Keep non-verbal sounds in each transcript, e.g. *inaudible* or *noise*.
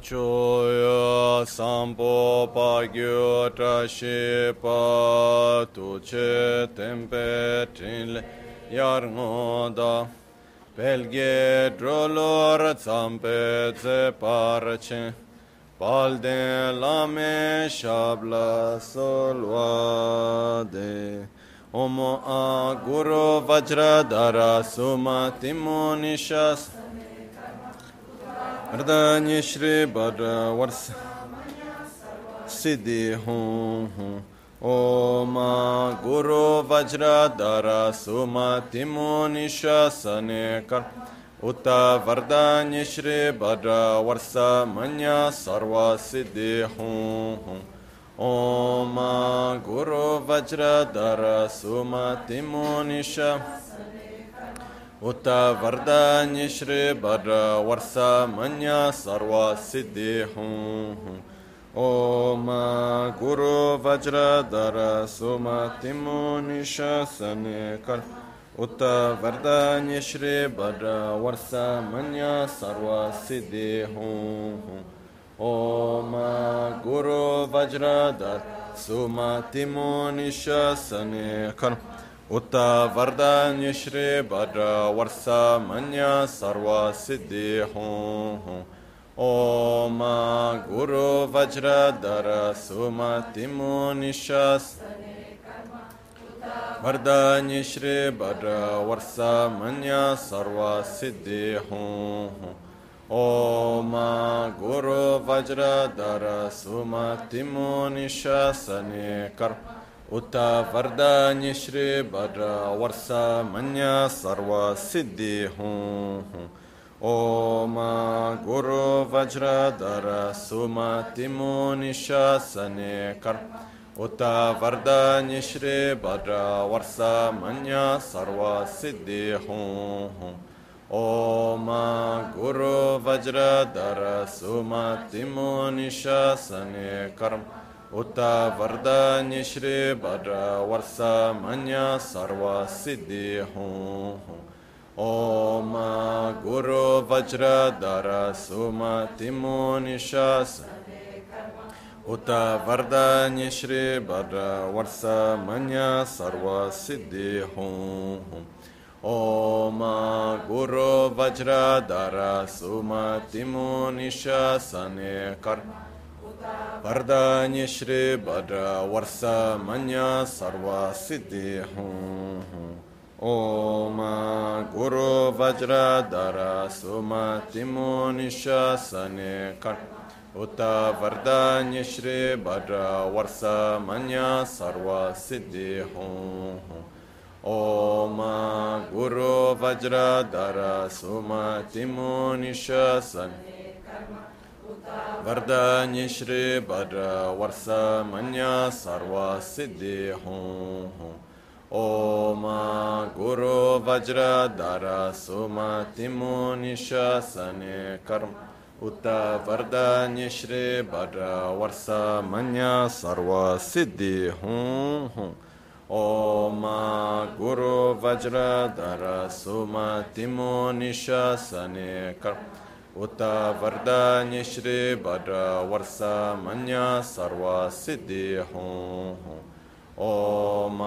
choya sampo pa gyo tra she pa tu che tempe trinle yar ngoda pelge drolor zampe tse parche palde lame shabla solvade Omo a guru vajradara suma timonishas Radhanya Shri Bhadravars Siddhi Hum Hum Om Guru Vajra Dara Sumati Munishasane Kar Uta Vardhanya Shri Bhadra Manya Sarva Siddhi Hum Hum Om Guru Vajra Dara Sumati Munishasane उत वरदान्य श्री वर वर्ष मन्य सर्व सिद्धि हूँ ओम गुरु वज्र धर सुमतिमो निशन कर उत वरदान्य श्री वर वर्ष मन्य सर्व सिद्धि हूँ ओम गुरु वज्र धर सुमतिमो निशन कर उत वरदान्य श्री भद्र वर्ष मन्य सर्व सिद्धि हूँ ओम गुरु वज्र धर सुमतिमो निशस वरदान्य श्री भद्र वर्ष मन्य सर्व सिद्धि हूँ ओम गुरु वज्र धर सुमतिमो निशसने कर उत वरदान्य श्री भद्र वर्ष मन्य सर्व सिद्धि हूँ ओम गुरु वज्र धर सुमतिमो निशने कर उत वरदान्य श्री भद्र वर्ष मन्य सर्व सिद्धि हूँ ओम गुरु वज्र धर सुमतिमो निशने कर्म Uta varda nishri Bhadra Varsa Manya Sarva Siddhi Hum Om Guru Vajra Dara Suma Timo Nishasa Uta varda nishri Bhadra Varsa Manya Sarva Siddhi Hum Om Guru Vajra Dara Suma Timo Nishasane Karma Vardanya Shri Bhadra Varsa Manya Sarva Siddhi Om Guru Vajra Dara Sumatimo Nishasane Karta Uta Vardanya Shri Bhadra Varsa Manya Sarva Siddhi Hum Om Guru Vajra Dara Sumati Munishasan वरदान्य श्री भद्र वर्ष मन्य सर्व सिद्धि हूँ ओम गुरु वज्र धर सुमतिमो निशासने कर वरदान्य श्री भद्र वर्ष मन्य सर्व सिद्धि हूँ ओम गुरु वज्र धर सुमतिमो निशने कर उत वरदान्य श्री भद्र वर्ष मन्य सर्व सिद्धि हूँ ओम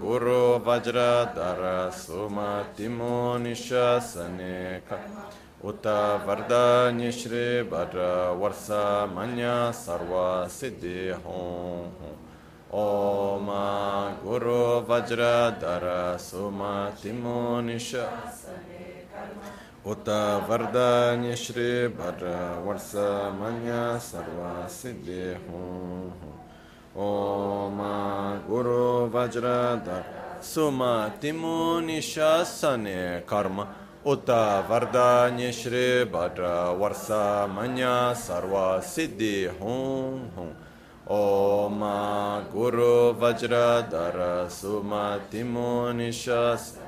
गुरु वज्र धर सुमतिमो निशने वरदान्य श्री भद्र वर्ष मन्य सर्व सिद्धि हूँ ओम गुरु वज्र धर सुमतिमो निशने कर्म उत वरदान्य श्री भद्र वर्ष मन्य सर्व सिद्धि हूँ ओम गुरु वज्र धर सुमतिमो निशने कर्म उत वरदान्य श्री भद्र वर्ष मन्य सर्व सिद्धि हूँ ओम गुरु वज्र धर सुमतिमो निशने उत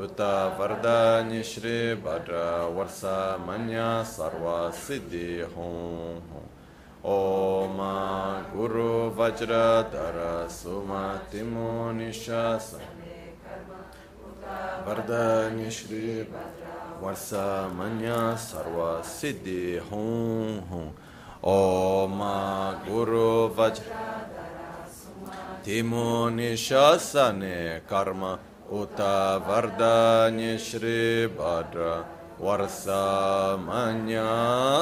Uta Varda Nishri Bhadra Varsa Manya Sarva Siddhi Hum Om Guru Vajra Dara Suma Sumatimo Nishasa Varda Nishri Varsa Manya Sarva Siddhi Hum Om Guru Vajra Dara Suma Timo Nishasane Karma Uta Vardhanya Shri Bhadra Varsamanya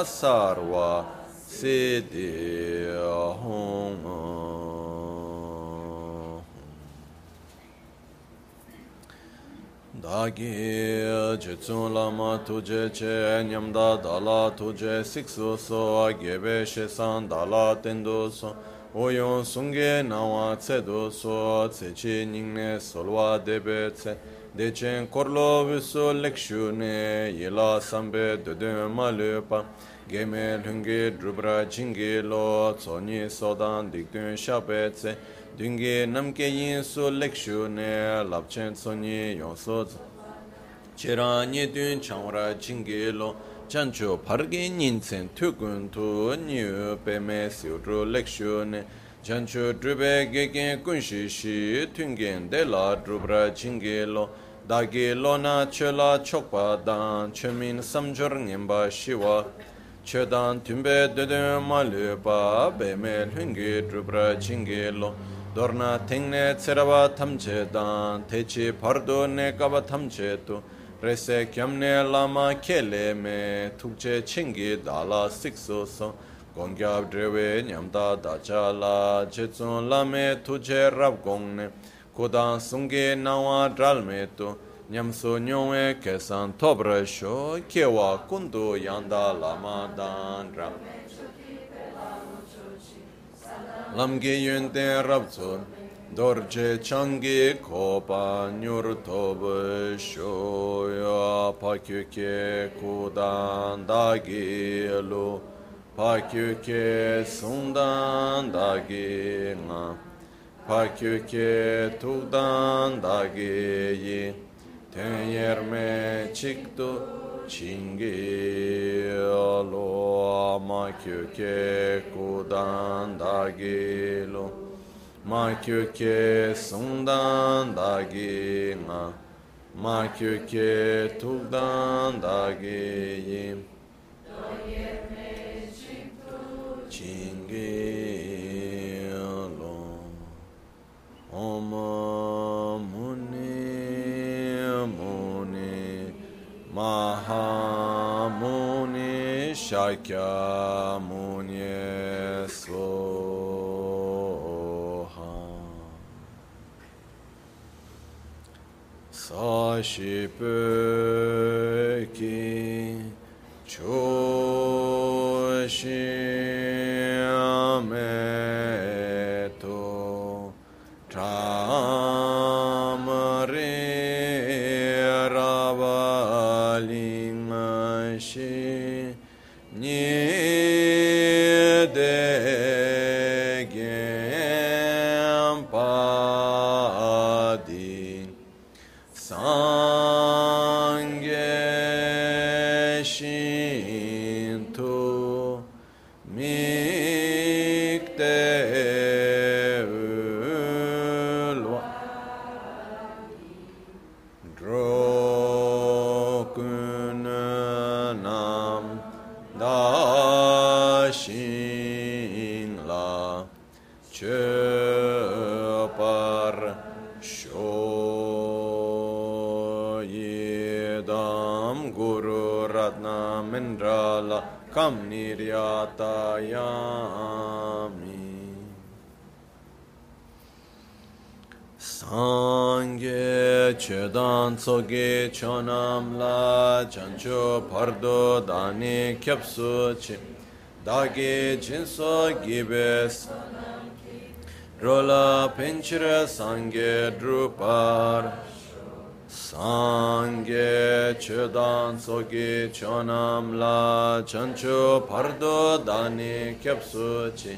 Sarva Siddhi Ahum Dagi Jitsun Lama Tuje Che Nyamda Dala Tuje Siksu So Agebe Shesan Dala Tendu So. 오용 송게 나와 체도 소 체치 닝네 솔와 데베체 데첸 코르로비소 렉슈네 예라 삼베 드드말레파 게메 릉게 드브라 징게로 소니 소단 딕든 샤베체 딩게 남게 인소 렉슈네 랍첸 소니 용소 제라니 된 창라 징게로 chancho parge nyinsen tukun tu nyu peme siu tru lekshu ne chancho drube gegen kunshi shi tungen de la drubra chinge lo. Dagi lo na che la chokpa dan che min samjor ngenpa shiwa che dan tumbe dede ma lu pa peme lungi drubra chinge lo. Dorna tengne tseraba tamche dan techi pardo ne kaba tamche tu. rese kyamne lama kele me tukche chingi dala sikso son. Gongyab drewe nyamda dacha la chetsun lame tuche rab gongne. Kodan sungi nawa dral me tu nyamso nyongwe kesan tobra sho kewa kundu yanda lama dan ram lamge yun ten rab tsun dorje changi kopa nyur tobe shoya pakyuke kudan dagi lu pakyuke sundan dagi nga pakyuke tukdan dagi yi ten yerme çıktı chingi lu ma kyuke kudan dagi lu Ma kyuke sungdan dagi ma. Ma kyuke tugdan dagi yim. Chingi lo. Om muni muni maha muni shakya muni so. sa shi pe ki chu shi me to cha tsoge chonam la chancho pardo dani kyapsu chi dage jinso gibes rola pinchira sangye drupar Sangye chedan tsoge chonam la chancho pardo dani kyapsu chi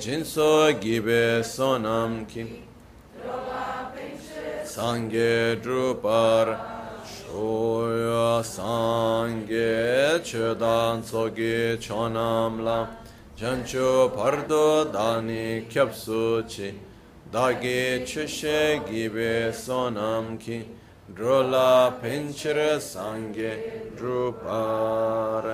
jinso gibes sonam Sangye drupar shoya sangye chedan sogi chonam la jancho pardo dani kyapsu chi dagi chushe gibe sonam ki drola pinchira sangye drupar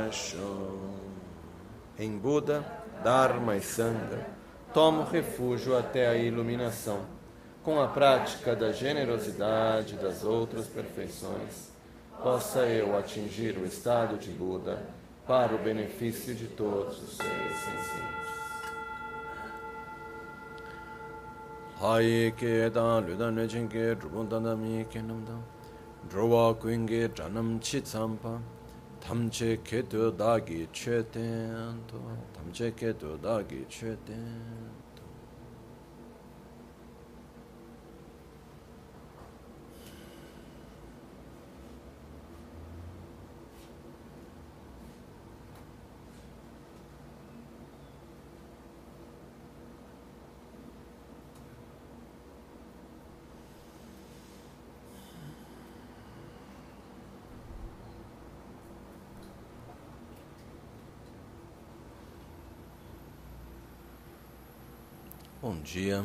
em Buda, Dharma e Sangha, tomo refúgio até a iluminação com a prática da generosidade das outras perfeições, possa eu atingir o estado de Buda para o benefício de todos os seres tsampa tamche ke do da gi che ten to. Tamche ke do da gi che ten Bom dia.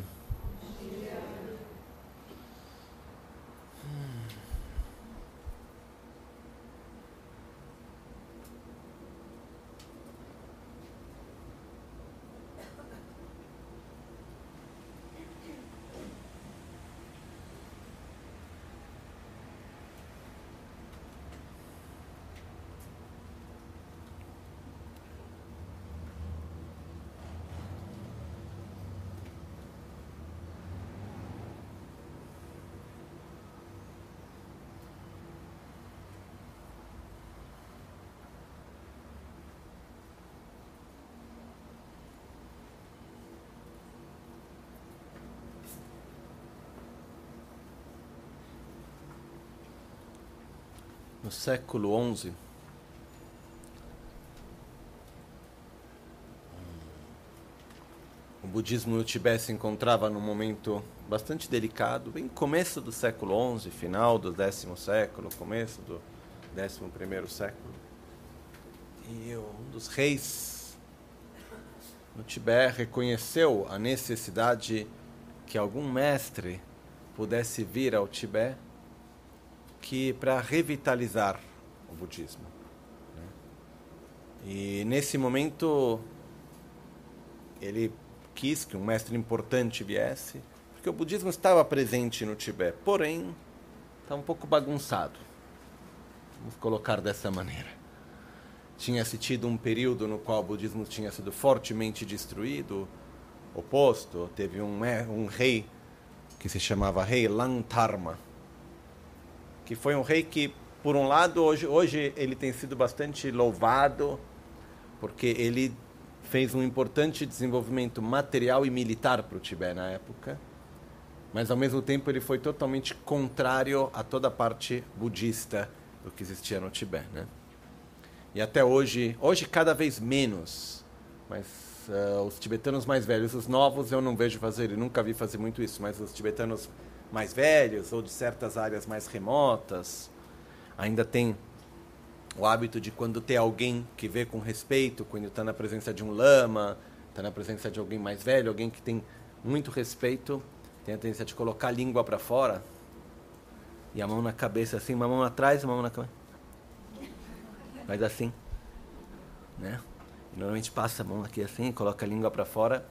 No século XI, o budismo no Tibete se encontrava num momento bastante delicado, bem começo do século XI, final do décimo século, começo do décimo primeiro século. E um dos reis no Tibete reconheceu a necessidade que algum mestre pudesse vir ao Tibete que para revitalizar o budismo. Né? E nesse momento ele quis que um mestre importante viesse, porque o budismo estava presente no Tibete, porém está um pouco bagunçado. Vamos colocar dessa maneira. Tinha-se tido um período no qual o budismo tinha sido fortemente destruído, oposto, teve um, um rei que se chamava Rei Lantarma, que foi um rei que, por um lado, hoje, hoje ele tem sido bastante louvado, porque ele fez um importante desenvolvimento material e militar para o Tibete na época, mas ao mesmo tempo ele foi totalmente contrário a toda a parte budista do que existia no Tibete, né? E até hoje, hoje cada vez menos, mas uh, os tibetanos mais velhos, os novos eu não vejo fazer, eu nunca vi fazer muito isso, mas os tibetanos mais velhos ou de certas áreas mais remotas, ainda tem o hábito de quando tem alguém que vê com respeito, quando está na presença de um lama, está na presença de alguém mais velho, alguém que tem muito respeito, tem a tendência de colocar a língua para fora e a mão na cabeça assim, uma mão atrás, uma mão na cabeça. Faz assim, né? E normalmente passa a mão aqui assim, coloca a língua para fora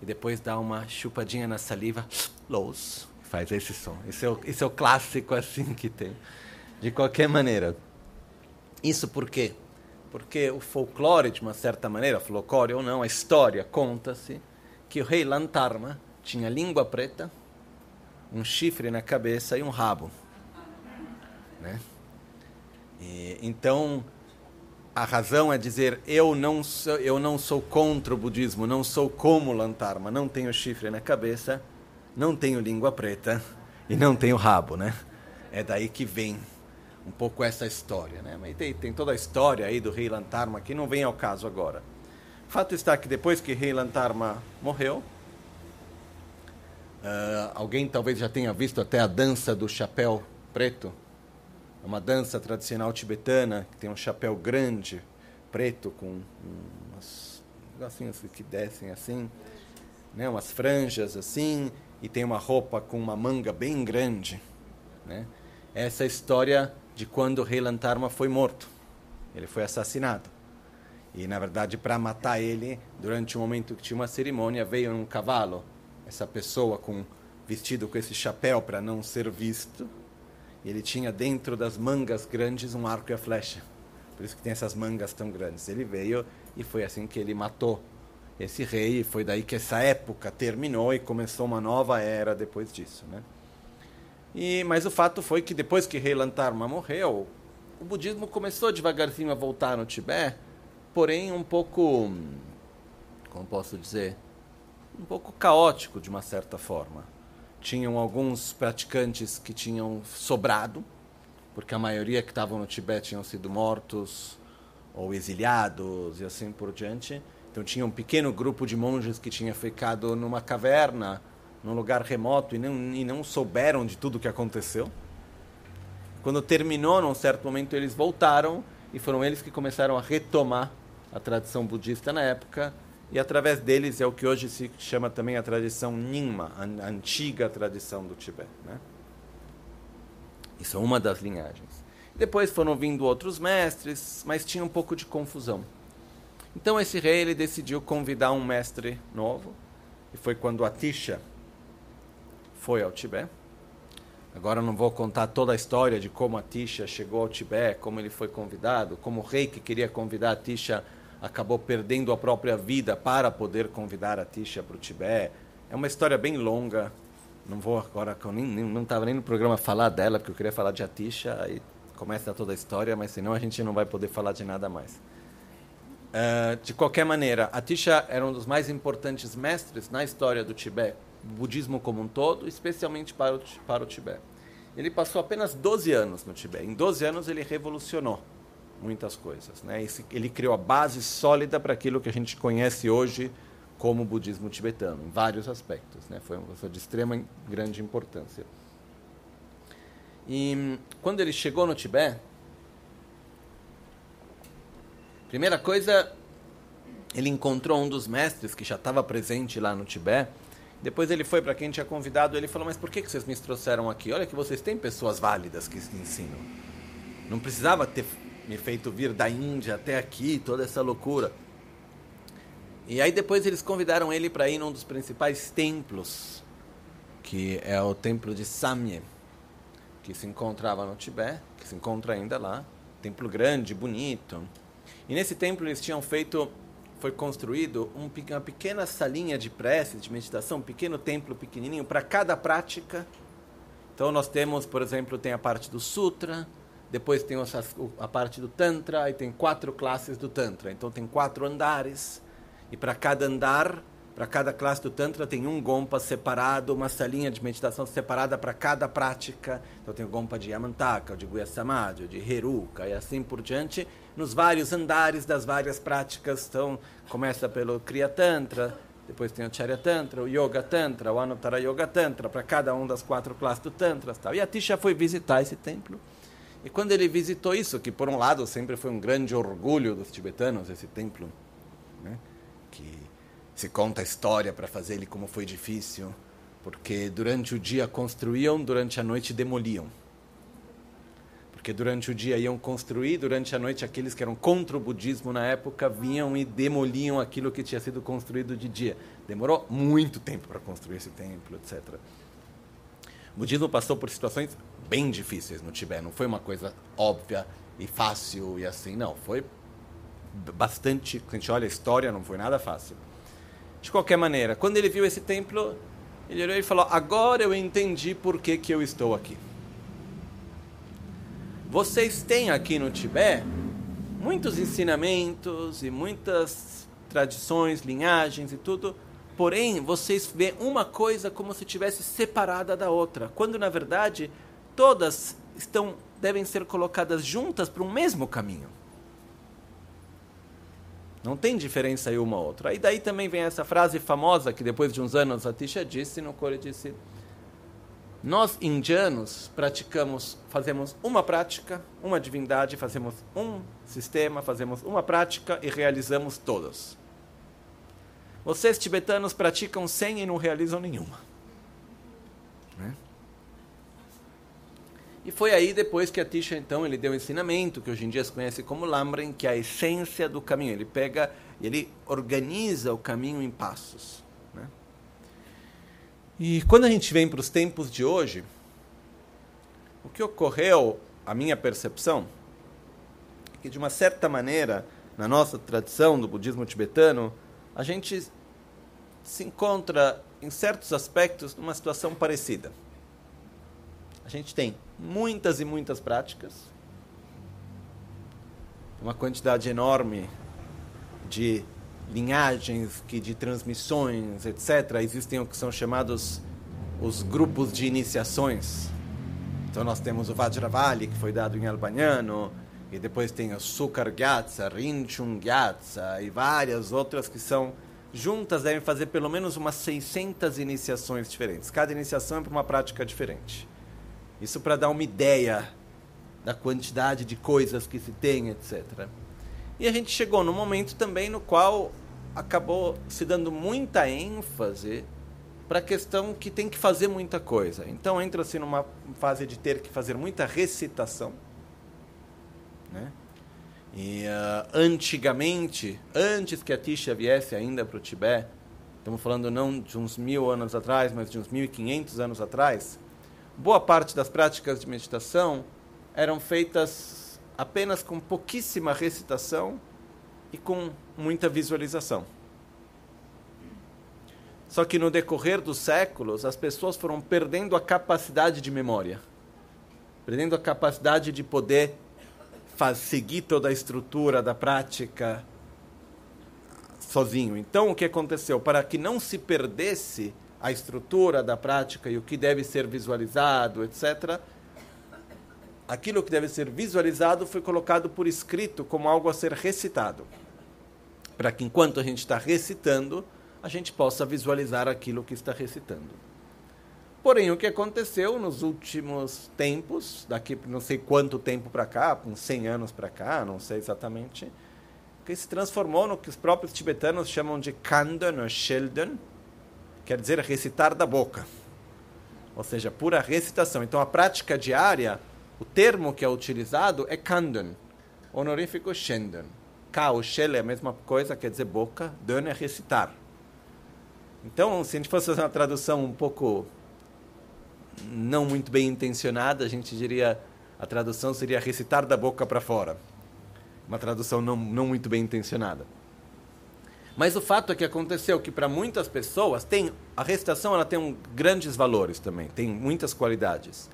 e depois dá uma chupadinha na saliva, *sniffs* los faz esse som. Esse é, o, esse é o clássico assim que tem. De qualquer maneira, Isso por quê? Porque o folclore, de uma certa maneira, folclore ou não, a história conta-se que o rei Lantarma tinha língua preta, um chifre na cabeça e um rabo. Né? E, então, a razão é dizer eu não sou, eu não sou contra o budismo, não sou como Lantarma, não tenho chifre na cabeça, não tenho língua preta e não tenho rabo, né? É daí que vem um pouco essa história, né? Mas tem, tem toda a história aí do rei Lantarma que não vem ao caso agora. Fato está que depois que rei Lantarma morreu, uh, alguém talvez já tenha visto até a dança do chapéu preto é uma dança tradicional tibetana que tem um chapéu grande, preto, com umas negocinhos que descem assim, né? umas franjas assim, e tem uma roupa com uma manga bem grande. Né? Essa é a história de quando o rei Lantarma foi morto. Ele foi assassinado. E, na verdade, para matar ele, durante o momento que tinha uma cerimônia, veio um cavalo, essa pessoa com vestido com esse chapéu para não ser visto, e ele tinha dentro das mangas grandes um arco e a flecha. Por isso que tem essas mangas tão grandes. Ele veio e foi assim que ele matou esse rei. E foi daí que essa época terminou e começou uma nova era depois disso. Né? E, mas o fato foi que depois que rei Lantarma morreu, o budismo começou devagarzinho a voltar no Tibete, porém um pouco, como posso dizer, um pouco caótico de uma certa forma tinham alguns praticantes que tinham sobrado, porque a maioria que estavam no Tibete tinham sido mortos ou exiliados e assim por diante. Então tinha um pequeno grupo de monges que tinha ficado numa caverna, num lugar remoto e não, e não souberam de tudo o que aconteceu. Quando terminou, num certo momento, eles voltaram e foram eles que começaram a retomar a tradição budista na época e através deles é o que hoje se chama também a tradição Nyingma, a antiga tradição do Tibete. Né? Isso é uma das linhagens. Depois foram vindo outros mestres, mas tinha um pouco de confusão. Então esse rei ele decidiu convidar um mestre novo, e foi quando Atisha foi ao Tibete. Agora não vou contar toda a história de como Atisha chegou ao Tibete, como ele foi convidado, como o rei que queria convidar Atisha acabou perdendo a própria vida para poder convidar a Tisha para o Tibete. É uma história bem longa. Não vou agora, eu nem, não estava nem no programa falar dela, porque eu queria falar de Atisha, aí começa toda a história, mas senão a gente não vai poder falar de nada mais. Uh, de qualquer maneira, Atisha era um dos mais importantes mestres na história do Tibete, budismo como um todo, especialmente para o, para o Tibete. Ele passou apenas 12 anos no Tibete. Em 12 anos ele revolucionou muitas coisas. Né? Ele criou a base sólida para aquilo que a gente conhece hoje como budismo tibetano, em vários aspectos. Né? Foi uma coisa de extrema grande importância. E quando ele chegou no Tibete, primeira coisa, ele encontrou um dos mestres que já estava presente lá no Tibete. Depois ele foi para quem tinha convidado, ele falou: "Mas por que que vocês me trouxeram aqui? Olha que vocês têm pessoas válidas que ensinam. Não precisava ter me feito vir da Índia até aqui, toda essa loucura. E aí depois eles convidaram ele para ir num dos principais templos, que é o templo de Samye, que se encontrava no Tibete, que se encontra ainda lá, templo grande, bonito. E nesse templo eles tinham feito, foi construído um, uma pequena salinha de prece, de meditação, um pequeno templo pequenininho para cada prática. Então nós temos, por exemplo, tem a parte do sutra, depois tem a parte do Tantra, aí tem quatro classes do Tantra. Então tem quatro andares. E para cada andar, para cada classe do Tantra, tem um Gompa separado, uma salinha de meditação separada para cada prática. Então tem o Gompa de Yamantaka, de Guya Samadhi, de Heruka e assim por diante. Nos vários andares das várias práticas. Então começa pelo Kriya Tantra, depois tem o Charya Tantra, o Yoga Tantra, o Anuttara Yoga Tantra, para cada um das quatro classes do Tantra. Tal. E a Tisha foi visitar esse templo. E quando ele visitou isso, que por um lado sempre foi um grande orgulho dos tibetanos, esse templo, né? que se conta a história para fazer ele como foi difícil, porque durante o dia construíam, durante a noite demoliam. Porque durante o dia iam construir, durante a noite aqueles que eram contra o budismo na época vinham e demoliam aquilo que tinha sido construído de dia. Demorou muito tempo para construir esse templo, etc. O budismo passou por situações bem difíceis no Tibete. Não foi uma coisa óbvia e fácil e assim. Não, foi bastante. Quando a gente olha a história, não foi nada fácil. De qualquer maneira, quando ele viu esse templo, ele olhou e falou: Agora eu entendi por que, que eu estou aqui. Vocês têm aqui no Tibete muitos ensinamentos e muitas tradições, linhagens e tudo, porém vocês veem uma coisa como se tivesse separada da outra, quando na verdade todas estão devem ser colocadas juntas para um mesmo caminho. Não tem diferença aí uma outra. Aí daí também vem essa frase famosa que depois de uns anos a Tisha disse, no ele disse: Nós indianos praticamos, fazemos uma prática, uma divindade, fazemos um sistema, fazemos uma prática e realizamos todas. Vocês tibetanos praticam cem e não realizam nenhuma. Né? E foi aí depois que a Tisha, então, ele deu um ensinamento, que hoje em dia se conhece como Lamren, que é a essência do caminho. Ele pega ele organiza o caminho em passos. Né? E quando a gente vem para os tempos de hoje, o que ocorreu, a minha percepção, é que de uma certa maneira, na nossa tradição do budismo tibetano, a gente se encontra, em certos aspectos, numa situação parecida. A gente tem muitas e muitas práticas, uma quantidade enorme de linhagens, que de transmissões, etc. Existem o que são chamados os grupos de iniciações. Então nós temos o Vajravali, que foi dado em albaniano, e depois tem o Sukar Gyatsa, Rinchung Gyatsa e várias outras que são juntas devem fazer pelo menos umas 600 iniciações diferentes. Cada iniciação é para uma prática diferente. Isso para dar uma ideia da quantidade de coisas que se tem, etc. E a gente chegou no momento também no qual acabou se dando muita ênfase para a questão que tem que fazer muita coisa. Então entra-se numa fase de ter que fazer muita recitação. Né? E uh, antigamente, antes que a Tisha viesse ainda para o Tibete, estamos falando não de uns mil anos atrás, mas de uns mil e quinhentos anos atrás, boa parte das práticas de meditação eram feitas apenas com pouquíssima recitação e com muita visualização. Só que no decorrer dos séculos, as pessoas foram perdendo a capacidade de memória, perdendo a capacidade de poder seguir toda a estrutura da prática sozinho. Então, o que aconteceu? Para que não se perdesse a estrutura da prática e o que deve ser visualizado, etc., aquilo que deve ser visualizado foi colocado por escrito como algo a ser recitado. Para que enquanto a gente está recitando, a gente possa visualizar aquilo que está recitando. Porém, o que aconteceu nos últimos tempos, daqui não sei quanto tempo para cá, uns 100 anos para cá, não sei exatamente, que se transformou no que os próprios tibetanos chamam de Kandan ou Sheldon, quer dizer recitar da boca. Ou seja, pura recitação. Então a prática diária, o termo que é utilizado é kandan, honorífico shendan. Ka, o shel é a mesma coisa, quer dizer boca, dan é recitar. Então, se a gente fosse fazer uma tradução um pouco não muito bem intencionada, a gente diria a tradução seria recitar da boca para fora. Uma tradução não, não muito bem intencionada. Mas o fato é que aconteceu que para muitas pessoas tem a recitação ela tem um, grandes valores também, tem muitas qualidades.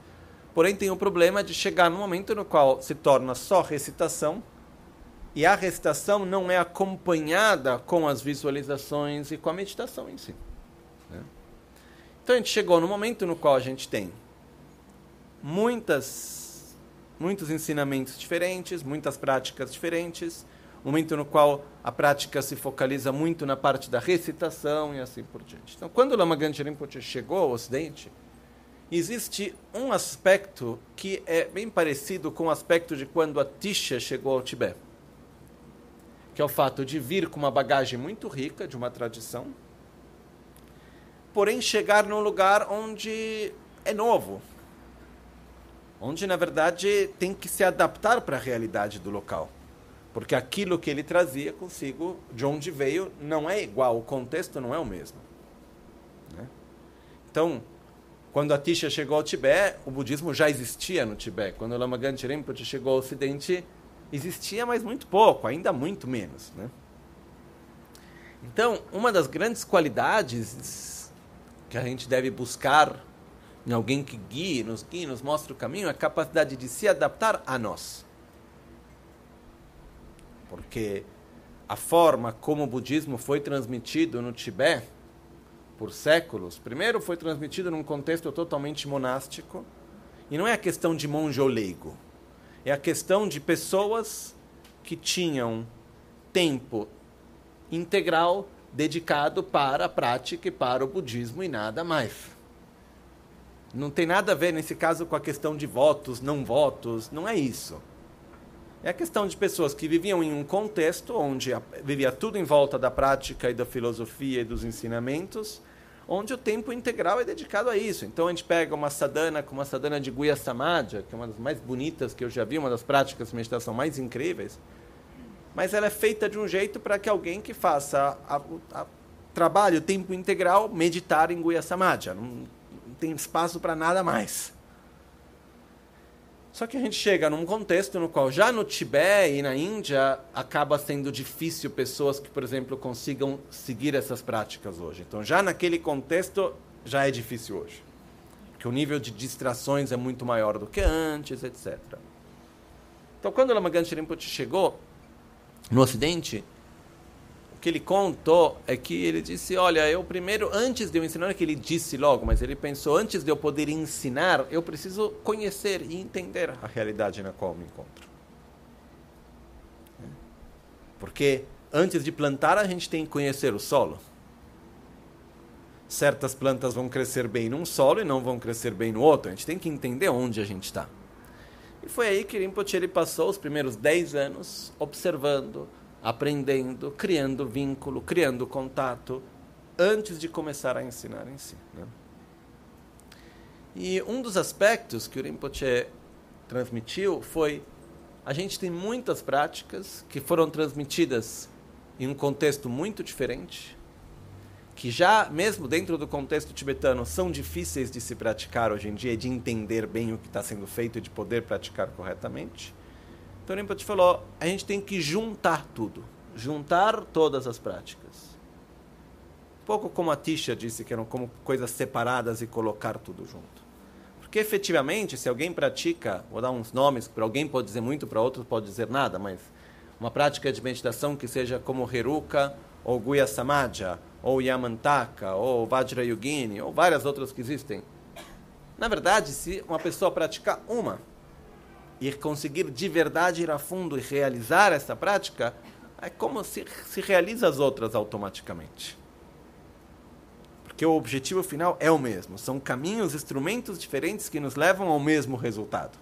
Porém tem o problema de chegar no momento no qual se torna só recitação e a recitação não é acompanhada com as visualizações e com a meditação em si. Né? Então a gente chegou no momento no qual a gente tem muitas, muitos ensinamentos diferentes, muitas práticas diferentes, momento no qual a prática se focaliza muito na parte da recitação e assim por diante. Então, quando Lama Ganchen Rinpoche chegou ao Ocidente, existe um aspecto que é bem parecido com o aspecto de quando a Tisha chegou ao Tibete, que é o fato de vir com uma bagagem muito rica de uma tradição, porém chegar num lugar onde é novo, onde na verdade tem que se adaptar para a realidade do local. Porque aquilo que ele trazia consigo, de onde veio, não é igual, o contexto não é o mesmo. Né? Então, Quando a Tisha chegou ao Tibete, o budismo já existia no Tibete. Quando o Lama Rinpoche chegou ao Ocidente, existia, mas muito pouco, ainda muito menos. Né? Então, uma das grandes qualidades que a gente deve buscar em alguém que guie, nos guie, nos mostre o caminho, é a capacidade de se adaptar a nós. Porque a forma como o budismo foi transmitido no Tibete por séculos, primeiro foi transmitido num contexto totalmente monástico, e não é a questão de monge ou leigo, é a questão de pessoas que tinham tempo integral dedicado para a prática e para o budismo e nada mais. Não tem nada a ver nesse caso com a questão de votos, não votos, não é isso. É a questão de pessoas que viviam em um contexto onde vivia tudo em volta da prática e da filosofia e dos ensinamentos, onde o tempo integral é dedicado a isso. Então a gente pega uma sadhana como a sadhana de Guya Samadha, que é uma das mais bonitas que eu já vi, uma das práticas de meditação mais incríveis, mas ela é feita de um jeito para que alguém que faça a, a, a trabalho o tempo integral meditar em Guya Samadha. Não, não tem espaço para nada mais. Só que a gente chega num contexto no qual já no Tibete e na Índia acaba sendo difícil pessoas que, por exemplo, consigam seguir essas práticas hoje. Então, já naquele contexto já é difícil hoje. Porque o nível de distrações é muito maior do que antes, etc. Então, quando o Lama Ganthi Rinpoche chegou no Ocidente, que ele contou é que ele disse: Olha, eu primeiro, antes de eu ensinar, não é que ele disse logo, mas ele pensou: antes de eu poder ensinar, eu preciso conhecer e entender a realidade na qual me encontro. Porque antes de plantar, a gente tem que conhecer o solo. Certas plantas vão crescer bem num solo e não vão crescer bem no outro. A gente tem que entender onde a gente está. E foi aí que Rinpoche passou os primeiros 10 anos observando, aprendendo, criando vínculo, criando contato, antes de começar a ensinar em si. Né? E um dos aspectos que o Rinpoche transmitiu foi a gente tem muitas práticas que foram transmitidas em um contexto muito diferente, que já, mesmo dentro do contexto tibetano, são difíceis de se praticar hoje em dia, de entender bem o que está sendo feito e de poder praticar corretamente. Então Rinpoche falou, a gente tem que juntar tudo, juntar todas as práticas. Um pouco como a Tisha disse, que eram como coisas separadas e colocar tudo junto. Porque efetivamente, se alguém pratica, vou dar uns nomes, para alguém pode dizer muito, para outros pode dizer nada, mas uma prática de meditação que seja como Heruka, ou Guya Samadha, ou Yamantaka, ou Vajrayogini, ou várias outras que existem. Na verdade, se uma pessoa praticar uma, e conseguir de verdade ir a fundo e realizar essa prática, é como se, se realiza as outras automaticamente. Porque o objetivo final é o mesmo. São caminhos, instrumentos diferentes que nos levam ao mesmo resultado.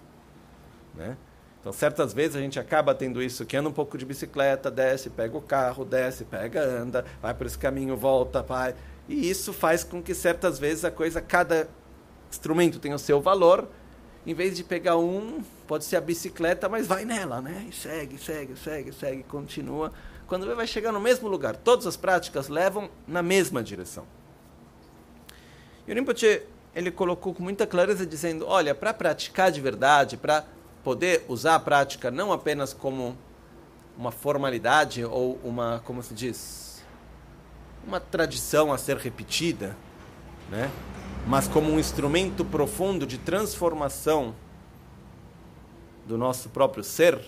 Né? Então, certas vezes a gente acaba tendo isso, que anda um pouco de bicicleta, desce, pega o carro, desce, pega, anda, vai por esse caminho, volta, vai. E isso faz com que certas vezes a coisa, cada instrumento tem o seu valor, em vez de pegar um, pode ser a bicicleta, mas vai nela, né? E segue, segue, segue, segue, continua. Quando vai chegar no mesmo lugar, todas as práticas levam na mesma direção. E o Rinpoche, ele colocou com muita clareza dizendo, olha, para praticar de verdade, para poder usar a prática não apenas como uma formalidade ou uma, como se diz, uma tradição a ser repetida, né? Mas como um instrumento profundo de transformação do nosso próprio ser,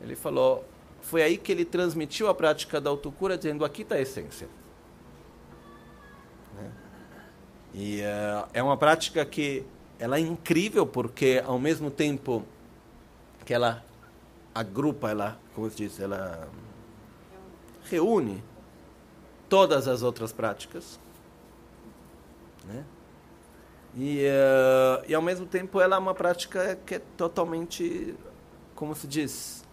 ele falou, foi aí que ele transmitiu a prática da autocura, dizendo: aqui está a essência. Né? E uh, é uma prática que ela é incrível porque ao mesmo tempo que ela agrupa, ela, como se diz, ela reúne todas as outras práticas, né? E, uh, e ao mesmo tempo ela é uma prática que é totalmente, como se diz,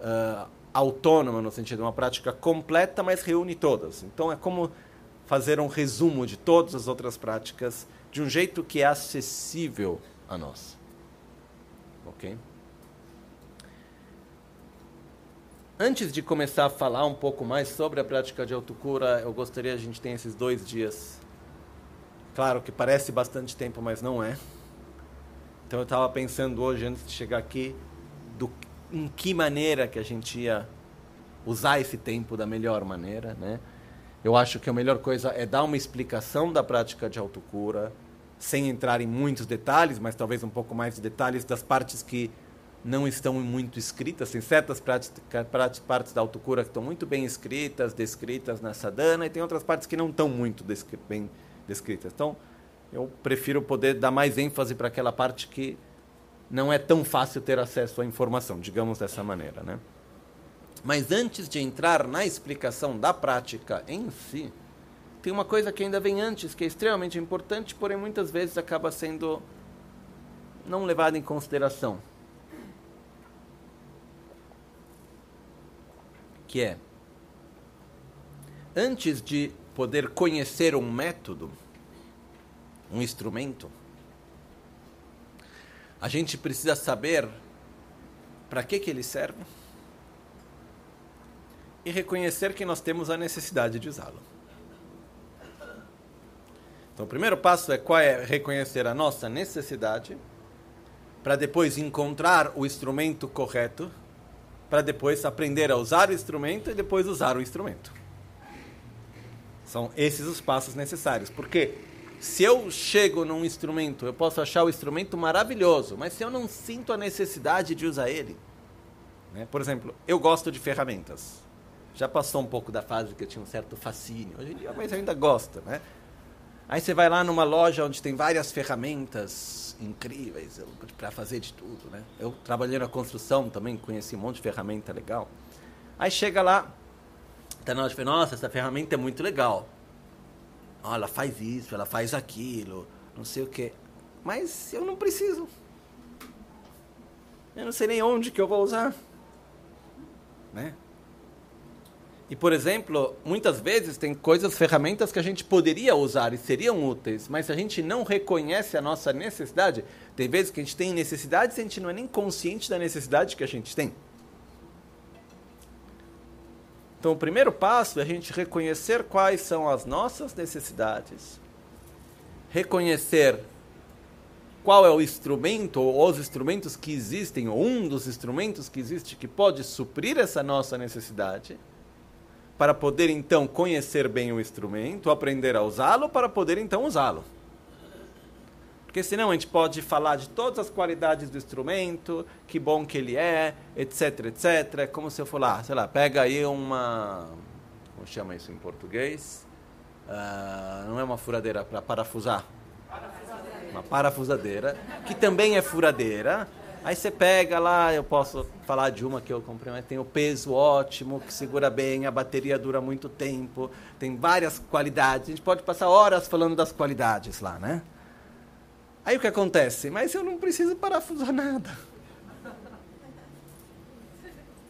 uh, autônoma no sentido, uma prática completa, mas reúne todas. Então é como fazer um resumo de todas as outras práticas de um jeito que é acessível a nós. Ok? Antes de começar a falar um pouco mais sobre a prática de autocura, eu gostaria a gente tem esses dois dias Claro que parece bastante tempo, mas não é. Então eu estava pensando hoje, antes de chegar aqui, do, em que maneira que a gente ia usar esse tempo da melhor maneira, né? Eu acho que a melhor coisa é dar uma explicação da prática de autocura, sem entrar em muitos detalhes, mas talvez um pouco mais de detalhes das partes que não estão muito escritas. Tem certas partes da autocura que estão muito bem escritas, descritas na sadhana, e tem outras partes que não estão muito bem descritas. Então, eu prefiro poder dar mais ênfase para aquela parte que não é tão fácil ter acesso à informação, digamos dessa maneira, né? Mas antes de entrar na explicação da prática em si, tem uma coisa que ainda vem antes, que é extremamente importante, porém muitas vezes acaba sendo não levada em consideração. Que é, antes de poder conhecer um método, um instrumento, a gente precisa saber para que, que ele serve e reconhecer que nós temos a necessidade de usá-lo. Então, o primeiro passo é qual é reconhecer a nossa necessidade, para depois encontrar o instrumento correto, para depois aprender a usar o instrumento e depois usar o instrumento. São esses os passos necessários. Porque se eu chego num instrumento, eu posso achar o instrumento maravilhoso, mas se eu não sinto a necessidade de usar ele, né? por exemplo, eu gosto de ferramentas. Já passou um pouco da fase que eu tinha um certo fascínio. Hoje em dia, mas ainda gosta, né? Aí você vai lá numa loja onde tem várias ferramentas incríveis para fazer de tudo, né? Eu trabalhei na construção também, conheci um monte de ferramenta legal. Aí chega lá, tá na loja e fala, nossa, essa ferramenta é muito legal. Oh, ela faz isso, ela faz aquilo, não sei o quê. Mas eu não preciso. Eu não sei nem onde que eu vou usar. Né? E, por exemplo, muitas vezes tem coisas, ferramentas que a gente poderia usar e seriam úteis, mas se a gente não reconhece a nossa necessidade, tem vezes que a gente tem necessidade e a gente não é nem consciente da necessidade que a gente tem. Então, o primeiro passo é a gente reconhecer quais são as nossas necessidades, reconhecer qual é o instrumento ou os instrumentos que existem, ou um dos instrumentos que existe que pode suprir essa nossa necessidade para poder então conhecer bem o instrumento, aprender a usá-lo, para poder então usá-lo. Porque senão a gente pode falar de todas as qualidades do instrumento, que bom que ele é, etc, etc. É como se eu falar, sei lá, pega aí uma. Como chama isso em português? Uh, não é uma furadeira para parafusar. Parafusadeira. Uma parafusadeira, que também é furadeira, Aí você pega lá, eu posso falar de uma que eu comprei, mas tem o peso ótimo, que segura bem, a bateria dura muito tempo, tem várias qualidades. A gente pode passar horas falando das qualidades lá, né? Aí o que acontece? Mas eu não preciso parafusar nada.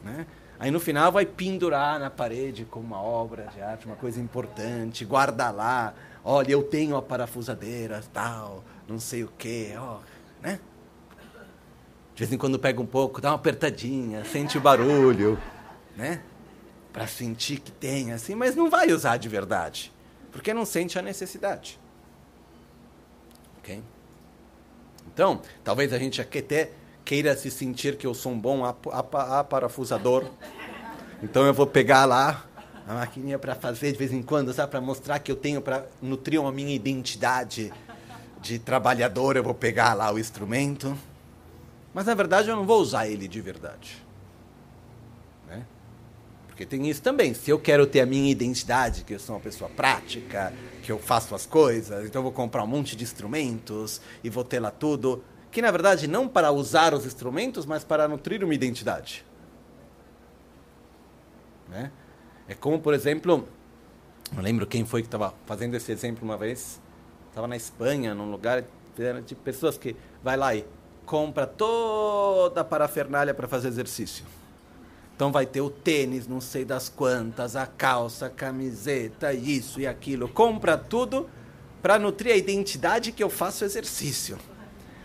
né? Aí no final vai pendurar na parede como uma obra de arte, uma coisa importante, guarda lá. Olha, eu tenho a parafusadeira, tal, não sei o quê, ó, né? De vez em quando pega um pouco, dá uma apertadinha, sente o barulho, né? Para sentir que tem, assim, mas não vai usar de verdade, porque não sente a necessidade. Ok? Então, talvez a gente até queira se sentir que eu sou um bom aparafusador. Então eu vou pegar lá a maquininha para fazer de vez em quando, sabe, para mostrar que eu tenho para nutrir a minha identidade de trabalhador, eu vou pegar lá o instrumento mas na verdade eu não vou usar ele de verdade. Porque tem isso também. Se eu quero ter a minha identidade, que eu sou uma pessoa prática, que eu faço as coisas, então eu vou comprar um monte de instrumentos e vou ter lá tudo. Que na verdade não para usar os instrumentos, mas para nutrir uma identidade. Né? É como, por exemplo, não lembro quem foi que estava fazendo esse exemplo uma vez. Estava na Espanha, num lugar de pessoas que vai lá e compra toda a parafernália para fazer exercício. Então vai ter o tênis, não sei das quantas, a calça, a camiseta, isso e aquilo. Compra tudo para nutrir a identidade que eu faço exercício.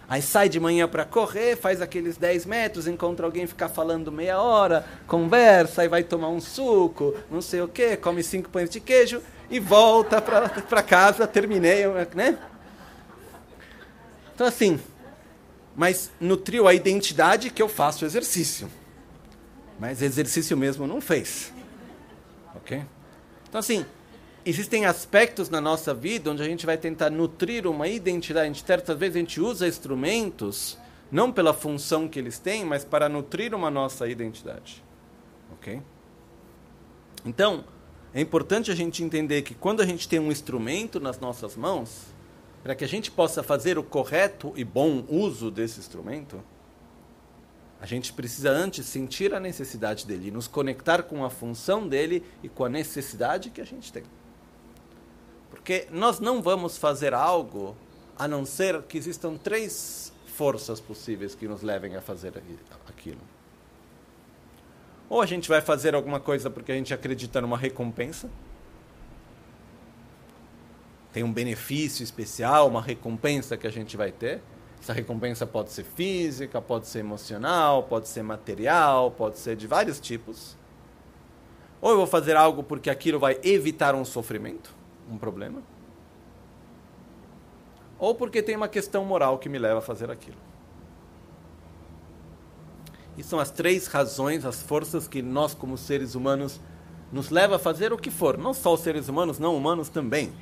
Aí sai de manhã para correr, faz aqueles 10 metros, encontra alguém ficar falando meia hora, conversa, aí vai tomar um suco, não sei o que, come cinco pães de queijo e volta para casa, terminei, né? Então assim, mas nutriu a identidade que eu faço exercício. Mas exercício mesmo não fez. Ok? Então assim, existem aspectos na nossa vida onde a gente vai tentar nutrir uma identidade. A certas vezes a gente usa instrumentos não pela função que eles têm, mas para nutrir uma nossa identidade. Ok? Então, é importante a gente entender que quando a gente tem um instrumento nas nossas mãos, para que a gente possa fazer o correto e bom uso desse instrumento, a gente precisa antes sentir a necessidade dele, nos conectar com a função dele e com a necessidade que a gente tem. Porque nós não vamos fazer algo a não ser que existam três forças possíveis que nos levem a fazer aquilo. Ou a gente vai fazer alguma coisa porque a gente acredita numa recompensa. Tem um benefício especial, uma recompensa que a gente vai ter. Essa recompensa pode ser física, pode ser emocional, pode ser material, pode ser de vários tipos. Ou eu vou fazer algo porque aquilo vai evitar um sofrimento, um problema ou porque tem uma questão moral que me leva a fazer aquilo. E são as três razões, as forças que nós, como seres humanos, nos leva a fazer o que for. Não só os seres humanos, não humanos também.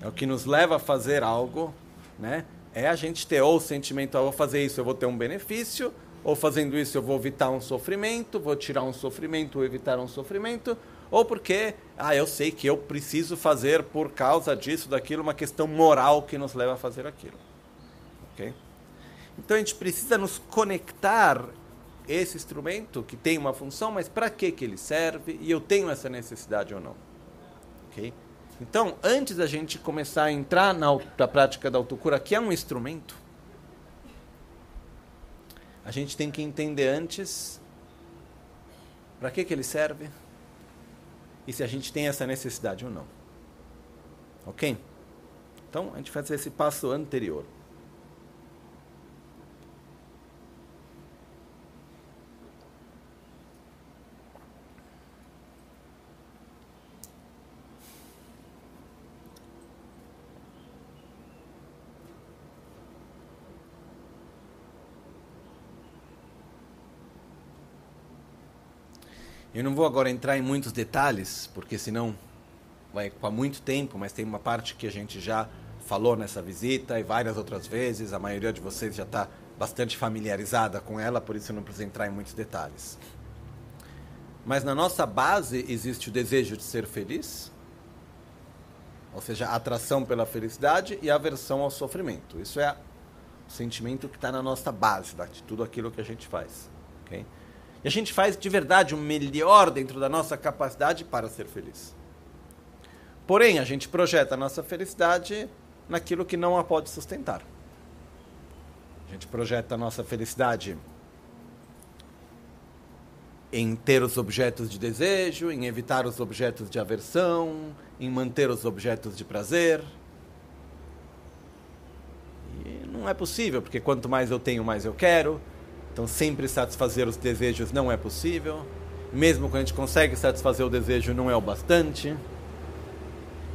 É o que nos leva a fazer algo, né? É a gente ter ou o sentimento, ah, vou fazer isso, eu vou ter um benefício, ou fazendo isso eu vou evitar um sofrimento, vou tirar um sofrimento ou evitar um sofrimento, ou porque, ah, eu sei que eu preciso fazer por causa disso, daquilo, uma questão moral que nos leva a fazer aquilo. Ok? Então a gente precisa nos conectar esse instrumento que tem uma função, mas para que que ele serve e eu tenho essa necessidade ou não. Ok? Então, antes da gente começar a entrar na, na prática da autocura, que é um instrumento, a gente tem que entender antes para que que ele serve, e se a gente tem essa necessidade ou não. Ok? Então, a gente faz esse passo anterior. Eu não vou agora entrar em muitos detalhes, porque senão vai ocupar muito tempo, mas tem uma parte que a gente já falou nessa visita e várias outras vezes. A maioria de vocês já está bastante familiarizada com ela, por isso eu não preciso entrar em muitos detalhes. Mas na nossa base existe o desejo de ser feliz, ou seja, a atração pela felicidade e a aversão ao sofrimento. Isso é o sentimento que está na nossa base de tudo aquilo que a gente faz. Okay? E a gente faz de verdade o melhor dentro da nossa capacidade para ser feliz. Porém, a gente projeta a nossa felicidade naquilo que não a pode sustentar. A gente projeta a nossa felicidade em ter os objetos de desejo, em evitar os objetos de aversão, em manter os objetos de prazer. E não é possível, porque quanto mais eu tenho, mais eu quero. Então, sempre satisfazer os desejos não é possível. Mesmo quando a gente consegue satisfazer o desejo, não é o bastante.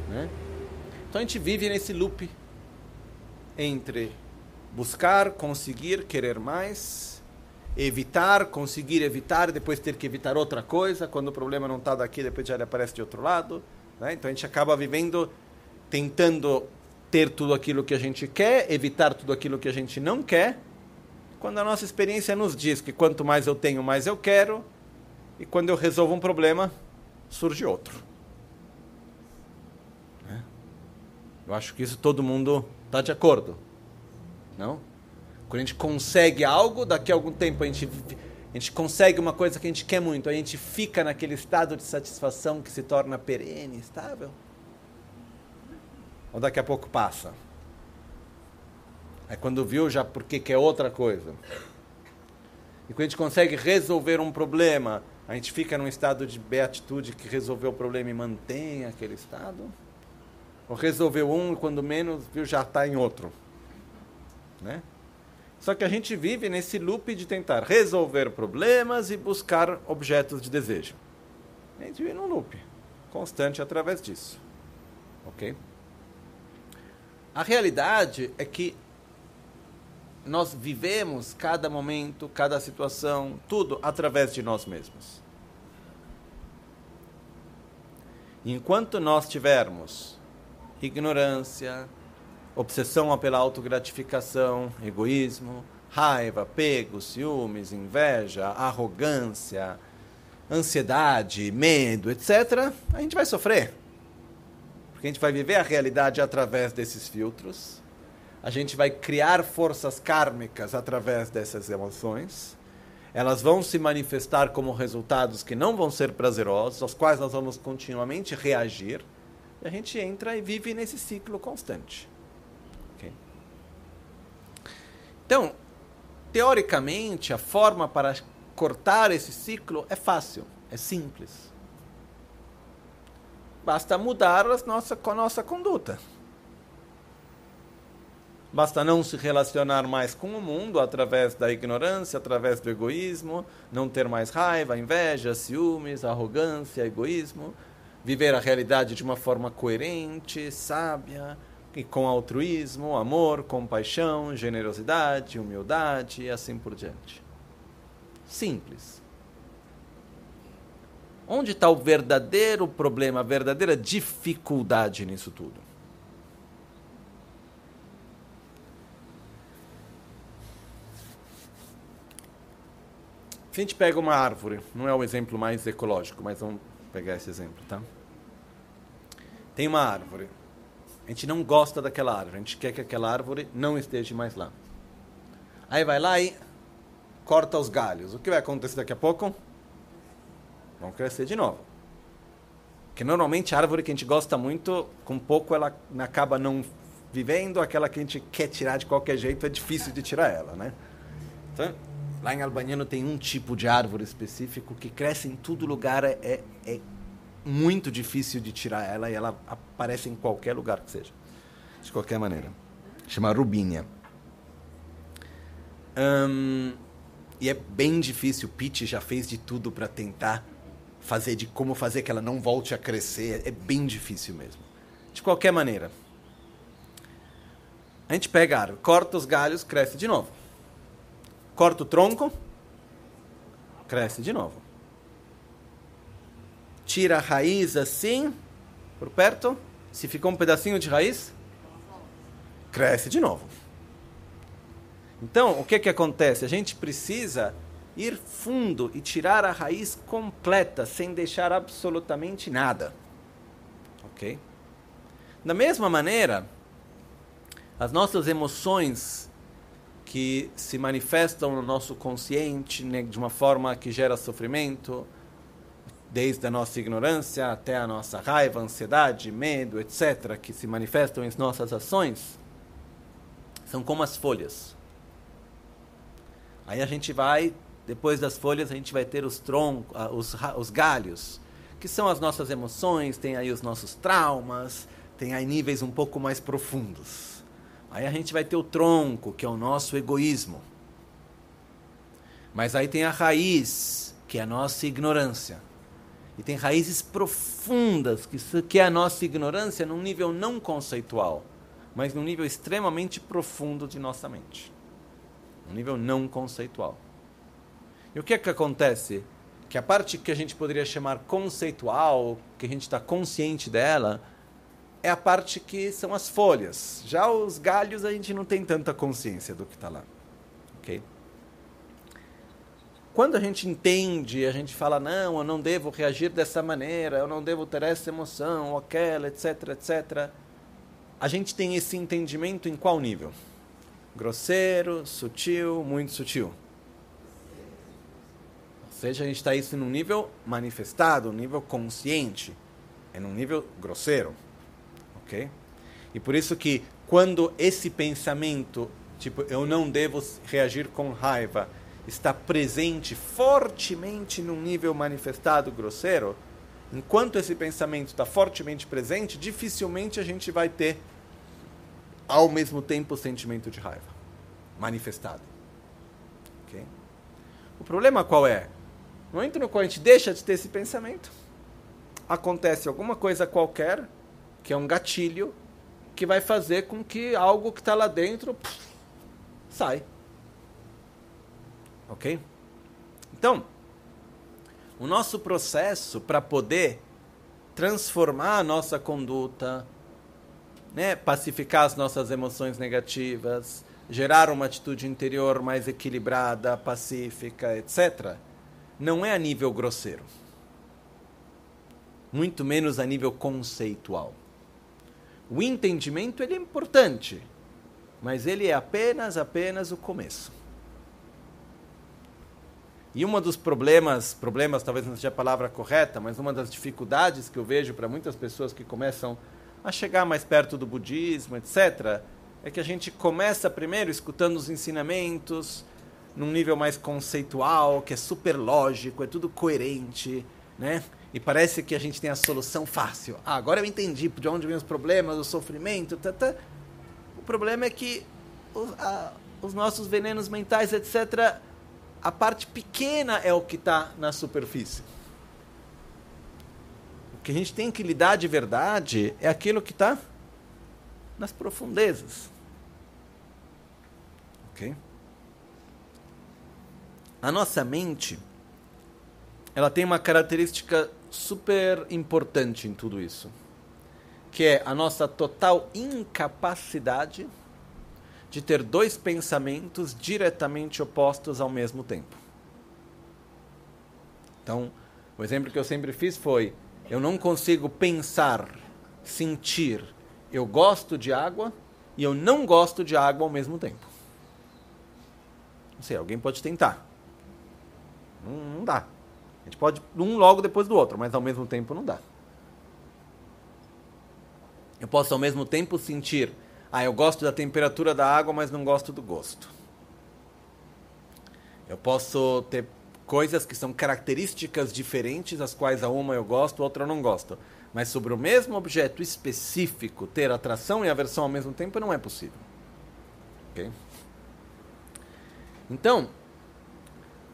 Né? Então, a gente vive nesse loop entre buscar, conseguir, querer mais, evitar, conseguir evitar, depois ter que evitar outra coisa. Quando o problema não está daqui, depois já ele aparece de outro lado. Né? Então, a gente acaba vivendo tentando ter tudo aquilo que a gente quer, evitar tudo aquilo que a gente não quer quando a nossa experiência nos diz que quanto mais eu tenho, mais eu quero, e quando eu resolvo um problema, surge outro. Né? Eu acho que isso todo mundo está de acordo. Não? Quando a gente consegue algo, daqui a algum tempo a gente, a gente consegue uma coisa que a gente quer muito, a gente fica naquele estado de satisfação que se torna perene, estável. Ou daqui a pouco passa. Aí quando viu, já porque quer outra coisa. E quando a gente consegue resolver um problema, a gente fica num estado de beatitude que resolveu o problema e mantém aquele estado. Ou resolveu um e quando menos viu já está em outro. Né? Só que a gente vive nesse loop de tentar resolver problemas e buscar objetos de desejo. A gente vive num loop constante através disso. Ok? A realidade é que nós vivemos cada momento, cada situação, tudo através de nós mesmos. Enquanto nós tivermos ignorância, obsessão pela autogratificação, egoísmo, raiva, apego, ciúmes, inveja, arrogância, ansiedade, medo, etc., a gente vai sofrer. Porque a gente vai viver a realidade através desses filtros, a gente vai criar forças kármicas através dessas emoções, elas vão se manifestar como resultados que não vão ser prazerosos, aos quais nós vamos continuamente reagir, e a gente entra e vive nesse ciclo constante. Okay? Então, teoricamente, a forma para cortar esse ciclo é fácil, é simples. Basta mudar a nossa, a nossa conduta. Basta não se relacionar mais com o mundo através da ignorância, através do egoísmo, não ter mais raiva, inveja, ciúmes, arrogância, egoísmo, viver a realidade de uma forma coerente, sábia, e com altruísmo, amor, compaixão, generosidade, humildade e assim por diante. Simples. Onde está o verdadeiro problema, a verdadeira dificuldade nisso tudo? Se a gente pega uma árvore, não é o exemplo mais ecológico, mas vamos pegar esse exemplo, tá? Tem uma árvore. A gente não gosta daquela árvore, a gente quer que aquela árvore não esteja mais lá. Aí vai lá e corta os galhos. O que vai acontecer daqui a pouco? Vão crescer de novo. Porque normalmente a árvore que a gente gosta muito, com pouco ela acaba não vivendo, aquela que a gente quer tirar de qualquer jeito é difícil de tirar ela, né? Então, Lá em Albaniano tem um tipo de árvore específico que cresce em todo lugar, é, é, é muito difícil de tirar ela e ela aparece em qualquer lugar que seja. De qualquer maneira. Chama rubínia. Um, e é bem difícil. Pete já fez de tudo para tentar fazer de como fazer que ela não volte a crescer. É bem difícil mesmo. De qualquer maneira. A gente pega a árvore, corta os galhos, cresce de novo corta o tronco, cresce de novo. Tira a raiz assim, por perto. Se ficou um pedacinho de raiz, cresce de novo. Então, o que, que acontece? A gente precisa ir fundo e tirar a raiz completa, sem deixar absolutamente nada. Ok? Da mesma maneira, as nossas emoções que se manifestam no nosso consciente né, de uma forma que gera sofrimento, desde a nossa ignorância até a nossa raiva, ansiedade, medo, etc., que se manifestam em nossas ações, são como as folhas. Aí a gente vai, depois das folhas, a gente vai ter os troncos, os, os galhos, que são as nossas emoções, tem aí os nossos traumas, tem aí níveis um pouco mais profundos. Aí a gente vai ter o tronco, que é o nosso egoísmo. Mas aí tem a raiz, que é a nossa ignorância. E tem raízes profundas, que, é a nossa ignorância num nível não conceitual, mas num nível extremamente profundo de nossa mente. Um nível não conceitual. E o que é que acontece? Que a parte que a gente poderia chamar conceitual, que a gente está consciente dela, é a parte que são as folhas. Já os galhos a gente não tem tanta consciência do que está lá. Ok? Quando a gente entende, a gente fala, não, eu não devo reagir dessa maneira, eu não devo ter essa emoção, ou aquela, etc, etc. A gente tem esse entendimento em qual nível? Grosseiro, sutil, muito sutil. Ou seja, a gente está isso num nível manifestado, um nível consciente. É num nível grosseiro ok? E por isso que quando esse pensamento, tipo, eu não devo reagir com raiva, está presente fortemente num nível manifestado grosseiro, enquanto esse pensamento está fortemente presente, dificilmente a gente vai ter ao mesmo tempo o sentimento de raiva manifestado. O problema qual é? No momento no qual a gente deixa de ter esse pensamento, acontece alguma coisa qualquer que é um gatilho que vai fazer com que algo que está lá dentro pff, sai. Ok? Então, o nosso processo para poder transformar a nossa conduta, né, pacificar as nossas emoções negativas, gerar uma atitude interior mais equilibrada, pacífica, etc., não é a nível grosseiro. Muito menos a nível conceitual. O entendimento ele é importante, mas ele é apenas apenas o começo. E uma dos problemas, problemas talvez não seja a palavra correta, mas uma das dificuldades que eu vejo para muitas pessoas que começam a chegar mais perto do budismo, etc., é que a gente começa primeiro escutando os ensinamentos num nível mais conceitual, que é super lógico, é tudo coerente, né? E parece que a gente tem a solução fácil. Ah, agora eu entendi de onde vem os problemas, o sofrimento, tá, tá. O problema é que os, a, os nossos venenos mentais, etc., a parte pequena é o que está na superfície. O que a gente tem que lidar de verdade é aquilo que está nas profundezas. Ok? A nossa mente, ela tem uma característica super importante em tudo isso, que é a nossa total incapacidade de ter dois pensamentos diretamente opostos ao mesmo tempo. Então, o exemplo que eu sempre fiz foi: eu não consigo pensar, sentir, eu gosto de água e eu não gosto de água ao mesmo tempo. Não sei, alguém pode tentar. Não, não dá. A gente pode um logo depois do outro, mas ao mesmo tempo não dá. Eu posso ao mesmo tempo sentir ah, eu gosto da temperatura da água, mas não gosto do gosto. Eu posso ter coisas que são características diferentes, as quais a uma eu gosto, a outra eu não gosto. Mas sobre o mesmo objeto específico, ter atração e aversão ao mesmo tempo não é possível. Ok? Então,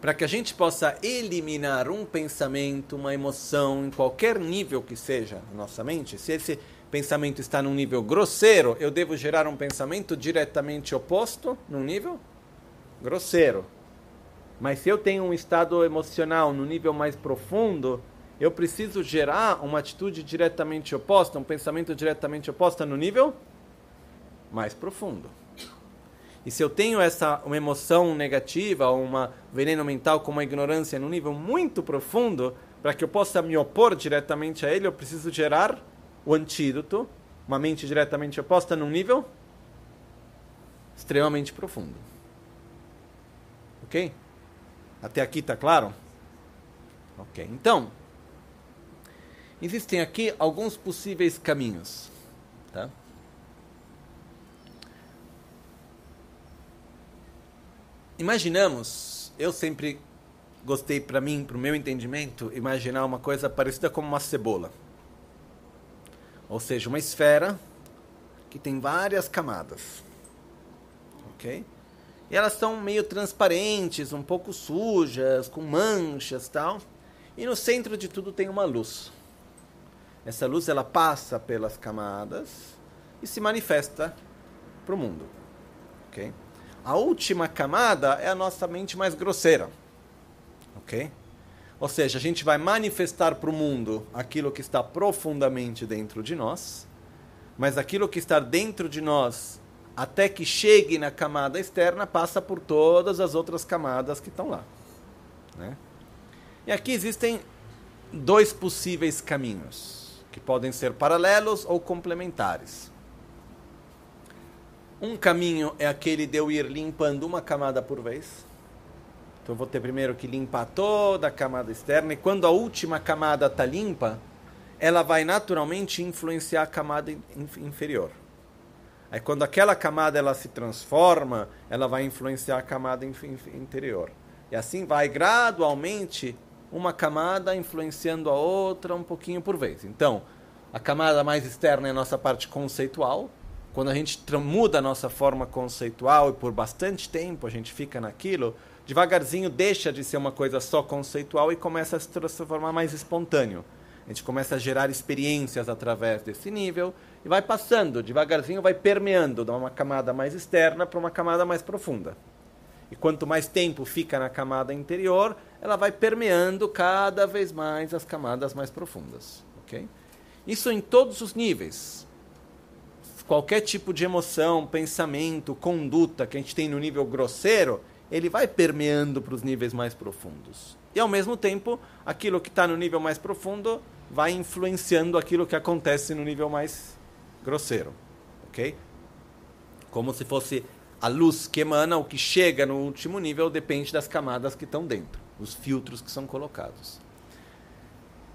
para que a gente possa eliminar um pensamento, uma emoção, em qualquer nível que seja na nossa mente, se esse pensamento está num nível grosseiro, eu devo gerar um pensamento diretamente oposto num nível grosseiro. Mas se eu tenho um estado emocional no nível mais profundo, eu preciso gerar uma atitude diretamente oposta, um pensamento diretamente oposto no nível mais profundo. E se eu tenho essa uma emoção negativa, uma veneno mental como a ignorância no nível muito profundo, para que eu possa me opor diretamente a ele, eu preciso gerar o antídoto, uma mente diretamente oposta num nível extremamente profundo. Ok? Até aqui está claro? Ok. Então, existem aqui alguns possíveis caminhos. Imaginamos, eu sempre gostei para mim, para o meu entendimento, imaginar uma coisa parecida como uma cebola. Ou seja, uma esfera que tem várias camadas. Ok? E elas são meio transparentes, um pouco sujas, com manchas tal. E no centro de tudo tem uma luz. Essa luz ela passa pelas camadas e se manifesta para o mundo. Ok? A última camada é a nossa mente mais grosseira. Ok? Ou seja, a gente vai manifestar para o mundo aquilo que está profundamente dentro de nós, mas aquilo que está dentro de nós, até que chegue na camada externa, passa por todas as outras camadas que estão lá. Né? E aqui existem dois possíveis caminhos, que podem ser paralelos ou complementares. Um caminho é aquele de eu ir limpando uma camada por vez então eu vou ter primeiro que limpar toda a camada externa e quando a última camada está limpa, ela vai naturalmente influenciar a camada inferior. Aí quando aquela camada ela se transforma, ela vai influenciar a camada interior. E assim vai gradualmente uma camada influenciando a outra um pouquinho por vez. Então, a camada mais externa é a nossa parte conceitual. Quando a gente muda a nossa forma conceitual e por bastante tempo a gente fica naquilo, devagarzinho deixa de ser uma coisa só conceitual e começa a se transformar mais espontâneo. A gente começa a gerar experiências através desse nível e vai passando, devagarzinho vai permeando de uma camada mais externa para uma camada mais profunda. E quanto mais tempo fica na camada interior, ela vai permeando cada vez mais as camadas mais profundas. Okay? Isso em todos os níveis. Qualquer tipo de emoção, pensamento, conduta que a gente tem no nível grosseiro, ele vai permeando para os níveis mais profundos. E ao mesmo tempo, aquilo que está no nível mais profundo vai influenciando aquilo que acontece no nível mais grosseiro. Ok? Como se fosse a luz que emana, o que chega no último nível, depende das camadas que estão dentro, os filtros que são colocados.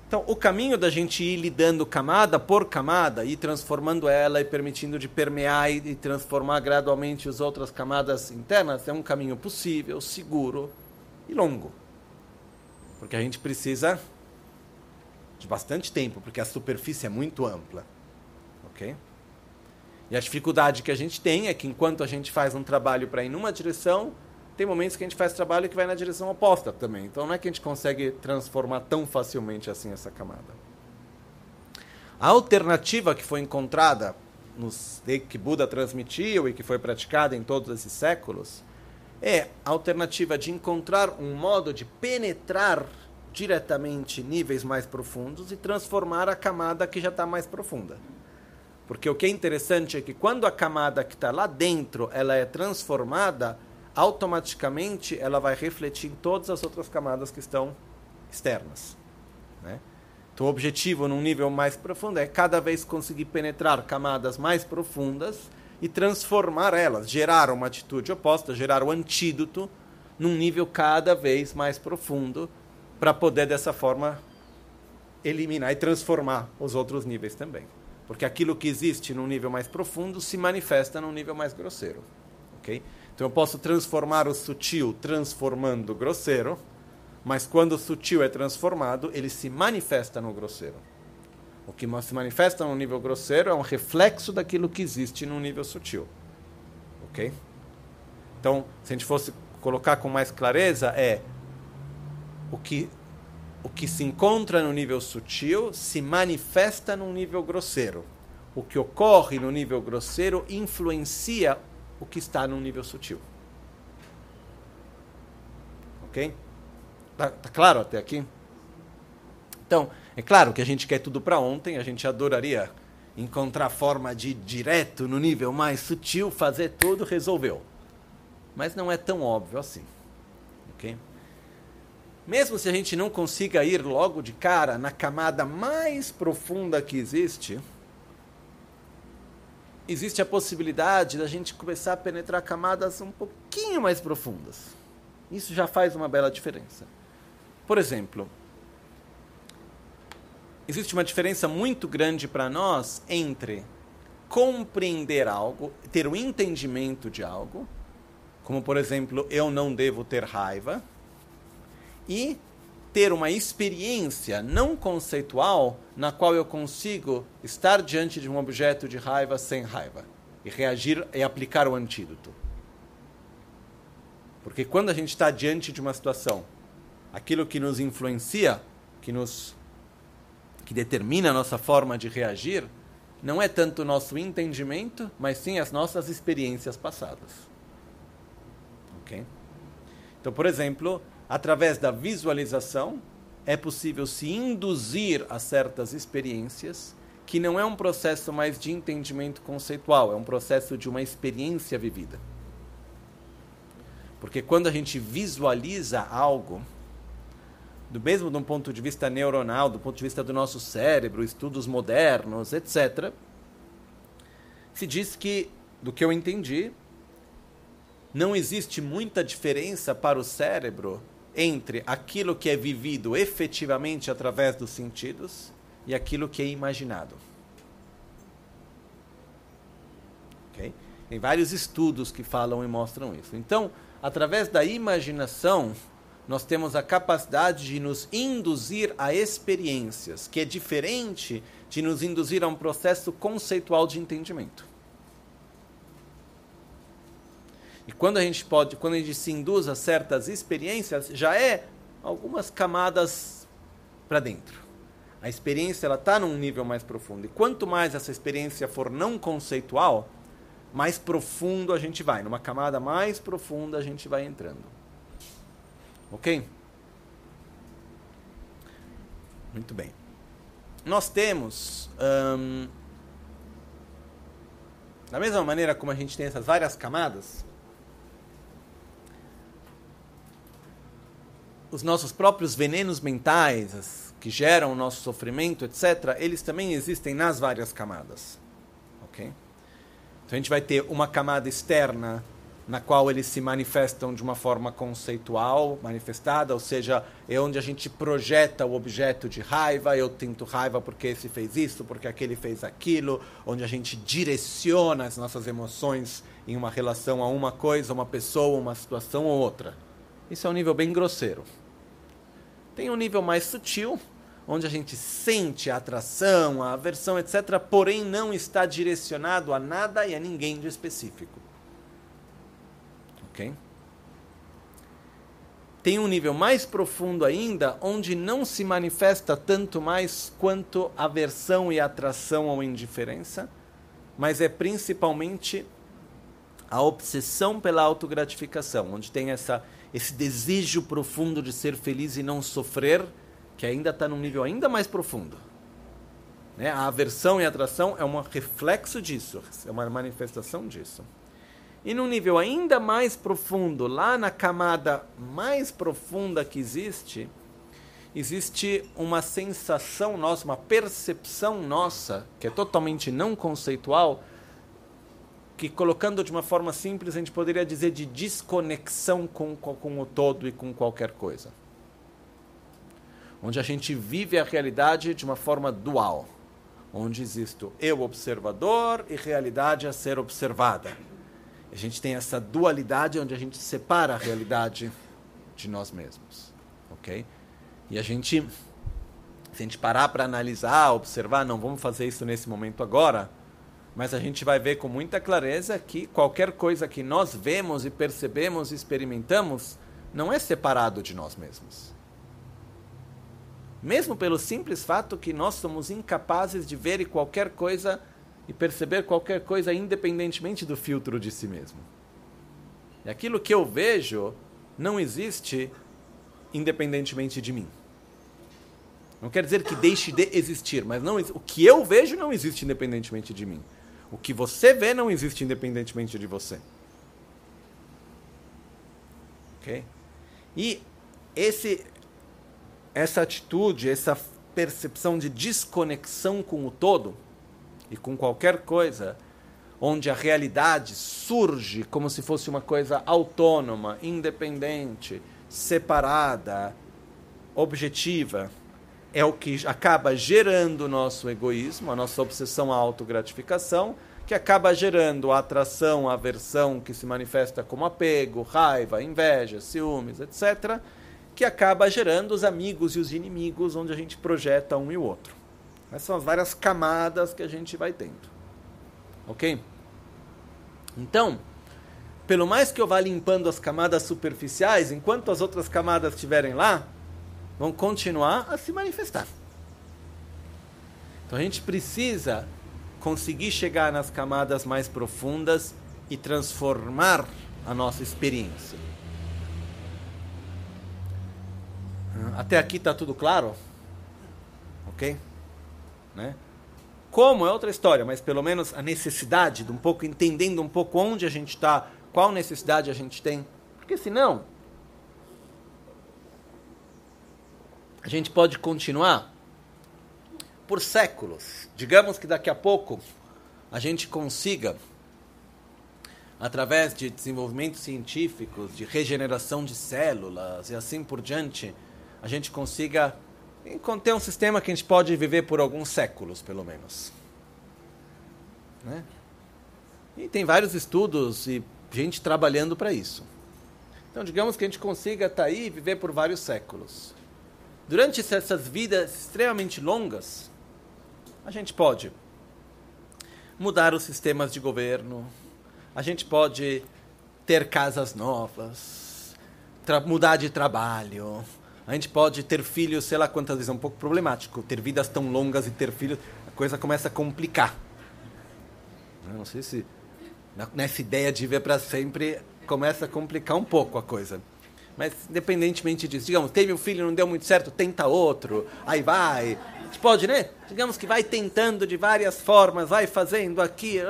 Então, o caminho da gente ir lidando camada por camada, e transformando ela e permitindo de permear e transformar gradualmente as outras camadas internas, é um caminho possível, seguro e longo. Porque a gente precisa de bastante tempo, porque a superfície é muito ampla. Ok? E a dificuldade que a gente tem é que enquanto a gente faz um trabalho para ir numa direção, tem momentos que a gente faz trabalho que vai na direção oposta também. Então não é que a gente consegue transformar tão facilmente assim essa camada. A alternativa que foi encontrada nos que Buda transmitiu e que foi praticada em todos esses séculos é a alternativa de encontrar um modo de penetrar diretamente níveis mais profundos e transformar a camada que já está mais profunda. Porque o que é interessante é que quando a camada que está lá dentro ela é transformada, automaticamente ela vai refletir em todas as outras camadas que estão externas. Né? Então, o objetivo num nível mais profundo é cada vez conseguir penetrar camadas mais profundas e transformar elas, gerar uma atitude oposta, gerar o um antídoto num nível cada vez mais profundo, para poder dessa forma eliminar e transformar os outros níveis também. Porque aquilo que existe num nível mais profundo se manifesta num nível mais grosseiro. ok? Então eu posso transformar o sutil transformando o grosseiro, mas quando o sutil é transformado, ele se manifesta no grosseiro. O que se manifesta no nível grosseiro é um reflexo daquilo que existe no nível sutil. Ok? Então, se a gente fosse colocar com mais clareza, é o que o que se encontra no nível sutil se manifesta no nível grosseiro. O que ocorre no nível grosseiro influencia o que está no nível sutil. Ok? Tá, tá claro até aqui? Então, é claro que a gente quer tudo para ontem, a gente adoraria encontrar forma de direto no nível mais sutil, fazer tudo, resolveu. Mas não é tão óbvio assim. Ok? Mesmo se a gente não consiga ir logo de cara na camada mais profunda que existe, existe a possibilidade da gente começar a penetrar camadas um pouquinho mais profundas. Isso já faz uma bela diferença. Por exemplo, existe uma diferença muito grande para nós entre compreender algo, ter o um entendimento de algo, como por exemplo, eu não devo ter raiva e ter uma experiência não conceitual na qual eu consigo estar diante de um objeto de raiva sem raiva e reagir e aplicar o antídoto. Porque quando a gente está diante de uma situação, aquilo que nos influencia, que nos que determina a nossa forma de reagir, não é tanto o nosso entendimento, mas sim as nossas experiências passadas. OK? Então, por exemplo, através da visualização, é possível se induzir a certas experiências, que não é um processo mais de entendimento conceitual, é um processo de uma experiência vivida. Porque quando a gente visualiza algo, do mesmo de um ponto de vista neuronal, do ponto de vista do nosso cérebro, estudos modernos, etc., se diz que, do que eu entendi, não existe muita diferença para o cérebro entre aquilo que é vivido efetivamente através dos sentidos e aquilo que é imaginado. Okay? Tem vários estudos que falam e mostram isso. Então, através da imaginação, nós temos a capacidade de nos induzir a experiências, que é diferente de nos induzir a um processo conceitual de entendimento. E quando a gente pode, quando a gente se induz a certas experiências, já é algumas camadas para dentro. A experiência ela está num nível mais profundo. E quanto mais essa experiência for não conceitual, mais profundo a gente vai. Numa camada mais profunda a gente vai entrando. Ok? Muito bem. Nós temos. Hum, da mesma maneira como a gente tem essas várias camadas, os nossos próprios venenos mentais, que geram o nosso sofrimento, etc., eles também existem nas várias camadas. Ok? Então a gente vai ter uma camada externa na qual eles se manifestam de uma forma conceitual, manifestada, ou seja, é onde a gente projeta o objeto de raiva, eu tento raiva porque esse fez isso, porque aquele fez aquilo, onde a gente direciona as nossas emoções em uma relação a uma coisa, uma pessoa, uma situação ou outra. Isso é um nível bem grosseiro. Tem um nível mais sutil, onde a gente sente a atração, a aversão, etc., porém não está direcionado a nada e a ninguém de específico. Ok? Tem um nível mais profundo ainda, onde não se manifesta tanto mais quanto aversão e atração ou indiferença, mas é principalmente a obsessão pela autogratificação, onde tem essa, esse desejo profundo de ser feliz e não sofrer, que ainda está num nível ainda mais profundo. Né? A aversão e a atração é um reflexo disso, é uma manifestação disso. E num nível ainda mais profundo, lá na camada mais profunda que existe, existe uma sensação nossa, uma percepção nossa, que é totalmente não conceitual, que colocando de uma forma simples, a gente poderia dizer de desconexão com, com o todo e com qualquer coisa. Onde a gente vive a realidade de uma forma dual. Onde existe eu observador e realidade a ser observada a gente tem essa dualidade onde a gente separa a realidade de nós mesmos, ok? E a gente, se a gente parar para analisar, observar, não vamos fazer isso nesse momento agora, mas a gente vai ver com muita clareza que qualquer coisa que nós vemos e percebemos e experimentamos não é separado de nós mesmos. Mesmo pelo simples fato que nós somos incapazes de ver qualquer coisa e perceber qualquer coisa independentemente do filtro de si mesmo. E aquilo que eu vejo não existe independentemente de mim. Não quer dizer que deixe de existir, mas não, o que eu vejo não existe independentemente de mim. O que você vê não existe independentemente de você. Ok? E esse, essa atitude, essa percepção de desconexão com o todo, e com qualquer coisa onde a realidade surge como se fosse uma coisa autônoma, independente, separada, objetiva, é o que acaba gerando o nosso egoísmo, a nossa obsessão à autogratificação, que acaba gerando a atração, a aversão que se manifesta como apego, raiva, inveja, ciúmes, etc., que acaba gerando os amigos e os inimigos, onde a gente projeta um e o outro. Essas são as várias camadas que a gente vai tendo. Ok? Então, pelo mais que eu vá limpando as camadas superficiais, enquanto as outras camadas estiverem lá, vão continuar a se manifestar. Então a gente precisa conseguir chegar nas camadas mais profundas e transformar a nossa experiência. Até aqui está tudo claro? Ok? Né? Como é outra história, mas pelo menos a necessidade de um pouco entendendo um pouco onde a gente está, qual necessidade a gente tem, porque senão a gente pode continuar por séculos. Digamos que daqui a pouco a gente consiga, através de desenvolvimentos científicos, de regeneração de células e assim por diante, a gente consiga tem um sistema que a gente pode viver por alguns séculos, pelo menos. Né? E tem vários estudos e gente trabalhando para isso. Então, digamos que a gente consiga estar tá aí e viver por vários séculos. Durante essas vidas extremamente longas, a gente pode mudar os sistemas de governo, a gente pode ter casas novas, mudar de trabalho, A gente pode ter filhos, sei lá quantas vezes, é um pouco problemático. Ter vidas tão longas e ter filhos, a coisa começa a complicar. Não sei se nessa ideia de viver para sempre começa a complicar um pouco a coisa. Mas, independentemente disso, digamos, teve um filho, não deu muito certo, tenta outro, aí vai. A gente pode, né? Digamos que vai tentando de várias formas, vai fazendo aqui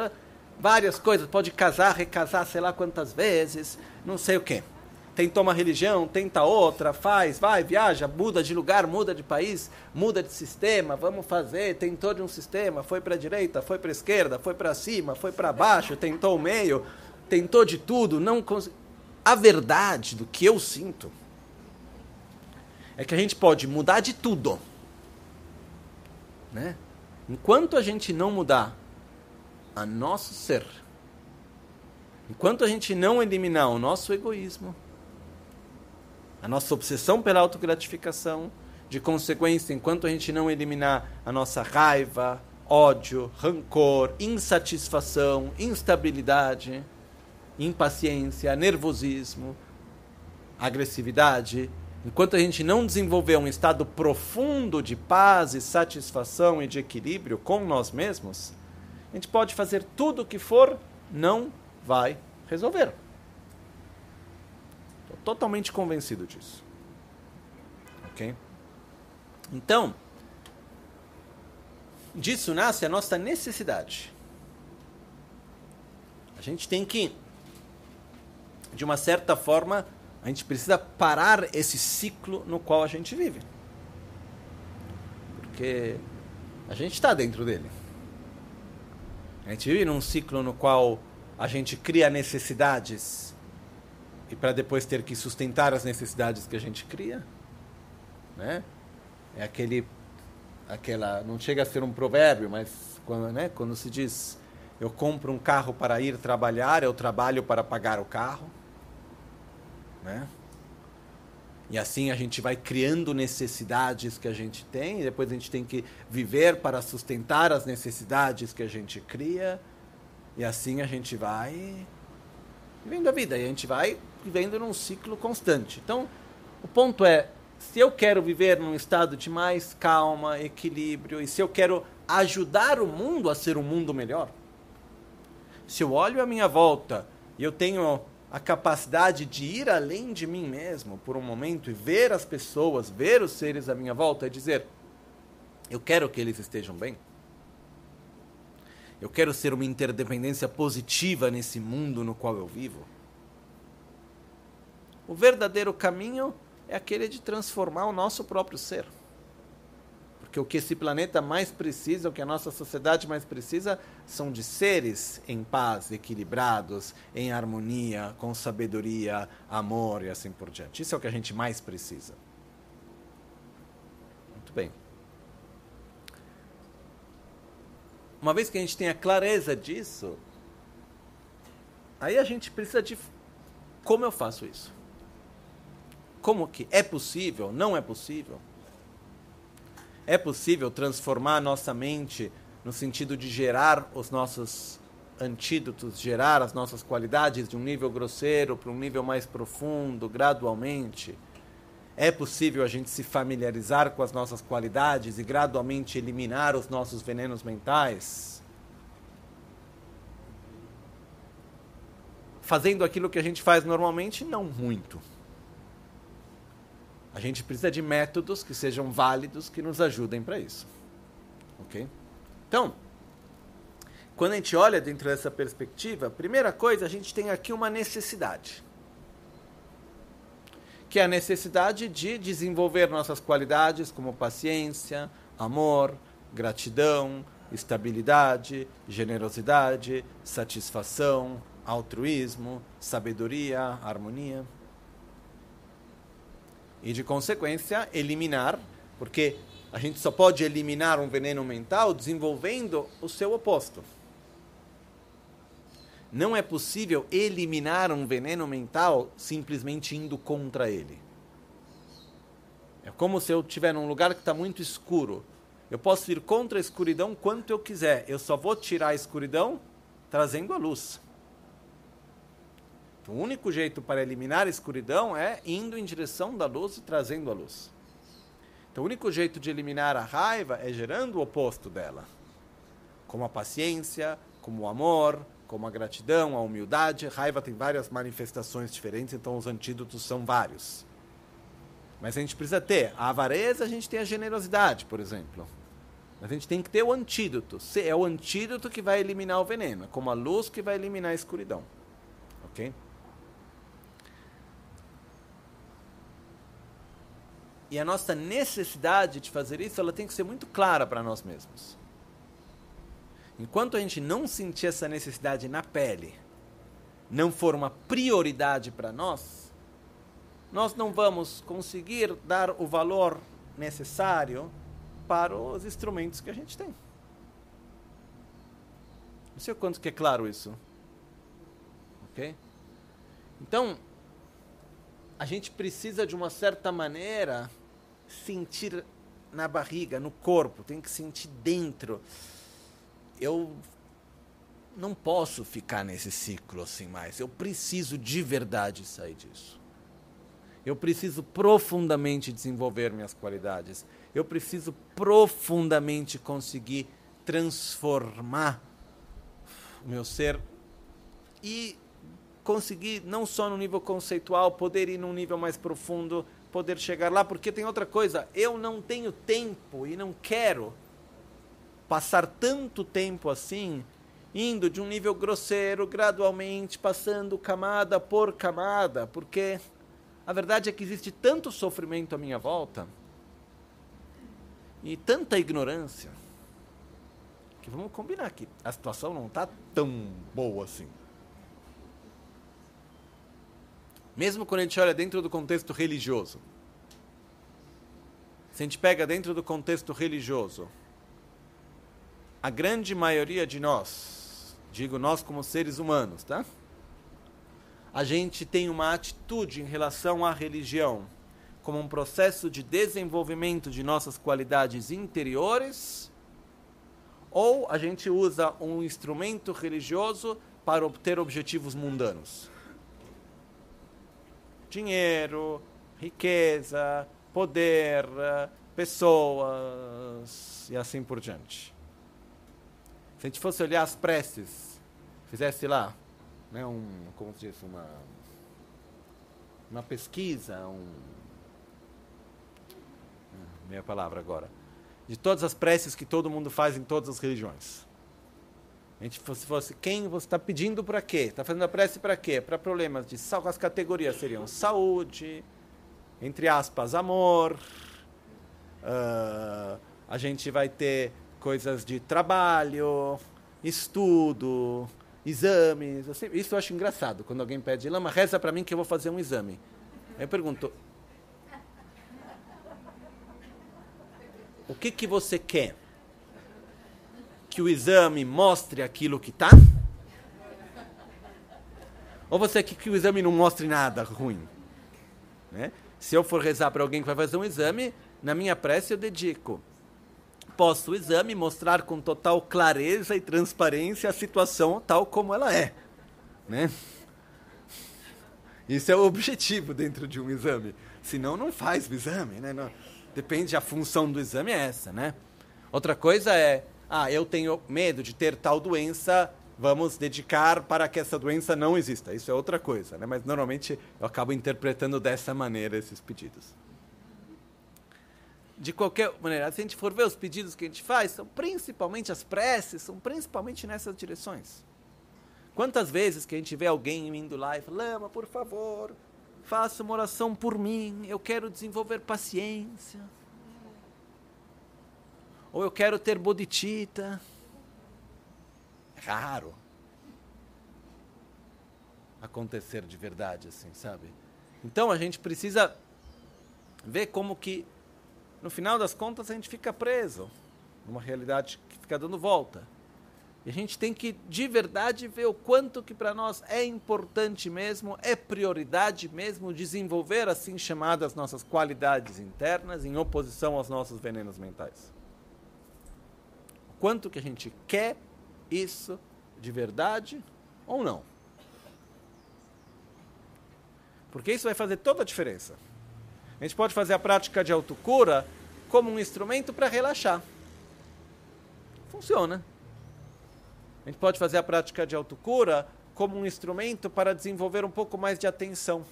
várias coisas, pode casar, recasar, sei lá quantas vezes, não sei o quê. Tentou uma religião, tenta outra, faz, vai, viaja, muda de lugar, muda de país, muda de sistema, vamos fazer, tentou de um sistema, foi para a direita, foi para a esquerda, foi para cima, foi para baixo, tentou o meio, tentou de tudo, não conseguiu a verdade do que eu sinto é que a gente pode mudar de tudo. Né? Enquanto a gente não mudar a nosso ser, enquanto a gente não eliminar o nosso egoísmo, a nossa obsessão pela autogratificação, de consequência, enquanto a gente não eliminar a nossa raiva, ódio, rancor, insatisfação, instabilidade, impaciência, nervosismo, agressividade, enquanto a gente não desenvolver um estado profundo de paz e satisfação e de equilíbrio com nós mesmos, a gente pode fazer tudo o que for, não vai resolver. Estou totalmente convencido disso. Ok? Então, disso nasce a nossa necessidade. A gente tem que de uma certa forma, a gente precisa parar esse ciclo no qual a gente vive. Porque a gente está dentro dele. A gente vive num ciclo no qual a gente cria necessidades e para depois ter que sustentar as necessidades que a gente cria, né? É aquele aquela não chega a ser um provérbio, mas quando, né, quando se diz eu compro um carro para ir trabalhar, eu trabalho para pagar o carro. Né? E assim a gente vai criando necessidades que a gente tem, e depois a gente tem que viver para sustentar as necessidades que a gente cria, e assim a gente vai vivendo a vida, e a gente vai vivendo num ciclo constante. Então, o ponto é, se eu quero viver num estado de mais calma, equilíbrio, e se eu quero ajudar o mundo a ser um mundo melhor, se eu olho à minha volta e eu tenho a capacidade de ir além de mim mesmo por um momento e ver as pessoas, ver os seres à minha volta e dizer: eu quero que eles estejam bem. Eu quero ser uma interdependência positiva nesse mundo no qual eu vivo. O verdadeiro caminho é aquele de transformar o nosso próprio ser. Porque o que esse planeta mais precisa, o que a nossa sociedade mais precisa, são de seres em paz, equilibrados, em harmonia, com sabedoria, amor e assim por diante. Isso é o que a gente mais precisa. Muito bem. Uma vez que a gente tem a clareza disso, aí a gente precisa de como eu faço isso? Como que é possível? Não é possível? É possível transformar a nossa mente no sentido de gerar os nossos antídotos, gerar as nossas qualidades de um nível grosseiro para um nível mais profundo, gradualmente? É possível a gente se familiarizar com as nossas qualidades e gradualmente eliminar os nossos venenos mentais? Fazendo aquilo que a gente faz normalmente, não muito. A gente precisa de métodos que sejam válidos, que nos ajudem para isso. Ok? Então, quando a gente olha dentro dessa perspectiva, primeira coisa, a gente tem aqui uma necessidade. Que é a necessidade de desenvolver nossas qualidades como paciência, amor, gratidão, estabilidade, generosidade, satisfação, altruísmo, sabedoria, harmonia e, de consequência, eliminar, porque a gente só pode eliminar um veneno mental desenvolvendo o seu oposto. Não é possível eliminar um veneno mental simplesmente indo contra ele. É como se eu estiver num lugar que está muito escuro. Eu posso ir contra a escuridão quanto eu quiser. Eu só vou tirar a escuridão trazendo a luz. O único jeito para eliminar a escuridão é indo em direção da luz e trazendo a luz. Então, o único jeito de eliminar a raiva é gerando o oposto dela, como a paciência, como o amor, como a gratidão, a humildade. Raiva tem várias manifestações diferentes, então os antídotos são vários. Mas a gente precisa ter a avareza, a gente tem a generosidade, por exemplo. Mas a gente tem que ter o antídoto. É o antídoto que vai eliminar o veneno, como a luz que vai eliminar a escuridão. Ok? E a nossa necessidade de fazer isso, ela tem que ser muito clara para nós mesmos. Enquanto a gente não sentir essa necessidade na pele, não for uma prioridade para nós, nós não vamos conseguir dar o valor necessário para os instrumentos que a gente tem. Não sei o quanto que é claro isso. Ok? Então, a gente precisa de uma certa maneira sentir na barriga, no corpo, tem que sentir dentro. Eu não posso ficar nesse ciclo assim mais. Eu preciso de verdade sair disso. Eu preciso profundamente desenvolver minhas qualidades. Eu preciso profundamente conseguir transformar o meu ser e conseguir, não só no nível conceitual, poder ir num nível mais profundo, poder chegar lá, porque tem outra coisa, eu não tenho tempo e não quero passar tanto tempo assim, indo de um nível grosseiro, gradualmente, passando camada por camada, porque a verdade é que existe tanto sofrimento à minha volta e tanta ignorância que vamos combinar que a situação não está tão boa assim. Mesmo quando a gente olha dentro do contexto religioso. Se a gente pega dentro do contexto religioso, a grande maioria de nós, digo nós como seres humanos, tá? A gente tem uma atitude em relação à religião como um processo de desenvolvimento de nossas qualidades interiores, ou a gente usa um instrumento religioso para obter objetivos mundanos dinheiro, riqueza, poder, pessoas e assim por diante. Se a gente fosse olhar as preces, fizesse lá, né, um, como se diz, uma, uma pesquisa, um, ah, meia palavra agora, de todas as preces que todo mundo faz em todas as religiões. A gente fosse, fosse quem você está pedindo para quê? Está fazendo a prece para quê? Para problemas de saúde. As categorias seriam saúde, entre aspas, amor. Uh, a gente vai ter coisas de trabalho, estudo, exames. Assim, isso eu acho engraçado. Quando alguém pede, Lama, reza para mim que eu vou fazer um exame. Aí eu pergunto, o que, que você quer? Que o exame mostre aquilo que está? Ou você quer que o exame não mostre nada ruim? Né? Se eu for rezar para alguém que vai fazer um exame, na minha prece eu dedico. Posso o exame mostrar com total clareza e transparência a situação tal como ela é. Né? Isso é o objetivo dentro de um exame. Senão não faz o exame. Né? Não, depende, a função do exame é essa. Né? Outra coisa é ah, eu tenho medo de ter tal doença, vamos dedicar para que essa doença não exista. Isso é outra coisa, né? mas normalmente eu acabo interpretando dessa maneira esses pedidos. De qualquer maneira, se a gente for ver os pedidos que a gente faz, são principalmente as preces, são principalmente nessas direções. Quantas vezes que a gente vê alguém indo lá e fala, Lama, por favor, faça uma oração por mim, eu quero desenvolver paciência ou eu quero ter bodhicitta. Raro acontecer de verdade assim, sabe? Então a gente precisa ver como que no final das contas a gente fica preso numa realidade que fica dando volta. E a gente tem que de verdade ver o quanto que para nós é importante mesmo, é prioridade mesmo desenvolver assim chamadas nossas qualidades internas em oposição aos nossos venenos mentais quanto que a gente quer isso de verdade ou não. Porque isso vai fazer toda a diferença. A gente pode fazer a prática de autocura como um instrumento para relaxar. Funciona. A gente pode fazer a prática de autocura como um instrumento para desenvolver um pouco mais de atenção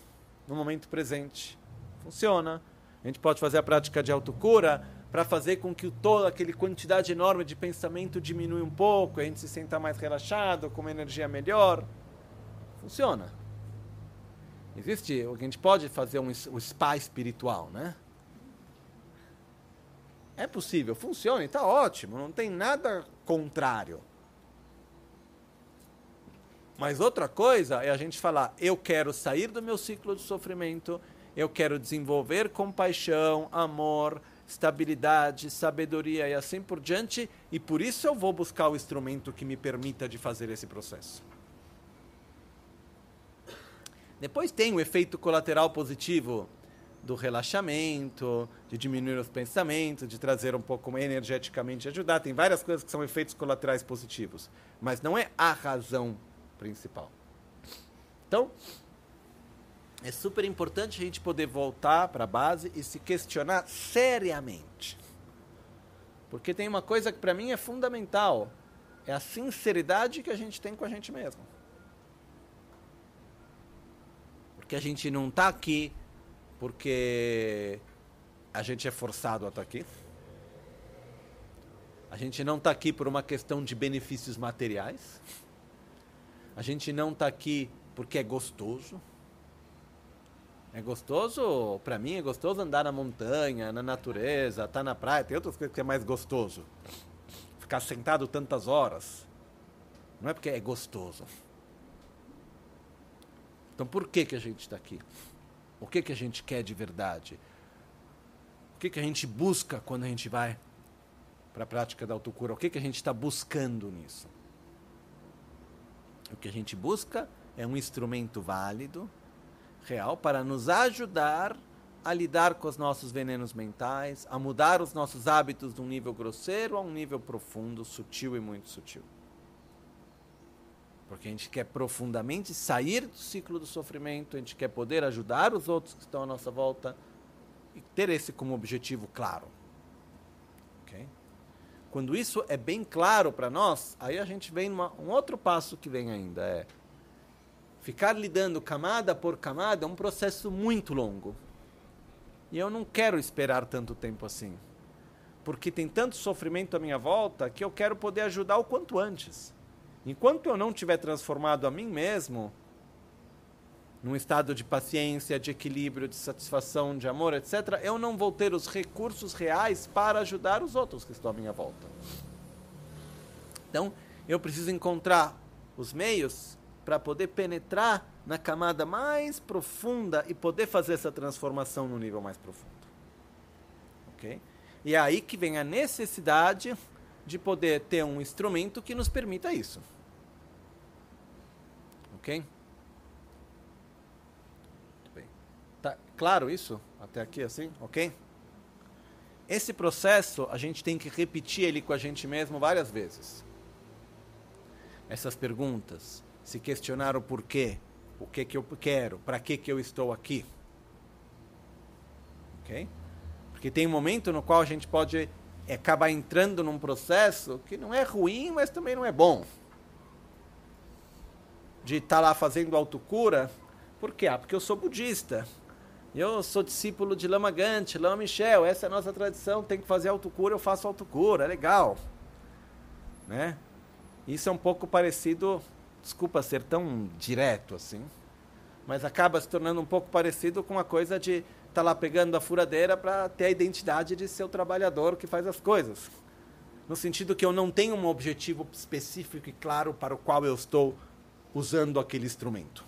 no momento presente. Funciona. A gente pode fazer a prática de autocura para fazer com que toda aquela quantidade enorme de pensamento diminua um pouco, a gente se sinta mais relaxado, com uma energia melhor. Funciona. Existe, a gente pode fazer um, um spa espiritual, né? É possível, funciona e está ótimo, não tem nada contrário. Mas outra coisa é a gente falar: eu quero sair do meu ciclo de sofrimento, eu quero desenvolver compaixão, amor, estabilidade, sabedoria e assim por diante, e por isso eu vou buscar o instrumento que me permita de fazer esse processo. Depois tem o efeito colateral positivo do relaxamento, de diminuir os pensamentos, de trazer um pouco energeticamente ajudar. Tem várias coisas que são efeitos colaterais positivos, mas não é a razão principal. Então, é super importante a gente poder voltar para a base e se questionar seriamente. Porque tem uma coisa que para mim é fundamental, é a sinceridade que a gente tem com a gente mesmo. Porque a gente não está aqui porque a gente é forçado a estar tá aqui. A gente não está aqui por uma questão de benefícios materiais. A gente não está aqui porque é gostoso. É gostoso, para mim é gostoso andar na montanha, na natureza, tá na praia. Tem outras coisas que é mais gostoso. Ficar sentado tantas horas. Não é porque é gostoso. Então por que, que a gente está aqui? O que, que a gente quer de verdade? O que, que a gente busca quando a gente vai para a prática da autocura? O que, que a gente está buscando nisso? O que a gente busca é um instrumento válido, real, para nos ajudar a lidar com os nossos venenos mentais, a mudar os nossos hábitos de um nível grosseiro a um nível profundo, sutil e muito sutil. Porque a gente quer profundamente sair do ciclo do sofrimento, a gente quer poder ajudar os outros que estão à nossa volta e ter esse como objetivo claro. Okay? Quando isso é bem claro para nós, aí a gente vem numa, um outro passo que vem ainda é ficar lidando camada por camada é um processo muito longo. E eu não quero esperar tanto tempo assim. Porque tem tanto sofrimento à minha volta que eu quero poder ajudar o quanto antes. Enquanto eu não tiver transformado a mim mesmo num estado de paciência, de equilíbrio, de satisfação, de amor, etc., eu não vou ter os recursos reais para ajudar os outros que estão à minha volta. Então, eu preciso encontrar os meios para poder penetrar na camada mais profunda e poder fazer essa transformação no nível mais profundo. Ok? E é aí que vem a necessidade de poder ter um instrumento que nos permita isso. Ok? Bem. Tá claro isso? Até aqui assim? Ok? Esse processo a gente tem que repetir ele com a gente mesmo várias vezes. Essas perguntas, se questionar o porquê, o que que eu quero, para que que eu estou aqui. Ok? Porque tem um momento no qual a gente pode acabar entrando num processo que não é ruim, mas também não é bom de estar tá lá fazendo autocura. Por quê? Ah, porque eu sou budista. Eu sou discípulo de Lama Gante, Lama Michel. Essa é a nossa tradição. Tem que fazer autocura, eu faço autocura. É legal. Né? Isso é um pouco parecido, desculpa ser tão direto assim, mas acaba se tornando um pouco parecido com a coisa de estar tá lá pegando a furadeira para ter a identidade de ser o trabalhador que faz as coisas. No sentido que eu não tenho um objetivo específico e claro para o qual eu estou usando aquele instrumento.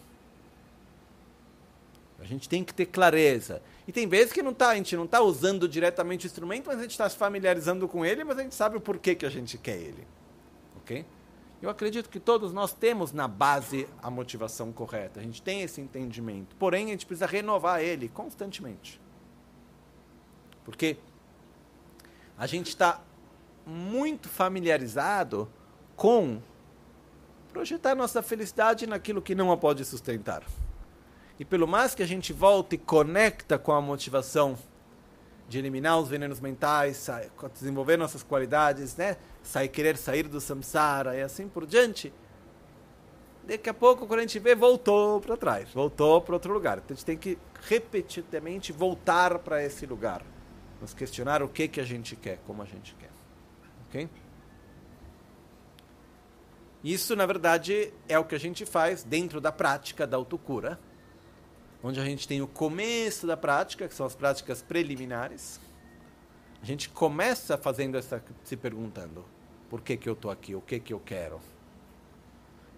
A gente tem que ter clareza. E tem vezes que não tá, a gente não está usando diretamente o instrumento, mas a gente está se familiarizando com ele, mas a gente sabe o porquê que a gente quer ele. Ok? Eu acredito que todos nós temos na base a motivação correta. A gente tem esse entendimento. Porém, a gente precisa renovar ele constantemente. Porque a gente está muito familiarizado com projetar nossa felicidade naquilo que não a pode sustentar. E pelo mais que a gente volta e conecta com a motivação de eliminar os venenos mentais, desenvolver nossas qualidades, né? Sair, querer sair do samsara e assim por diante, daqui a pouco, quando a gente vê, voltou para trás, voltou para outro lugar. Então a gente tem que repetidamente voltar para esse lugar. Nos questionar o que, que a gente quer, como a gente quer. Ok? Isso, na verdade, é o que a gente faz dentro da prática da autocura, onde a gente tem o começo da prática, que são as práticas preliminares. A gente começa fazendo essa, se perguntando: por que, que eu estou aqui? O que, que eu quero?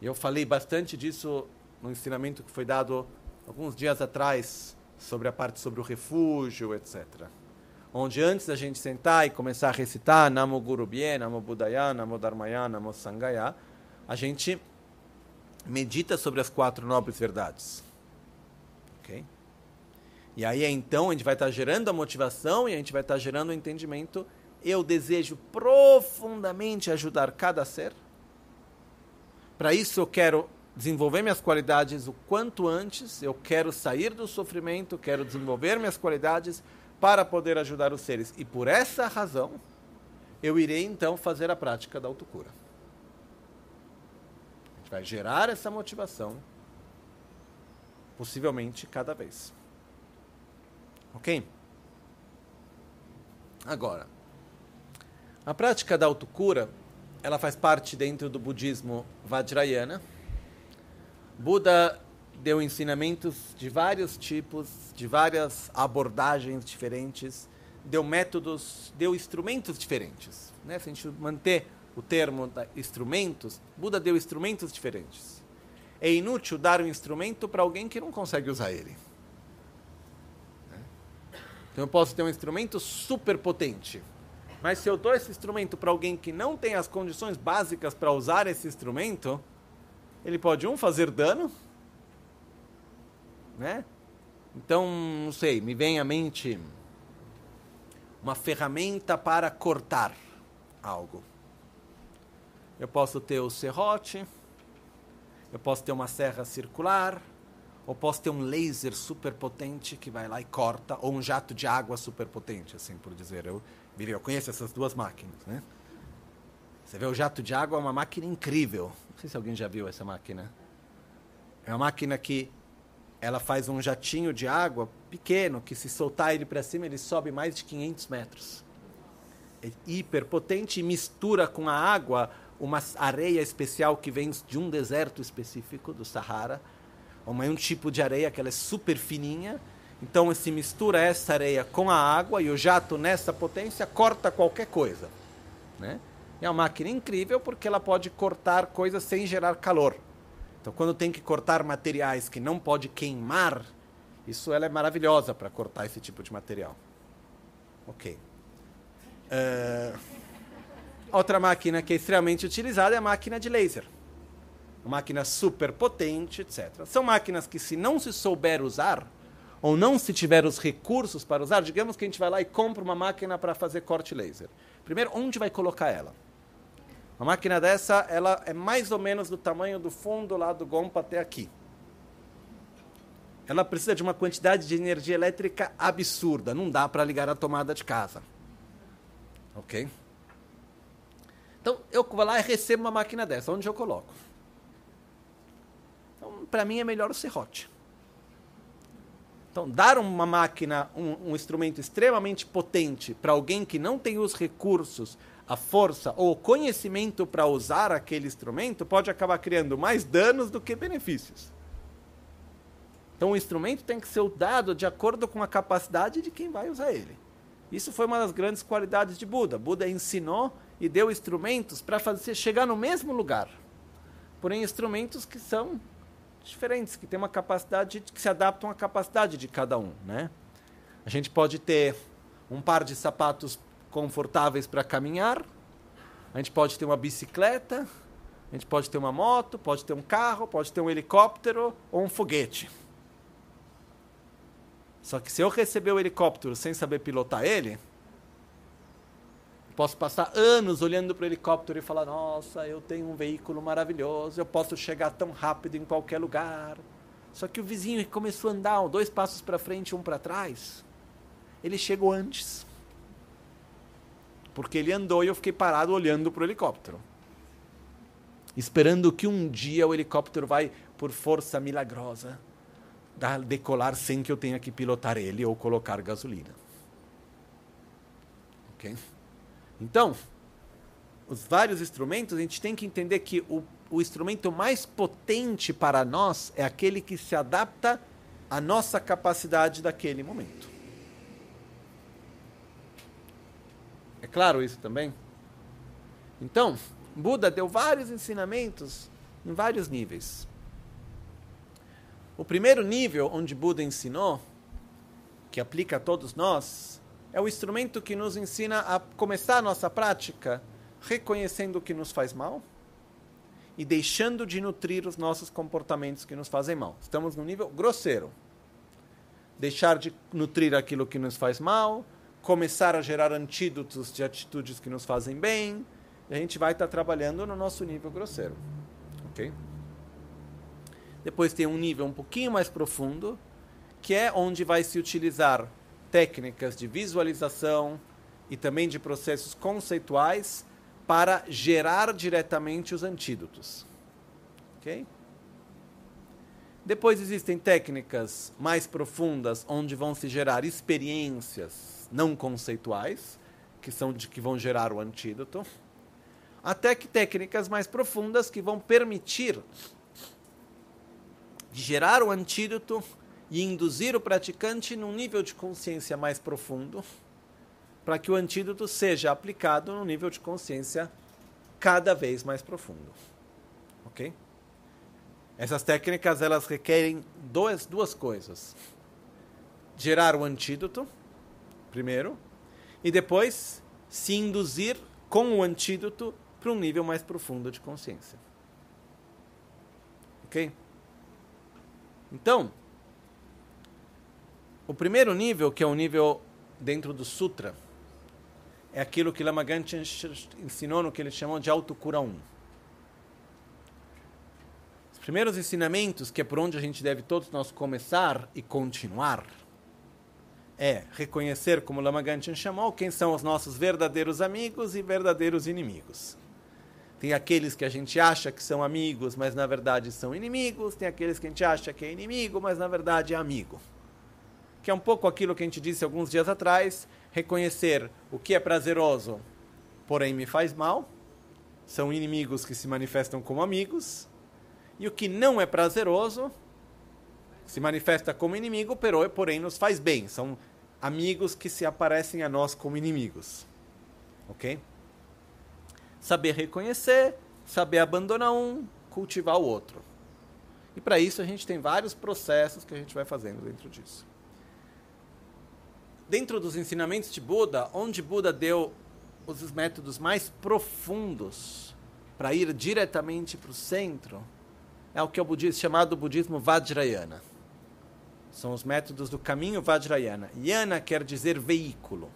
E eu falei bastante disso no ensinamento que foi dado alguns dias atrás sobre a parte sobre o refúgio, etc. Onde antes da gente sentar e começar a recitar Namo Guru Bie, Namo Buddhaya, Namo Dharmaya, Namo Sangaya, a gente medita sobre as quatro nobres verdades. E aí então a gente vai estar gerando a motivação e a gente vai estar gerando o entendimento. Eu desejo profundamente ajudar cada ser para isso eu quero desenvolver minhas qualidades o quanto antes, eu quero sair do sofrimento, quero desenvolver minhas qualidades para poder ajudar os seres. E por essa razão, eu irei então fazer a prática da autocura. A gente vai gerar essa motivação, possivelmente cada vez. Ok? Agora, a prática da autocura ela faz parte dentro do budismo Vajrayana. Buda deu ensinamentos de vários tipos, de várias abordagens diferentes, deu métodos, deu instrumentos diferentes. Né? Se a gente manter o termo instrumentos, Buda deu instrumentos diferentes. É inútil dar um instrumento para alguém que não consegue usar ele. Então eu posso ter um instrumento super potente, mas se eu dou esse instrumento para alguém que não tem as condições básicas para usar esse instrumento, ele pode, um, fazer dano, né? Então, não sei, me vem à mente uma ferramenta para cortar algo. Eu posso ter o serrote, eu posso ter uma serra circular, ou posso ter um laser super potente que vai lá e corta, ou um jato de água super potente, assim por dizer. Eu, eu conheço essas duas máquinas, né? Você vê o jato de água é uma máquina incrível. Não sei se alguém já viu essa máquina. É uma máquina que ela faz um jatinho de água pequeno que se soltar ele para cima ele sobe mais de 500 metros. É hiperpotente e mistura com a água uma areia especial que vem de um deserto específico do Sahara. Uma, um tipo de areia que ela é super fininha então se mistura essa areia com a água e o jato nessa potência corta qualquer coisa. Né? É uma máquina incrível porque ela pode cortar coisas sem gerar calor. Então quando tem que cortar materiais que não pode queimar, isso ela é maravilhosa para cortar esse tipo de material. Ok. Uh, outra máquina que é extremamente utilizada é a máquina de laser. Máquina super potente, etc. São máquinas que se não se souber usar, ou não se tiver os recursos para usar, digamos que a gente vai lá e compra uma máquina para fazer corte laser. Primeiro, onde vai colocar ela? Uma máquina dessa, ela é mais ou menos do tamanho do fundo lá do gompa até aqui. Ela precisa de uma quantidade de energia elétrica absurda, não dá para ligar a tomada de casa. OK? Então, eu vou lá e recebo uma máquina dessa, onde eu coloco? Para mim é melhor o serrote. Então, dar uma máquina, um, um instrumento extremamente potente para alguém que não tem os recursos, a força ou o conhecimento para usar aquele instrumento pode acabar criando mais danos do que benefícios. Então, o instrumento tem que ser dado de acordo com a capacidade de quem vai usar ele. Isso foi uma das grandes qualidades de Buda. Buda ensinou e deu instrumentos para fazer chegar no mesmo lugar. Porém, instrumentos que são diferentes, que têm uma capacidade, que se adaptam à capacidade de cada um, né? A gente pode ter um par de sapatos confortáveis para caminhar, a gente pode ter uma bicicleta, a gente pode ter uma moto, pode ter um carro, pode ter um helicóptero ou um foguete. Só que se eu receber o helicóptero sem saber pilotar ele, Posso passar anos olhando para o helicóptero e falar: nossa, eu tenho um veículo maravilhoso, eu posso chegar tão rápido em qualquer lugar. Só que o vizinho começou a andar dois passos para frente, um para trás. Ele chegou antes. Porque ele andou e eu fiquei parado olhando para o helicóptero. Esperando que um dia o helicóptero vai, por força milagrosa, decolar sem que eu tenha que pilotar ele ou colocar gasolina. Ok? Então, os vários instrumentos, a gente tem que entender que o, o instrumento mais potente para nós é aquele que se adapta à nossa capacidade daquele momento. É claro isso também? Então, Buda deu vários ensinamentos em vários níveis. O primeiro nível onde Buda ensinou, que aplica a todos nós, é o instrumento que nos ensina a começar a nossa prática reconhecendo o que nos faz mal e deixando de nutrir os nossos comportamentos que nos fazem mal. Estamos no nível grosseiro. Deixar de nutrir aquilo que nos faz mal, começar a gerar antídotos de atitudes que nos fazem bem, a gente vai estar trabalhando no nosso nível grosseiro. Ok? Depois tem um nível um pouquinho mais profundo, que é onde vai se utilizar técnicas de visualização e também de processos conceituais para gerar diretamente os antídotos. Ok? Depois existem técnicas mais profundas onde vão se gerar experiências não conceituais, que são de que vão gerar o antídoto, até que técnicas mais profundas que vão permitir gerar o antídoto e induzir o praticante num nível de consciência mais profundo para que o antídoto seja aplicado no nível de consciência cada vez mais profundo. Ok? Essas técnicas elas requerem duas, duas coisas: gerar o antídoto, primeiro, e depois se induzir com o antídoto para um nível mais profundo de consciência. Ok? Então, o primeiro nível, que é o nível dentro do Sutra, é aquilo que Lama Ganchen ensinou no que ele chamou de autocura 1. Os primeiros ensinamentos, que é por onde a gente deve todos nós começar e continuar, é reconhecer, como Lama Ganchen chamou, quem são os nossos verdadeiros amigos e verdadeiros inimigos. Tem aqueles que a gente acha que são amigos, mas na verdade são inimigos. Tem aqueles que a gente acha que é inimigo, mas na verdade é amigo. Que é um pouco aquilo que a gente disse alguns dias atrás, reconhecer o que é prazeroso, porém me faz mal, são inimigos que se manifestam como amigos, e o que não é prazeroso se manifesta como inimigo, porém nos faz bem, são amigos que se aparecem a nós como inimigos. Ok? Saber reconhecer, saber abandonar um, cultivar o outro. E para isso a gente tem vários processos que a gente vai fazendo dentro disso dentro dos ensinamentos de Buda, onde Buda deu os métodos mais profundos para ir diretamente para o centro, é o que é o budismo, chamado budismo Vajrayana. São os métodos do caminho Vajrayana. Yana quer dizer veículo.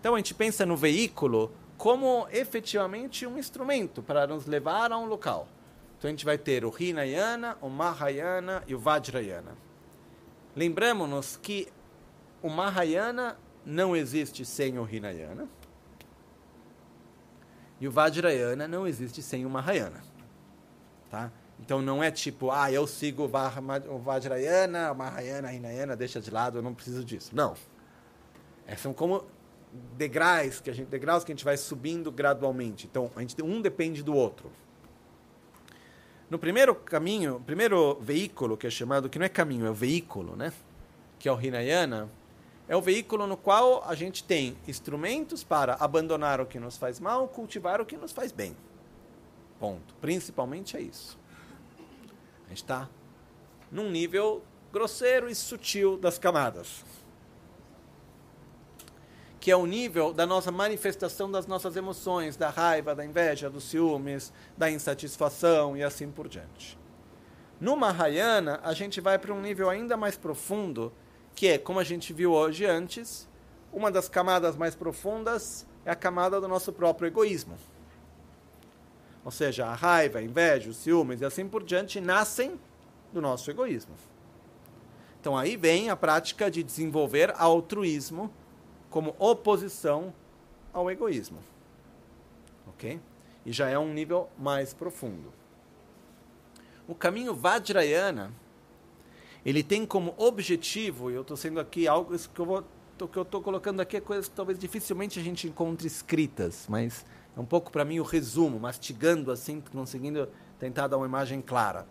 Então a gente pensa no veículo como efetivamente um instrumento para nos levar a um local. Então a gente vai ter o Hinayana, o Mahayana e o Vajrayana. Lembramos-nos que o Mahayana não existe sem o Hinayana. E o Vajrayana não existe sem o Mahayana. Tá? Então não é tipo, ah, eu sigo o Vajrayana, o Mahayana, Hinayana, deixa de lado, eu não preciso disso. Não. É, são como degraus que, a gente, degraus que a gente vai subindo gradualmente. Então, a gente, um depende do outro. No primeiro caminho, primeiro veículo que é chamado, que não é caminho, é o veículo, né? Que é o Hinayana, é o veículo no qual a gente tem instrumentos para abandonar o que nos faz mal, cultivar o que nos faz bem. Ponto. Principalmente é isso. A gente está num nível grosseiro e sutil das camadas. Que é o nível da nossa manifestação das nossas emoções, da raiva, da inveja, dos ciúmes, da insatisfação e assim por diante. No Mahayana, a gente vai para um nível ainda mais profundo que é, como a gente viu hoje antes, uma das camadas mais profundas é a camada do nosso próprio egoísmo. Ou seja, a raiva, a inveja, os ciúmes e assim por diante nascem do nosso egoísmo. Então aí vem a prática de desenvolver altruísmo como oposição ao egoísmo. Ok? E já é um nível mais profundo. O caminho Vajrayana, ele tem como objetivo, e eu estou sendo aqui algo que eu vou que eu estou colocando aqui é coisas que talvez dificilmente a gente encontre escritas, mas é um pouco para mim o resumo, mastigando assim, conseguindo tentar dar uma imagem clara.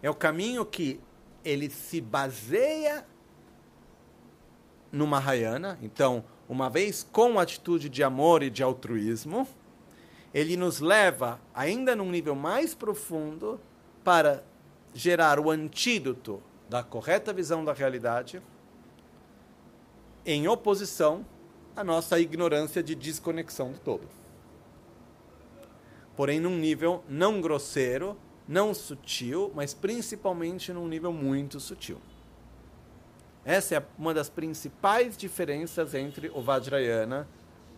É o caminho que ele se baseia no Mahayana, então, uma vez com atitude de amor e de altruísmo, ele nos leva ainda num nível mais profundo para gerar o antídoto da correta visão da realidade, em oposição à nossa ignorância de desconexão do todo. Porém, num nível não grosseiro, não sutil, mas principalmente num nível muito sutil. Essa é uma das principais diferenças entre o Vajrayana,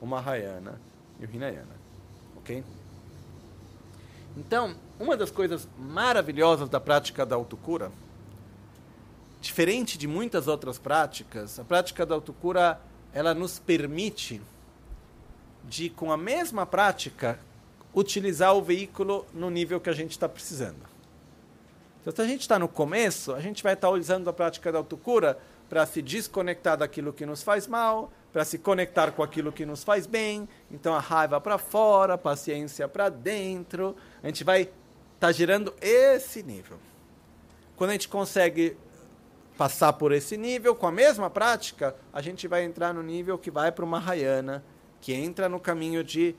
o Mahayana e o Hinayana. Ok? Então, uma das coisas maravilhosas da prática da autocura, diferente de muitas outras práticas, a prática da autocura ela nos permite de, com a mesma prática, utilizar o veículo no nível que a gente está precisando. Então, se a gente está no começo, a gente vai estar tá usando a prática da autocura para se desconectar daquilo que nos faz mal, para se conectar com aquilo que nos faz bem. Então a raiva para fora, a paciência para dentro. A gente vai estar tá gerando esse nível. Quando a gente consegue passar por esse nível, com a mesma prática, a gente vai entrar no nível que vai para uma Mahayana, que entra no caminho de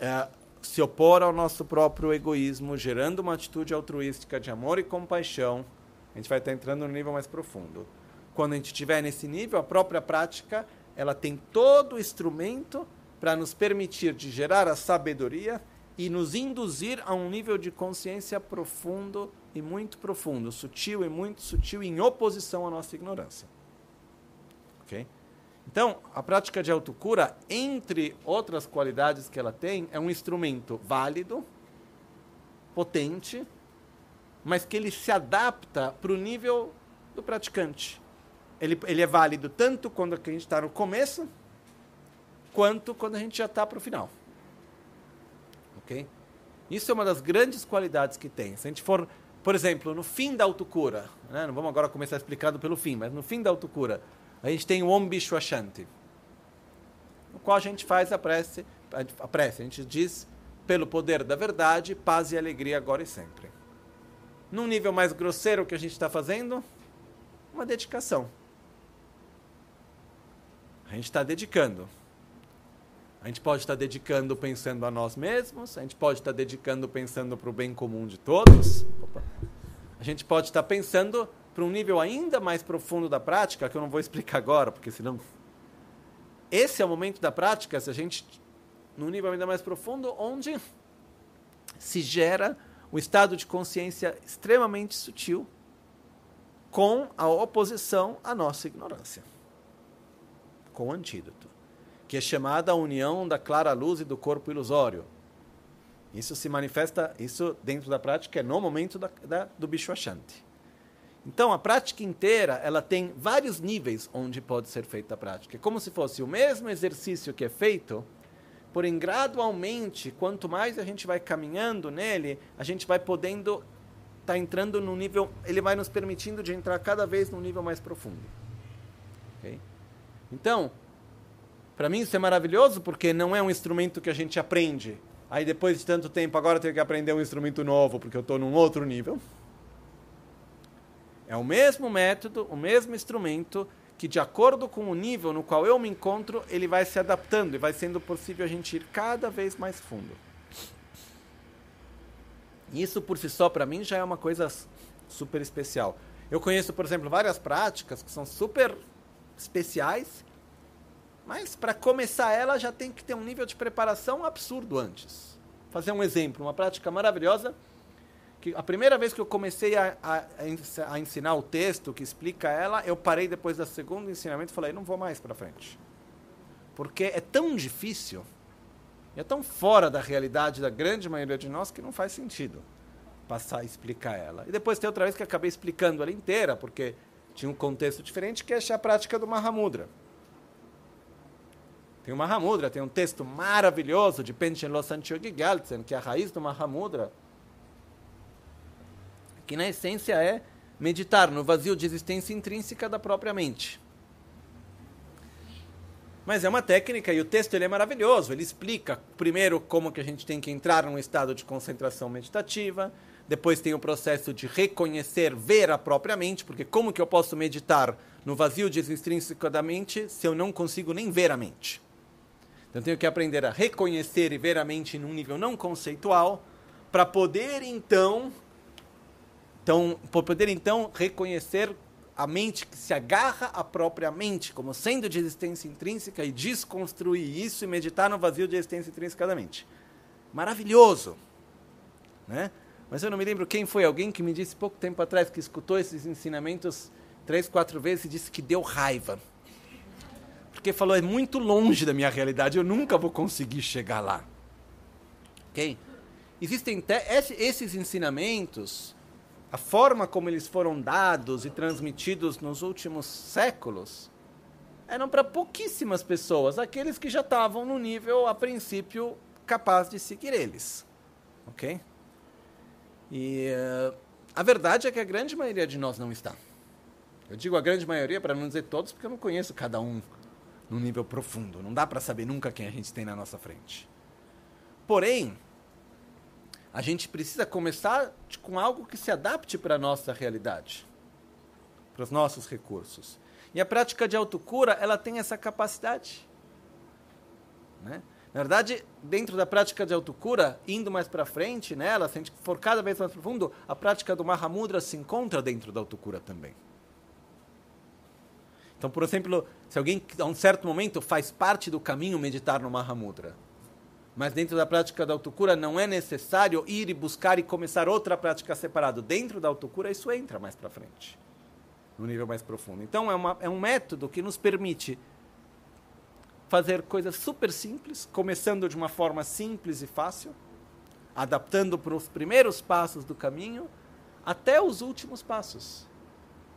é, se opor ao nosso próprio egoísmo, gerando uma atitude altruística de amor e compaixão. A gente vai estar entrando no nível mais profundo. Quando a gente estiver nesse nível, a própria prática ela tem todo o instrumento para nos permitir de gerar a sabedoria e nos induzir a um nível de consciência profundo e muito profundo, sutil e muito sutil, em oposição à nossa ignorância. Ok? Então, a prática de autocura, entre outras qualidades que ela tem, é um instrumento válido, potente, mas que ele se adapta para o nível do praticante ele, ele é válido tanto quando a gente está no começo, quanto quando a gente já está para o final. Ok? Isso é uma das grandes qualidades que tem. Se a gente for, por exemplo, no fim da autocura, né? não vamos agora começar explicado pelo fim, mas no fim da autocura, a gente tem o Om Bishwashanti, no qual a gente faz a prece, a prece, a gente diz, pelo poder da verdade, paz e alegria agora e sempre. Num nível mais grosseiro, o que a gente está fazendo? Uma dedicação. A gente está dedicando. A gente pode estar dedicando pensando a nós mesmos, a gente pode estar dedicando pensando para o bem comum de todos. Opa. A gente pode estar pensando para um nível ainda mais profundo da prática, que eu não vou explicar agora, porque senão. Esse é o momento da prática, se a gente. num nível ainda mais profundo, onde se gera um estado de consciência extremamente sutil com a oposição à nossa ignorância com o antídoto, que é chamada a união da clara luz e do corpo ilusório. Isso se manifesta, isso dentro da prática é no momento da, da, do bicho achante. Então, a prática inteira, ela tem vários níveis onde pode ser feita a prática. É como se fosse o mesmo exercício que é feito, porém, gradualmente, quanto mais a gente vai caminhando nele, a gente vai podendo estar tá entrando no nível, ele vai nos permitindo de entrar cada vez num nível mais profundo. Okay? Então, para mim isso é maravilhoso porque não é um instrumento que a gente aprende. Aí depois de tanto tempo, agora tenho que aprender um instrumento novo porque eu estou num outro nível. É o mesmo método, o mesmo instrumento que de acordo com o nível no qual eu me encontro, ele vai se adaptando e vai sendo possível a gente ir cada vez mais fundo. Isso por si só para mim já é uma coisa super especial. Eu conheço, por exemplo, várias práticas que são super especiais, mas para começar ela já tem que ter um nível de preparação absurdo antes. Fazer um exemplo, uma prática maravilhosa, que a primeira vez que eu comecei a, a, a ensinar o texto que explica ela, eu parei depois do segundo ensinamento e falei, não vou mais para frente. Porque é tão difícil, é tão fora da realidade da grande maioria de nós que não faz sentido. passar a explicar ela. E depois tem outra vez que acabei explicando ela inteira, porque tinha um contexto diferente, que é a prática do Mahamudra. Tem o Mahamudra, tem um texto maravilhoso de Penchen Losantyogi Gyaltsen, que é a raiz do Mahamudra, que na essência é meditar no vazio de existência intrínseca da própria mente. Mas é uma técnica e o texto ele é maravilhoso. Ele explica primeiro como que a gente tem que entrar num estado de concentração meditativa, depois tem o processo de reconhecer, ver a própria mente, porque como que eu posso meditar no vazio de extrínseco da mente se eu não consigo nem ver a mente? Então tenho que aprender a reconhecer e ver a mente num nível não conceitual, para poder então então, para poder então reconhecer a mente que se agarra à própria mente como sendo de existência intrínseca e desconstruir isso e meditar no vazio de existência intrínseca da mente. Maravilhoso, né? Mas eu não me lembro quem foi alguém que me disse pouco tempo atrás que escutou esses ensinamentos três, quatro vezes e disse que deu raiva. Porque falou, é muito longe da minha realidade, eu nunca vou conseguir chegar lá. Ok? Existem esses ensinamentos a forma como eles foram dados e transmitidos nos últimos séculos eram para pouquíssimas pessoas, aqueles que já estavam no nível, a princípio, capaz de seguir eles. Ok? E uh, a verdade é que a grande maioria de nós não está. Eu digo a grande maioria para não dizer todos, porque eu não conheço cada um num nível profundo. Não dá para saber nunca quem a gente tem na nossa frente. Porém, a gente precisa começar com algo que se adapte para a nossa realidade, para os nossos recursos. E a prática de autocura, ela tem essa capacidade. Né? Na verdade, dentro da prática de autocura, indo mais para frente nela, se a gente for cada vez mais profundo, a prática do Mahamudra se encontra dentro da autocura também. Então, por exemplo, se alguém a um certo momento faz parte do caminho meditar no Mahamudra, mas dentro da prática da autocura não é necessário ir e buscar e começar outra prática separada. Dentro da autocura isso entra mais para frente, no nível mais profundo. Então é, uma, é um método que nos permite fazer coisas super simples, começando de uma forma simples e fácil, adaptando para os primeiros passos do caminho até os últimos passos.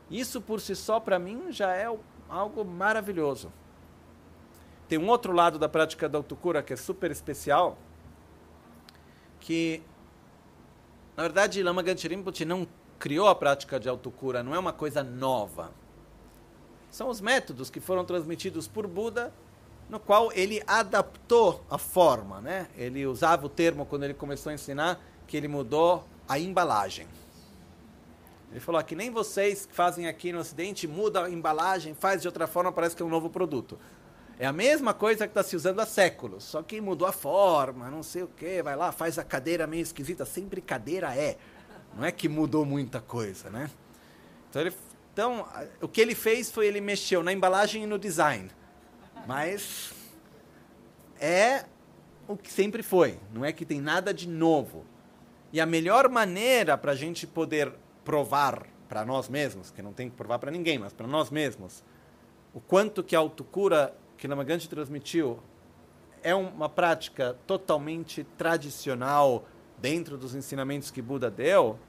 Isso por si só, para mim, já é algo maravilhoso. Tem um outro lado da prática da autocura que é super especial, que, na verdade, Lama Rinpoche não criou a prática de autocura, não é uma coisa nova. São os métodos que foram transmitidos por Buda, no qual ele adaptou a forma. Né? Ele usava o termo, quando ele começou a ensinar, que ele mudou a embalagem. Ele falou que nem vocês que fazem aqui no Ocidente, muda a embalagem, faz de outra forma, parece que é um novo produto. É a mesma coisa que está se usando há séculos, só que mudou a forma, não sei o que, vai lá, faz a cadeira meio esquisita, sempre cadeira é. Não é que mudou muita coisa, né? Então, ele, então, o que ele fez foi ele mexeu na embalagem e no design. Mas é o que sempre foi, não é que tem nada de novo. E a melhor maneira para a gente poder provar para nós mesmos, que não tem que provar para ninguém, mas para nós mesmos, o quanto que a autocura que Lamaganti transmitiu é uma prática totalmente tradicional dentro dos ensinamentos que Buda deu,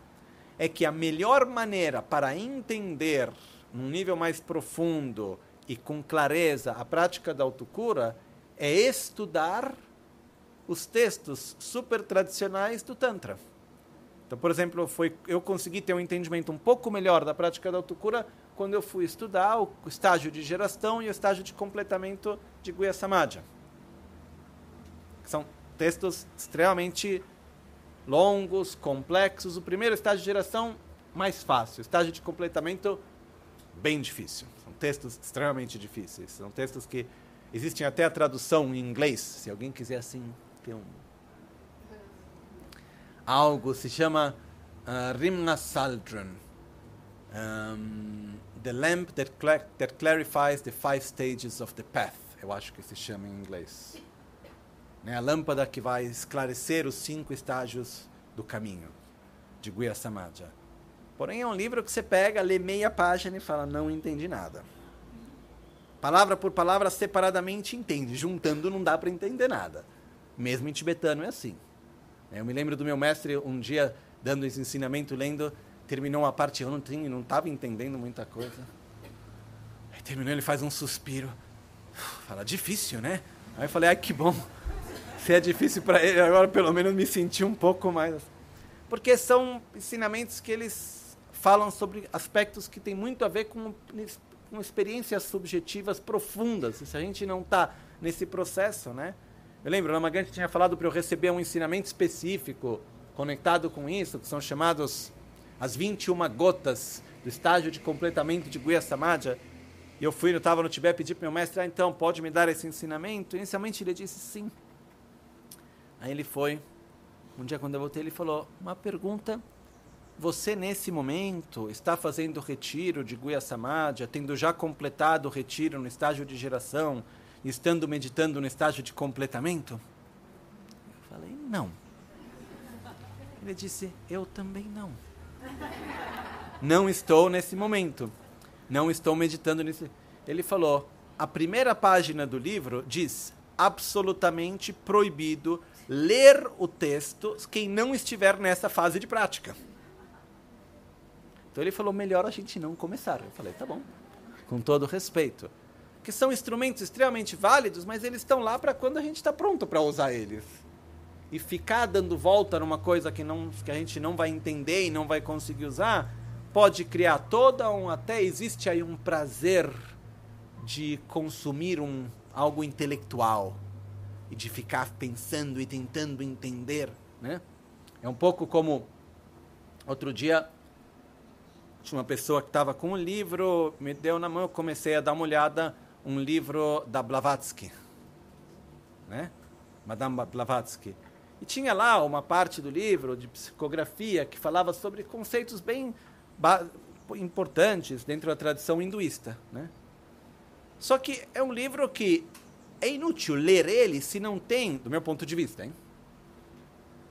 é que a melhor maneira para entender num nível mais profundo e com clareza a prática da autocura é estudar os textos super tradicionais do Tantra. Então, por exemplo, foi, eu consegui ter um entendimento um pouco melhor da prática da autocura quando eu fui estudar o estágio de geração e o estágio de completamento de Guya Samadja. São textos extremamente longos, complexos. O primeiro estágio de geração, mais fácil. O estágio de completamento, bem difícil. São textos extremamente difíceis. São textos que existem até a tradução em inglês. Se alguém quiser, assim, ter um... Algo se chama uh, Rimna Saldran um, The Lamp that, that Clarifies the Five Stages of the Path, eu acho que se chama em inglês. Né? A lâmpada que vai esclarecer os cinco estágios do caminho, de Guya Samadja. Porém, é um livro que você pega, lê meia página e fala, não entendi nada. Palavra por palavra, separadamente entende. Juntando não dá para entender nada. Mesmo em tibetano é assim. Eu me lembro do meu mestre um dia dando esse ensinamento, lendo, terminou uma parte, eu não tinha, não estava entendendo muita coisa. Aí terminou, ele faz um suspiro. Fala, difícil, né? Aí eu falei, ai que bom. Se é difícil para ele, agora pelo menos me senti um pouco mais. Porque são ensinamentos que eles falam sobre aspectos que têm muito a ver com, com experiências subjetivas profundas. Se a gente não está nesse processo, né? Eu lembro, o Ramagante tinha falado para eu receber um ensinamento específico conectado com isso, que são chamados as 21 gotas do estágio de completamento de Guia Samadha. E eu fui, eu estava no Tibete, pedi para meu mestre, ah, então, pode me dar esse ensinamento? Inicialmente ele disse sim. Aí ele foi. Um dia quando eu voltei, ele falou, uma pergunta, você nesse momento está fazendo retiro de Guia Samadha, tendo já completado o retiro no estágio de geração, estando meditando no estágio de completamento? Eu falei, não. Ele disse, eu também não. Não estou nesse momento. Não estou meditando nesse. Ele falou, a primeira página do livro diz absolutamente proibido ler o texto quem não estiver nessa fase de prática. Então ele falou, melhor a gente não começar. Eu falei, tá bom, com todo respeito que são instrumentos extremamente válidos, mas eles estão lá para quando a gente está pronto para usar eles. E ficar dando volta numa coisa que, não, que a gente não vai entender e não vai conseguir usar, pode criar toda um. Até existe aí um prazer de consumir um, algo intelectual e de ficar pensando e tentando entender. Né? É um pouco como outro dia tinha uma pessoa que estava com um livro, me deu na mão, eu comecei a dar uma olhada um livro da Blavatsky, né? Madame Blavatsky. E tinha lá uma parte do livro de psicografia que falava sobre conceitos bem importantes dentro da tradição hinduísta, né? Só que é um livro que é inútil ler ele se não tem, do meu ponto de vista, hein?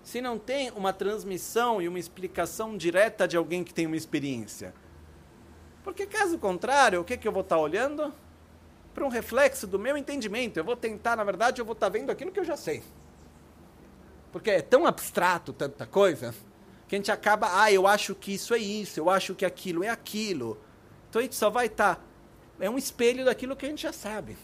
Se não tem uma transmissão e uma explicação direta de alguém que tem uma experiência. Porque caso contrário, o que, que eu vou estar olhando? Para um reflexo do meu entendimento. Eu vou tentar, na verdade, eu vou estar tá vendo aquilo que eu já sei. Porque é tão abstrato tanta coisa que a gente acaba, ah, eu acho que isso é isso, eu acho que aquilo é aquilo. Então a gente só vai estar. Tá, é um espelho daquilo que a gente já sabe.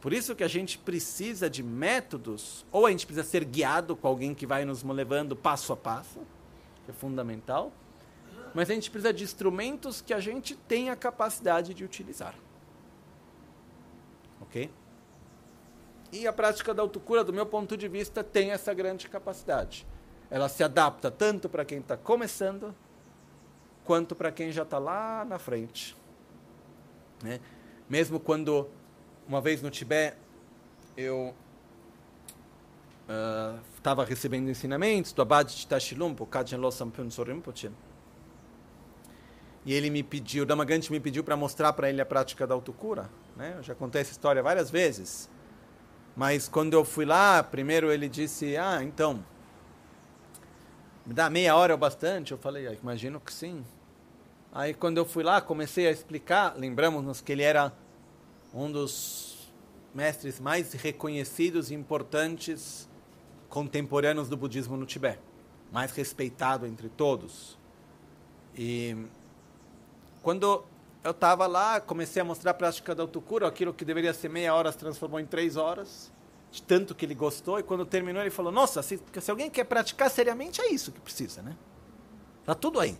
Por isso que a gente precisa de métodos, ou a gente precisa ser guiado com alguém que vai nos levando passo a passo, que é fundamental mas a gente precisa de instrumentos que a gente tenha a capacidade de utilizar. Ok? E a prática da autocura, do meu ponto de vista, tem essa grande capacidade. Ela se adapta tanto para quem está começando, quanto para quem já está lá na frente. Né? Mesmo quando, uma vez no Tibete, eu estava uh, recebendo ensinamentos do Abad de Tashilumpo, Kajen Losampun Sorimpochen, e ele me pediu, o Damagante me pediu para mostrar para ele a prática da autocura. Né? Eu já contei essa história várias vezes. Mas quando eu fui lá, primeiro ele disse: Ah, então, me dá meia hora ou bastante? Eu falei: ah, Imagino que sim. Aí quando eu fui lá, comecei a explicar. Lembramos-nos que ele era um dos mestres mais reconhecidos e importantes contemporâneos do budismo no Tibete, mais respeitado entre todos. E quando eu estava lá, comecei a mostrar a prática da autocura, aquilo que deveria ser meia hora se transformou em três horas, de tanto que ele gostou, e quando terminou ele falou, nossa, se, se alguém quer praticar seriamente, é isso que precisa, né? Está tudo aí.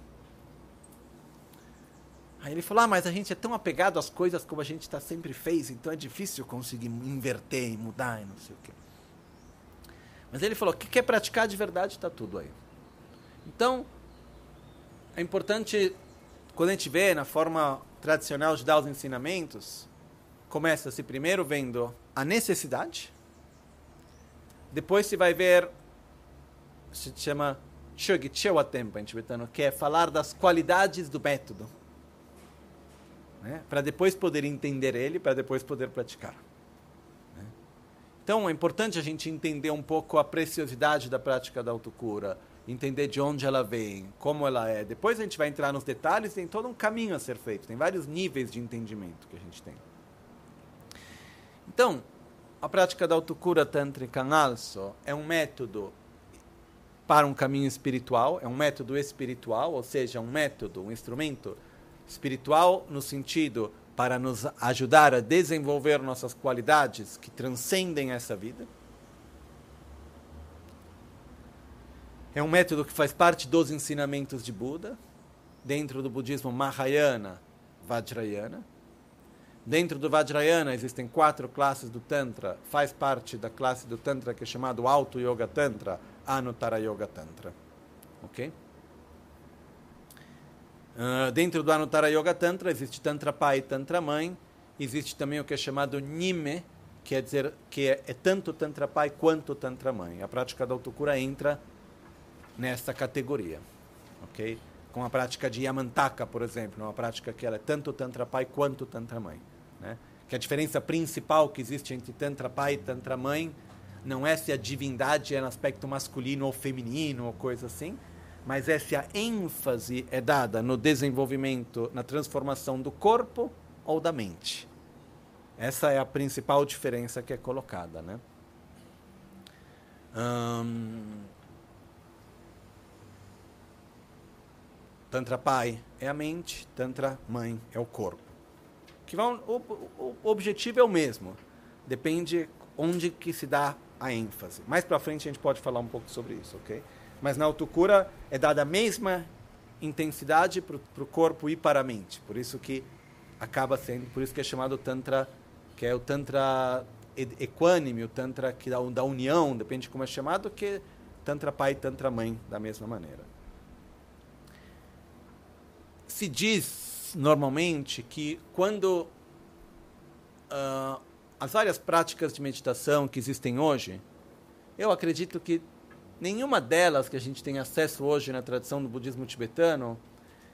Aí ele falou, ah, mas a gente é tão apegado às coisas como a gente está sempre fez, então é difícil conseguir inverter e mudar e não sei o quê. Mas ele falou, que quer praticar de verdade, está tudo aí. Então, é importante quando a gente vê na forma tradicional de dar os ensinamentos, começa-se primeiro vendo a necessidade, depois se vai ver, se chama tempo em tibetano, que é falar das qualidades do método, né? para depois poder entender ele, para depois poder praticar. Né? Então é importante a gente entender um pouco a preciosidade da prática da autocura, entender de onde ela vem, como ela é. Depois a gente vai entrar nos detalhes, tem todo um caminho a ser feito, tem vários níveis de entendimento que a gente tem. Então, a prática da autocura tântrica also é um método para um caminho espiritual, é um método espiritual, ou seja, um método, um instrumento espiritual no sentido para nos ajudar a desenvolver nossas qualidades que transcendem essa vida. É um método que faz parte dos ensinamentos de Buda, dentro do budismo Mahayana, Vajrayana. Dentro do Vajrayana existem quatro classes do Tantra, faz parte da classe do Tantra que é chamado Auto Yoga Tantra, Anuttara Yoga Tantra. Ok? Uh, dentro do Anuttara Yoga Tantra existe Tantra pai e Tantra mãe. Existe também o que é chamado Nime, quer dizer que é, é tanto Tantra pai quanto Tantra mãe. A prática da autocura entra nessa categoria. Ok? Com a prática de Yamantaka, por exemplo, uma prática que ela é tanto Tantra pai quanto Tantra mãe. Né? Que a diferença principal que existe entre Tantra pai e Tantra mãe não é se a divindade é no aspecto masculino ou feminino ou coisa assim, mas é se a ênfase é dada no desenvolvimento, na transformação do corpo ou da mente. Essa é a principal diferença que é colocada, né? Hum, tantra pai é a mente, Tantra mãe é o corpo. Que vão, o, o, o objetivo é o mesmo. Depende onde que se dá a ênfase. Mais para frente a gente pode falar um pouco sobre isso, ok? Mas na autocura é dada a mesma intensidade para o corpo e para a mente. Por isso que acaba sendo, por isso que é chamado tantra, que é o tantra equânime, o tantra que dá da união, depende de como é chamado, que tantra pai e tantra mãe da mesma maneira. Se diz normalmente que quando uh, as várias práticas de meditação que existem hoje, eu acredito que nenhuma delas que a gente tem acesso hoje na tradição do budismo tibetano,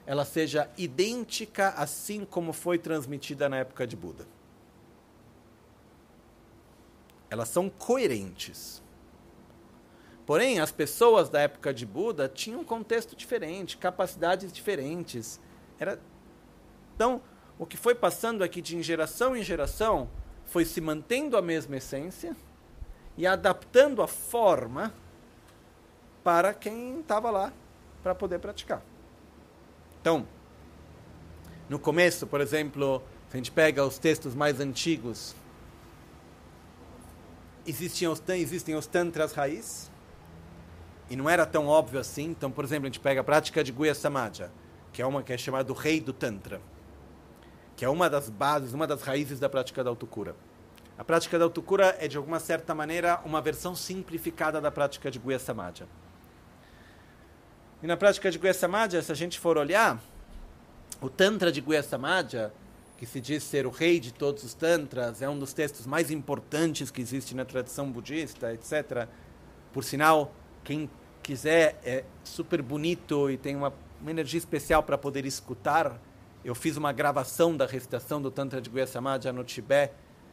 ela seja idêntica assim como foi transmitida na época de Buda. Elas são coerentes. Porém, as pessoas da época de Buda tinham um contexto diferente, capacidades diferentes. Era... Então, o que foi passando aqui de geração em geração foi se mantendo a mesma essência e adaptando a forma para quem estava lá para poder praticar. Então, no começo, por exemplo, se a gente pega os textos mais antigos, existiam os, existem os tantras raiz, e não era tão óbvio assim. Então, por exemplo, a gente pega a prática de Guya Samaja, que é uma que é chamada do rei do tantra que é uma das bases, uma das raízes da prática da autocura. A prática da autocura é, de alguma certa maneira, uma versão simplificada da prática de Guya Samadja. E na prática de Guya Samadja, se a gente for olhar, o Tantra de Guya Samadja, que se diz ser o rei de todos os tantras, é um dos textos mais importantes que existe na tradição budista, etc. Por sinal, quem quiser, é super bonito e tem uma, uma energia especial para poder escutar eu fiz uma gravação da recitação do Tantra de Guya Samadja no Tibete.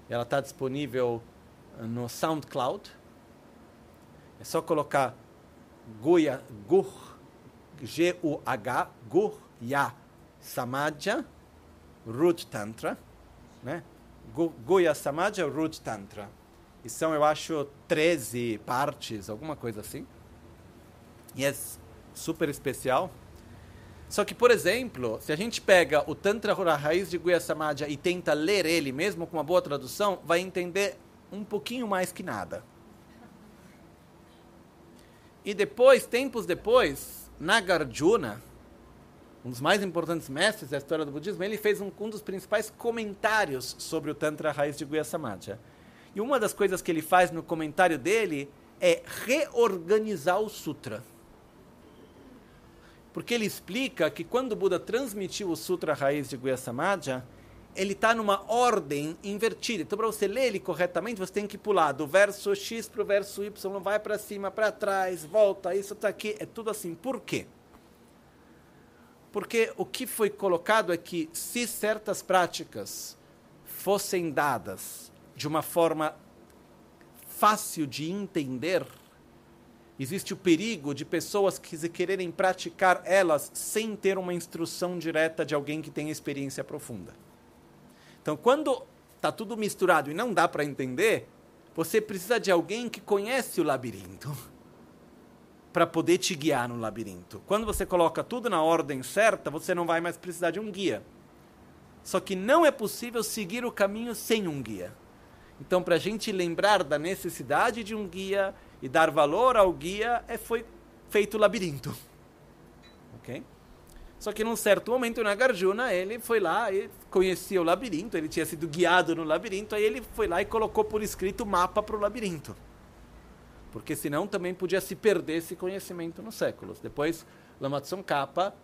Ela está disponível eh, no SoundCloud. É só colocar Guya, Gur, G-U-H, Gur, Ya, Samadja, Root Tantra. Né? Guya Samadja, Root Tantra. E são, eu acho, 13 partes, alguma coisa assim. E é super especial. Só que, por exemplo, se a gente pega o Tantra a raiz de Guya Samadja e tenta ler ele, mesmo com uma boa tradução, vai entender um pouquinho mais que nada. E depois, tempos depois, Nagarjuna, um dos mais importantes mestres da história do budismo, ele fez um, um dos principais comentários sobre o Tantra raiz de Guya Samadja. E uma das coisas que ele faz no comentário dele é reorganizar o sutra porque ele explica que quando o Buda transmitiu o Sutra Raiz de Guya Samadja, ele está numa ordem invertida. Então, para você ler ele corretamente, você tem que pular do verso X para o verso Y, vai para cima, para trás, volta, isso está aqui, é tudo assim. Por quê? Porque o que foi colocado é que se certas práticas fossem dadas de uma forma fácil de entender, existe o perigo de pessoas que quererem praticar elas sem ter uma instrução direta de alguém que tem experiência profunda. Então, quando está tudo misturado e não dá para entender, você precisa de alguém que conhece o labirinto *laughs* para poder te guiar no labirinto. Quando você coloca tudo na ordem certa, você não vai mais precisar de um guia. Só que não é possível seguir o caminho sem um guia. Então, para a gente lembrar da necessidade de um guia e dar valor ao guia, é, foi feito o labirinto. Ok? Só que num certo momento, o Nagarjuna, ele foi lá e conhecia o labirinto, ele tinha sido guiado no labirinto, aí ele foi lá e colocou por escrito o mapa para o labirinto. Porque senão também podia se perder esse conhecimento nos séculos. Depois, Lama Tsongkhapa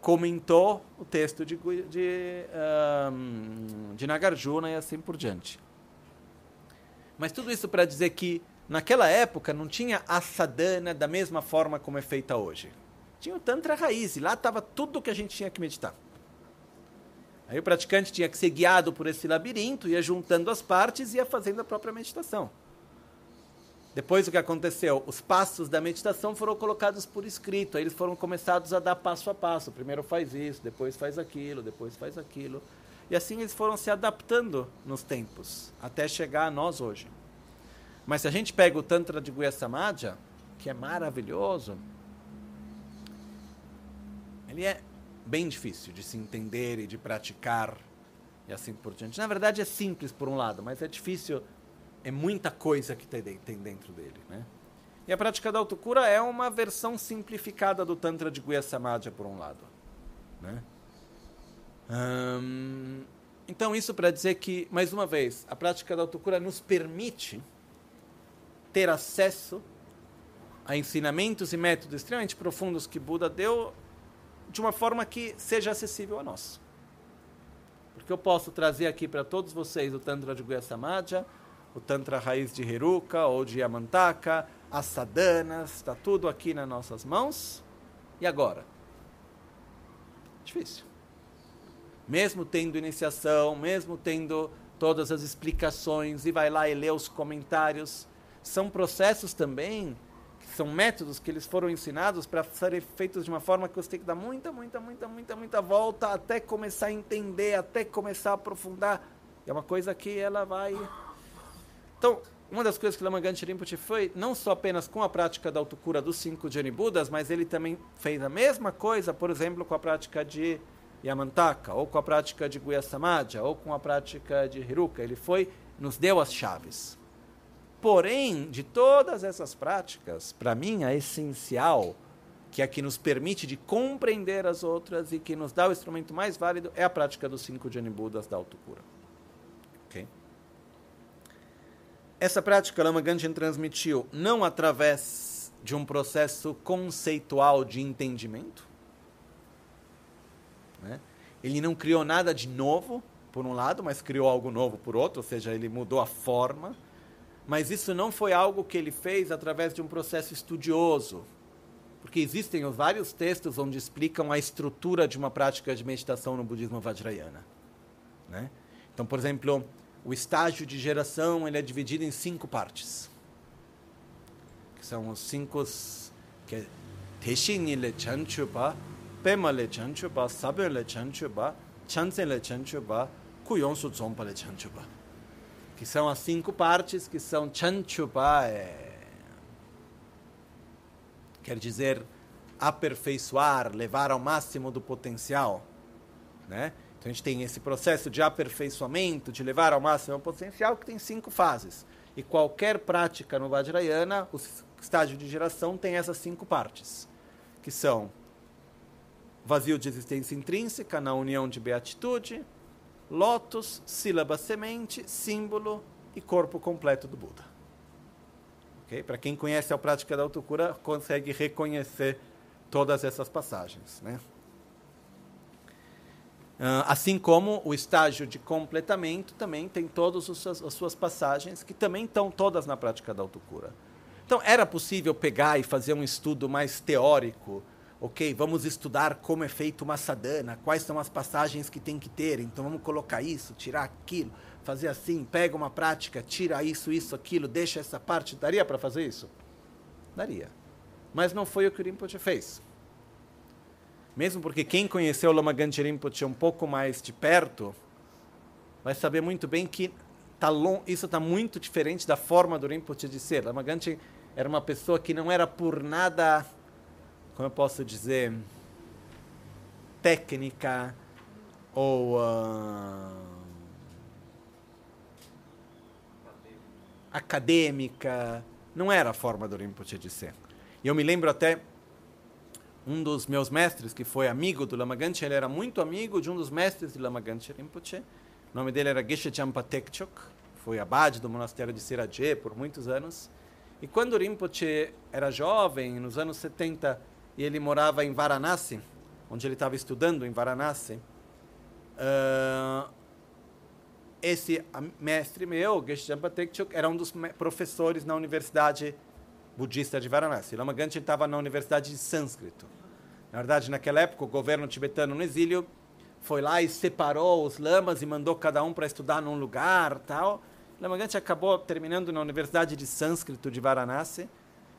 comentou o texto de, de, um, de Nagarjuna e assim por diante. Mas tudo isso para dizer que naquela época não tinha a sadhana da mesma forma como é feita hoje. Tinha o Tantra raiz, e lá estava tudo o que a gente tinha que meditar. Aí o praticante tinha que ser guiado por esse labirinto, ia juntando as partes e ia fazendo a própria meditação. Depois o que aconteceu? Os passos da meditação foram colocados por escrito, aí eles foram começados a dar passo a passo. Primeiro faz isso, depois faz aquilo, depois faz aquilo. E assim eles foram se adaptando nos tempos, até chegar a nós hoje. Mas se a gente pega o Tantra de Guya Samadja, que é maravilhoso, ele é bem difícil de se entender e de praticar e assim por diante. Na verdade é simples por um lado, mas é difícil, é muita coisa que tem dentro dele, né? E a prática da autocura é uma versão simplificada do Tantra de Guya Samadja, por um lado. Né? Hum, então, isso para dizer que, mais uma vez, a prática da autocura nos permite ter acesso a ensinamentos e métodos extremamente profundos que Buda deu de uma forma que seja acessível a nós. Porque eu posso trazer aqui para todos vocês o Tantra de Guya Samadja, o Tantra Raiz de Heruka ou de Yamantaka, as sadanas, está tudo aqui nas nossas mãos. E agora? Difícil mesmo tendo iniciação, mesmo tendo todas as explicações, e vai lá e lê os comentários. São processos também, são métodos que eles foram ensinados para serem feitos de uma forma que você tem que dar muita, muita, muita, muita, muita volta até começar a entender, até começar a aprofundar. É uma coisa que ela vai. Então, uma das coisas que Lama Ganchi foi, não só apenas com a prática da autocura dos cinco Jani Budas, mas ele também fez a mesma coisa, por exemplo, com a prática de Yamantaka, ou com a prática de Guya Samadja, ou com a prática de Hiruka. Ele foi, nos deu as chaves. Porém, de todas essas práticas, para mim, a essencial, que é a que nos permite de compreender as outras e que nos dá o instrumento mais válido, é a prática dos cinco Janibudas da autocura. Okay? Essa prática Lama Ganchen transmitiu não através de um processo conceitual de entendimento, né? Ele não criou nada de novo, por um lado, mas criou algo novo por outro, ou seja, ele mudou a forma. Mas isso não foi algo que ele fez através de um processo estudioso, porque existem vários textos onde explicam a estrutura de uma prática de meditação no budismo vajrayana. Né? Então, por exemplo, o estágio de geração ele é dividido em cinco partes, que são os cinco que é Chanchupa, pema le chanchu ba, sabe le chanchu ba, chansen le chanchu ba, kuyonsu zompa le chanchu ba. Que são as cinco partes que são chanchu ba, é... quer dizer aperfeiçoar, levar ao máximo do potencial, né? Então a gente tem esse processo de aperfeiçoamento, de levar ao máximo o potencial, que tem cinco fases. E qualquer prática no Vajrayana, o estágio de geração tem essas cinco partes, que são vazio de existência intrínseca na união de beatitude, lótus, sílaba semente, símbolo e corpo completo do Buda. Okay? Para quem conhece a prática da autocura, consegue reconhecer todas essas passagens. Né? Uh, assim como o estágio de completamento também tem todas as suas passagens, que também estão todas na prática da autocura. Então, era possível pegar e fazer um estudo mais teórico ok, vamos estudar como é feito uma sadhana, quais são as passagens que tem que ter, então vamos colocar isso, tirar aquilo, fazer assim, pega uma prática, tira isso, isso, aquilo, deixa essa parte. Daria para fazer isso? Daria. Mas não foi o que o Rinpoche fez. Mesmo porque quem conheceu Lama Ganche Rinpoche um pouco mais de perto, vai saber muito bem que tá long, isso está muito diferente da forma do Rinpoche de ser. Lama Ganche era uma pessoa que não era por nada como eu posso dizer, técnica ou uh, acadêmica. Não era a forma do Rinpoche de ser. E eu me lembro até um dos meus mestres, que foi amigo do Lama Ganche, ele era muito amigo de um dos mestres de Lama Ganche Rinpoche. O nome dele era Geshe Champa Tekchok, foi abade do monastério de Siraje por muitos anos. E quando Rinpoche era jovem, nos anos 70, e ele morava em Varanasi, onde ele estava estudando em Varanasi, uh, esse mestre meu, Geshe Champa Tekchok, era um dos professores na Universidade Budista de Varanasi. Lama Ganche estava na Universidade de Sânscrito. Na verdade, naquela época, o governo tibetano no exílio foi lá e separou os lamas e mandou cada um para estudar num lugar, tal. Lama Ganche acabou terminando na Universidade de Sânscrito de Varanasi.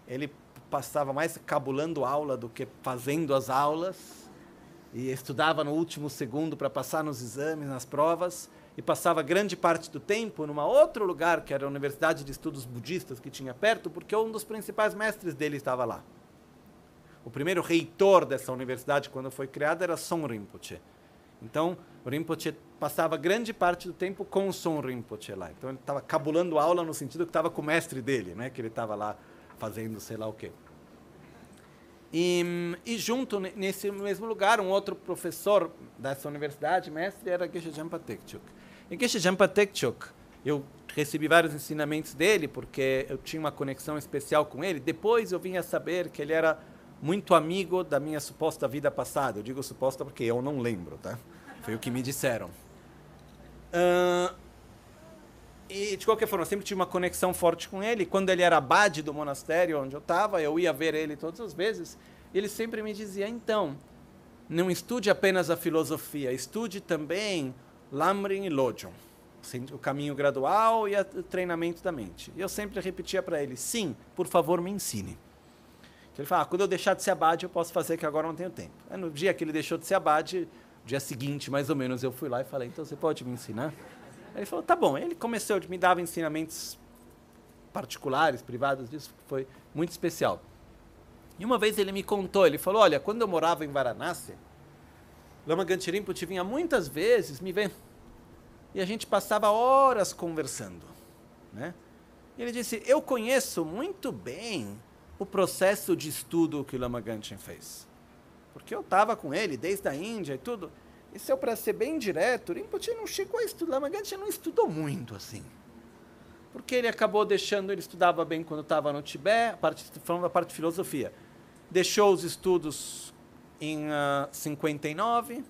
Ele passava mais cabulando aula do que fazendo as aulas e estudava no último segundo para passar nos exames, nas provas e passava grande parte do tempo numa outro lugar que era a Universidade de Estudos Budistas que tinha perto, porque um dos principais mestres dele estava lá. O primeiro reitor dessa universidade, quando foi criada, era Son Rinpoche. Então, o Rinpoche passava grande parte do tempo com o Son Rinpoche lá. Então, ele estava cabulando aula no sentido que estava com o mestre dele, né? que ele estava lá fazendo sei lá o quê. E, e, junto nesse mesmo lugar, um outro professor dessa universidade, mestre, era Geshe Jampa Tekchuk. E Geshe Jampa Tekchuk, eu recebi vários ensinamentos dele, porque eu tinha uma conexão especial com ele. Depois eu vim a saber que ele era muito amigo da minha suposta vida passada. Eu digo suposta porque eu não lembro, tá? Foi o que me disseram. Uh, e, de qualquer forma, eu sempre tive uma conexão forte com ele. Quando ele era abade do monastério onde eu estava, eu ia ver ele todas as vezes. Ele sempre me dizia: então, não estude apenas a filosofia, estude também Lamrim e Lojong, o caminho gradual e o treinamento da mente. E eu sempre repetia para ele: sim, por favor, me ensine. Ele falava, ah, quando eu deixar de ser abade, eu posso fazer, que agora não tenho tempo. Aí, no dia que ele deixou de ser abade, dia seguinte, mais ou menos, eu fui lá e falei, então você pode me ensinar? Ele falou, tá bom. Ele começou, me dava ensinamentos particulares, privados disso, foi muito especial. E uma vez ele me contou, ele falou, olha, quando eu morava em Varanasi, Lama Gantirimputi vinha muitas vezes me ver. E a gente passava horas conversando. Né? E ele disse, eu conheço muito bem o processo de estudo que Lama Ganchen fez. Porque eu estava com ele desde a Índia e tudo. Se eu para ser bem direto, Rinpoche não chegou a estudar, Ganchen não estudou muito assim. Porque ele acabou deixando, ele estudava bem quando estava no Tibete, parte, falando da parte de filosofia. Deixou os estudos em uh, 59,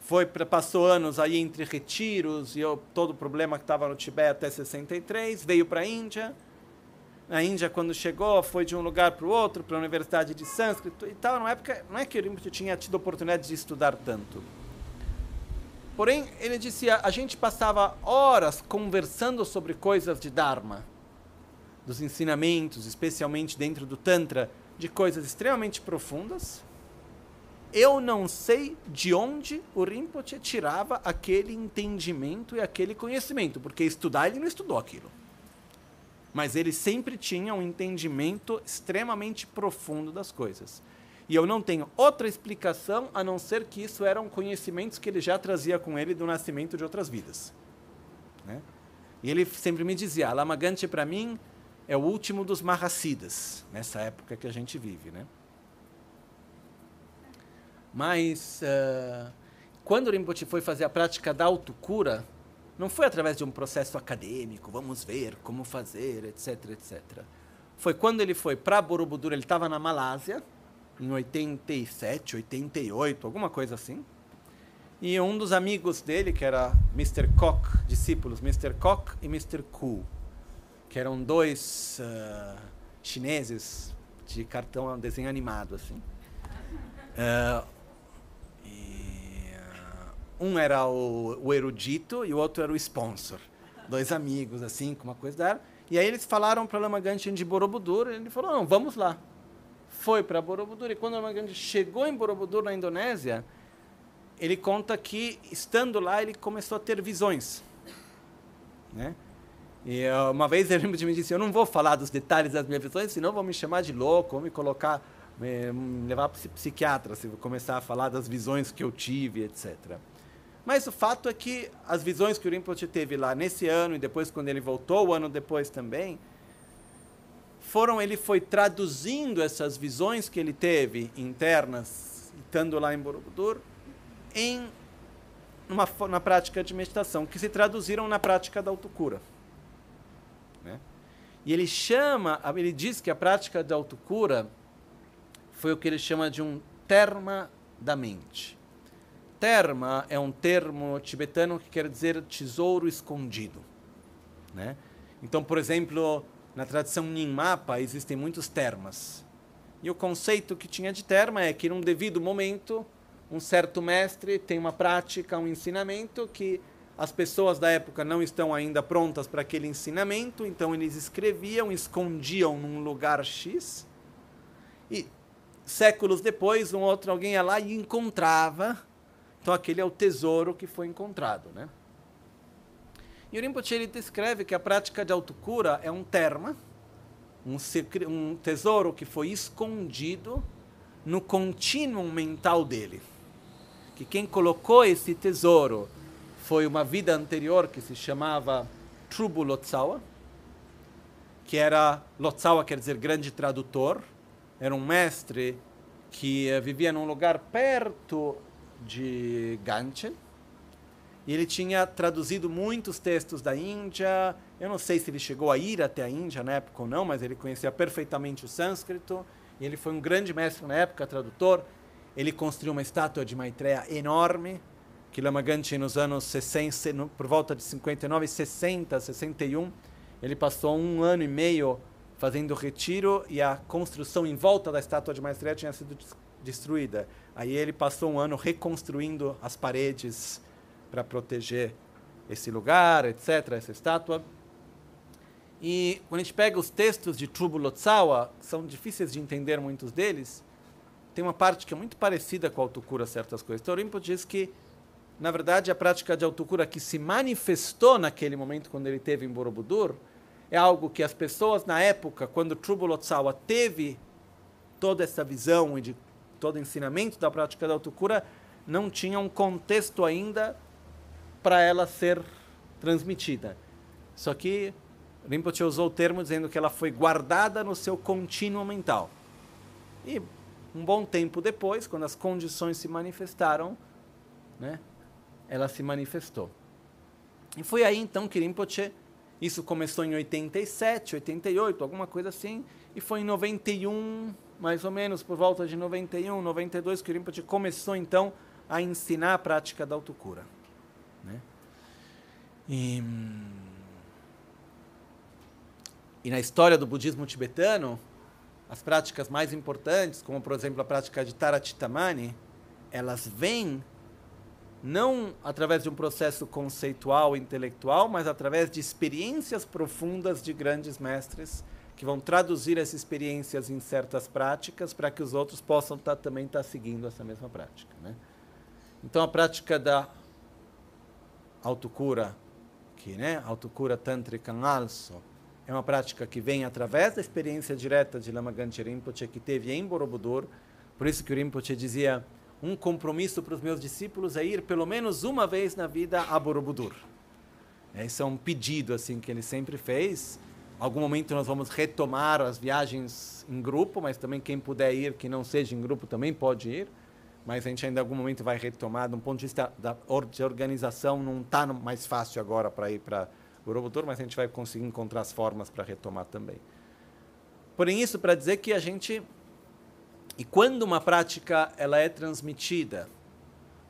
foi passou anos aí entre retiros e eu, todo o problema que estava no Tibete até 63, veio para a Índia, na Índia, quando chegou, foi de um lugar para o outro, para a Universidade de Sânscrito e tal. Na época, não é que o Rinpoche tinha tido oportunidade de estudar tanto. Porém, ele dizia, a gente passava horas conversando sobre coisas de Dharma, dos ensinamentos, especialmente dentro do Tantra, de coisas extremamente profundas. Eu não sei de onde o Rinpoche tirava aquele entendimento e aquele conhecimento, porque estudar ele não estudou aquilo mas ele sempre tinha um entendimento extremamente profundo das coisas. E eu não tenho outra explicação a não ser que isso eram conhecimentos que ele já trazia com ele do nascimento de outras vidas. Né? E ele sempre me dizia: Lamagante para mim é o último dos Mahasidas, nessa época que a gente vive. Né? Mas, uh, quando o Rinpoche foi fazer a prática da autocura, não foi através de um processo acadêmico, vamos ver como fazer, etc, etc. Foi quando ele foi para Borobudur, ele estava na Malásia, em 87, 88, alguma coisa assim. E um dos amigos dele, que era Mr. Koch, discípulos, Mr. Koch e Mr. Ku, que eram dois uh, chineses de cartão, desenho animado, assim. Uh, um era o, o, erudito e o outro era o sponsor. Dois amigos, assim, com uma coisa da E aí eles falaram para Lama Ganchen de Borobudur, e ele falou, não, vamos lá. Foi para Borobudur, e quando Lama Ganchen chegou em Borobudur, na Indonésia, ele conta que, estando lá, ele começou a ter visões. Né? E uh, uma vez ele me disse, eu não vou falar dos detalhes das minhas visões, senão vão me chamar de louco, vão me colocar, me levar para psiquiatra, se eu começar a falar das visões que eu tive, etc. Mas o fato é que as visões que o Rinpoche teve lá nesse ano e depois quando ele voltou, o ano depois também, foram ele foi traduzindo essas visões que ele teve internas, estando lá em Borobudur, em uma na prática de meditação, que se traduziram na prática da autocura. Né? E ele chama, ele diz que a prática da autocura foi o que ele chama de um terma da mente. Terma é um termo tibetano que quer dizer tesouro escondido. Né? Então, por exemplo, na tradição Nyingmapa existem muitos termas. E o conceito que tinha de terma é que, num devido momento, um certo mestre tem uma prática, um ensinamento que as pessoas da época não estão ainda prontas para aquele ensinamento, então eles escreviam, escondiam num lugar X. E séculos depois, um outro alguém ia lá e encontrava. Então aquele é o tesouro que foi encontrado, né? E o Rinpoche ele descreve que a prática de autocura é um terma, um, um tesouro que foi escondido no contínuo mental dele. Que quem colocou esse tesouro foi uma vida anterior que se chamava Trubu Lotsawa, que era, Lotsawa quer dizer grande tradutor, era um mestre que eh, vivia num lugar perto de Ganchen, e ele tinha traduzido muitos textos da Índia. Eu não sei se ele chegou a ir até a Índia na época ou não, mas ele conhecia perfeitamente o sânscrito. E ele foi um grande mestre na época, tradutor. Ele construiu uma estátua de Maitreya enorme, que Lama Ganchi nos anos 60, por volta de 59, 60, 61, ele passou um ano e meio fazendo retiro e a construção em volta da estátua de Maitreya tinha sido destruída. Aí ele passou um ano reconstruindo as paredes para proteger esse lugar, etc., essa estátua. E quando a gente pega os textos de Trubo Lotsawa, são difíceis de entender muitos deles, tem uma parte que é muito parecida com a autocura, certas coisas. Então, Rimpo diz que, na verdade, a prática de autocura que se manifestou naquele momento, quando ele teve em Borobudur, é algo que as pessoas, na época, quando Trubo Lotsawa teve toda essa visão de todo o ensinamento da prática da autocura, não tinham um contexto ainda para ela ser transmitida. Só que Rinpoche usou o termo dizendo que ela foi guardada no seu contínuo mental. E um bom tempo depois, quando as condições se manifestaram, né, ela se manifestou. E foi aí então que Rinpoche, isso começou em 87, 88, alguma coisa assim, e foi em 91, mais ou menos, por volta de 91, 92, que Rinpoche começou então a ensinar a prática da autocura. Né? E, e na história do budismo tibetano, as práticas mais importantes, como por exemplo a prática de Tarachitamani, elas vêm não através de um processo conceitual, intelectual, mas através de experiências profundas de grandes mestres que vão traduzir essas experiências em certas práticas para que os outros possam tá, também estar tá seguindo essa mesma prática. Né? Então, a prática da autocura, que né, autocura tântrica also, é uma prática que vem através da experiência direta de Lama Ganche Rinpoche que teve em Borobudur. Por isso que o Rinpoche dizia, um compromisso para os meus discípulos é ir pelo menos uma vez na vida a Borobudur. Esse é um pedido assim que ele sempre fez. Algum momento nós vamos retomar as viagens em grupo, mas também quem puder ir, que não seja em grupo, também pode ir mas a gente ainda em algum momento vai retomar. De um ponto de vista da, de organização, não está mais fácil agora para ir para o Urubutur, mas a gente vai conseguir encontrar as formas para retomar também. Porém, isso para dizer que a gente. E quando uma prática ela é transmitida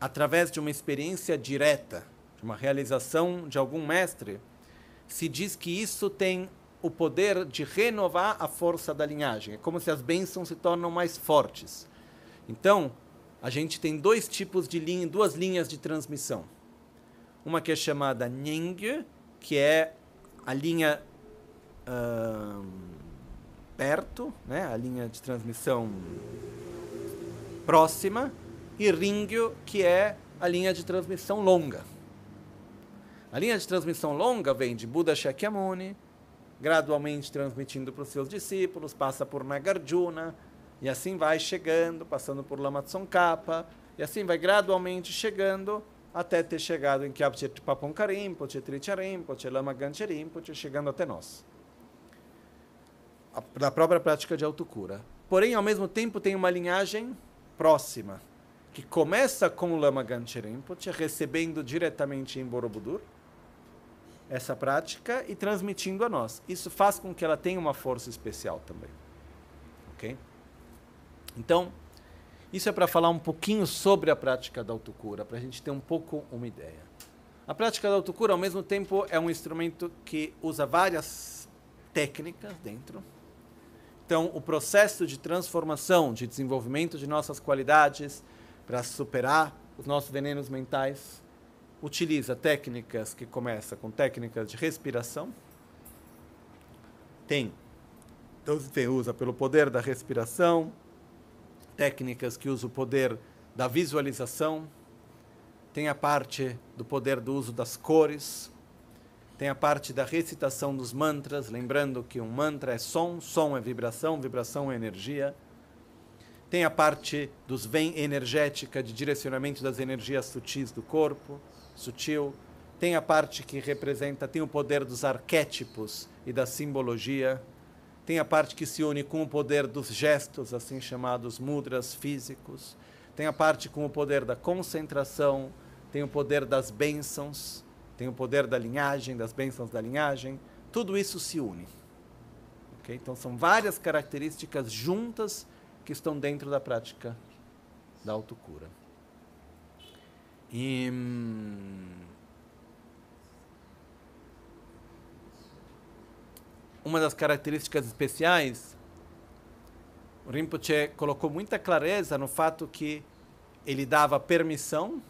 através de uma experiência direta, de uma realização de algum mestre, se diz que isso tem o poder de renovar a força da linhagem. É como se as bênçãos se tornam mais fortes. Então, a gente tem dois tipos de linha, duas linhas de transmissão. Uma que é chamada Nyingyu, que é a linha uh, perto, né? a linha de transmissão próxima, e Ringyu, que é a linha de transmissão longa. A linha de transmissão longa vem de Buda Shakyamuni, gradualmente transmitindo para os seus discípulos, passa por Nagarjuna, e assim vai chegando, passando por Lama Tsongkhapa, e assim vai gradualmente chegando até ter chegado em Kyabche Papon Rinpoche, Tricha Rinpoche, Lama Ganche Rinpoche, chegando até nós. Da própria prática de autocura. Porém, ao mesmo tempo, tem uma linhagem próxima, que começa com o Lama Ganche Rinpoche, recebendo diretamente em Borobudur essa prática e transmitindo a nós. Isso faz com que ela tenha uma força especial também. Ok? Então, isso é para falar um pouquinho sobre a prática da autocura, para a gente ter um pouco uma ideia. A prática da autocura, ao mesmo tempo, é um instrumento que usa várias técnicas dentro. Então, o processo de transformação, de desenvolvimento de nossas qualidades para superar os nossos venenos mentais, utiliza técnicas que começa com técnicas de respiração. Tem, então, você usa pelo poder da respiração, técnicas que usam o poder da visualização, tem a parte do poder do uso das cores, tem a parte da recitação dos mantras, lembrando que um mantra é som, som é vibração, vibração é energia. Tem a parte dos vem energética, de direcionamento das energias sutis do corpo, sutil. Tem a parte que representa, tem o poder dos arquétipos e da simbologia tem a parte que se une com o poder dos gestos, assim chamados mudras físicos. Tem a parte com o poder da concentração, tem o poder das bênçãos, tem o poder da linhagem, das bênçãos da linhagem. Tudo isso se une. Okay? Então são várias características juntas que estão dentro da prática da autocura. E. Hum, uma das características especiais, o Rinpoche colocou muita clareza no fato que ele dava permissão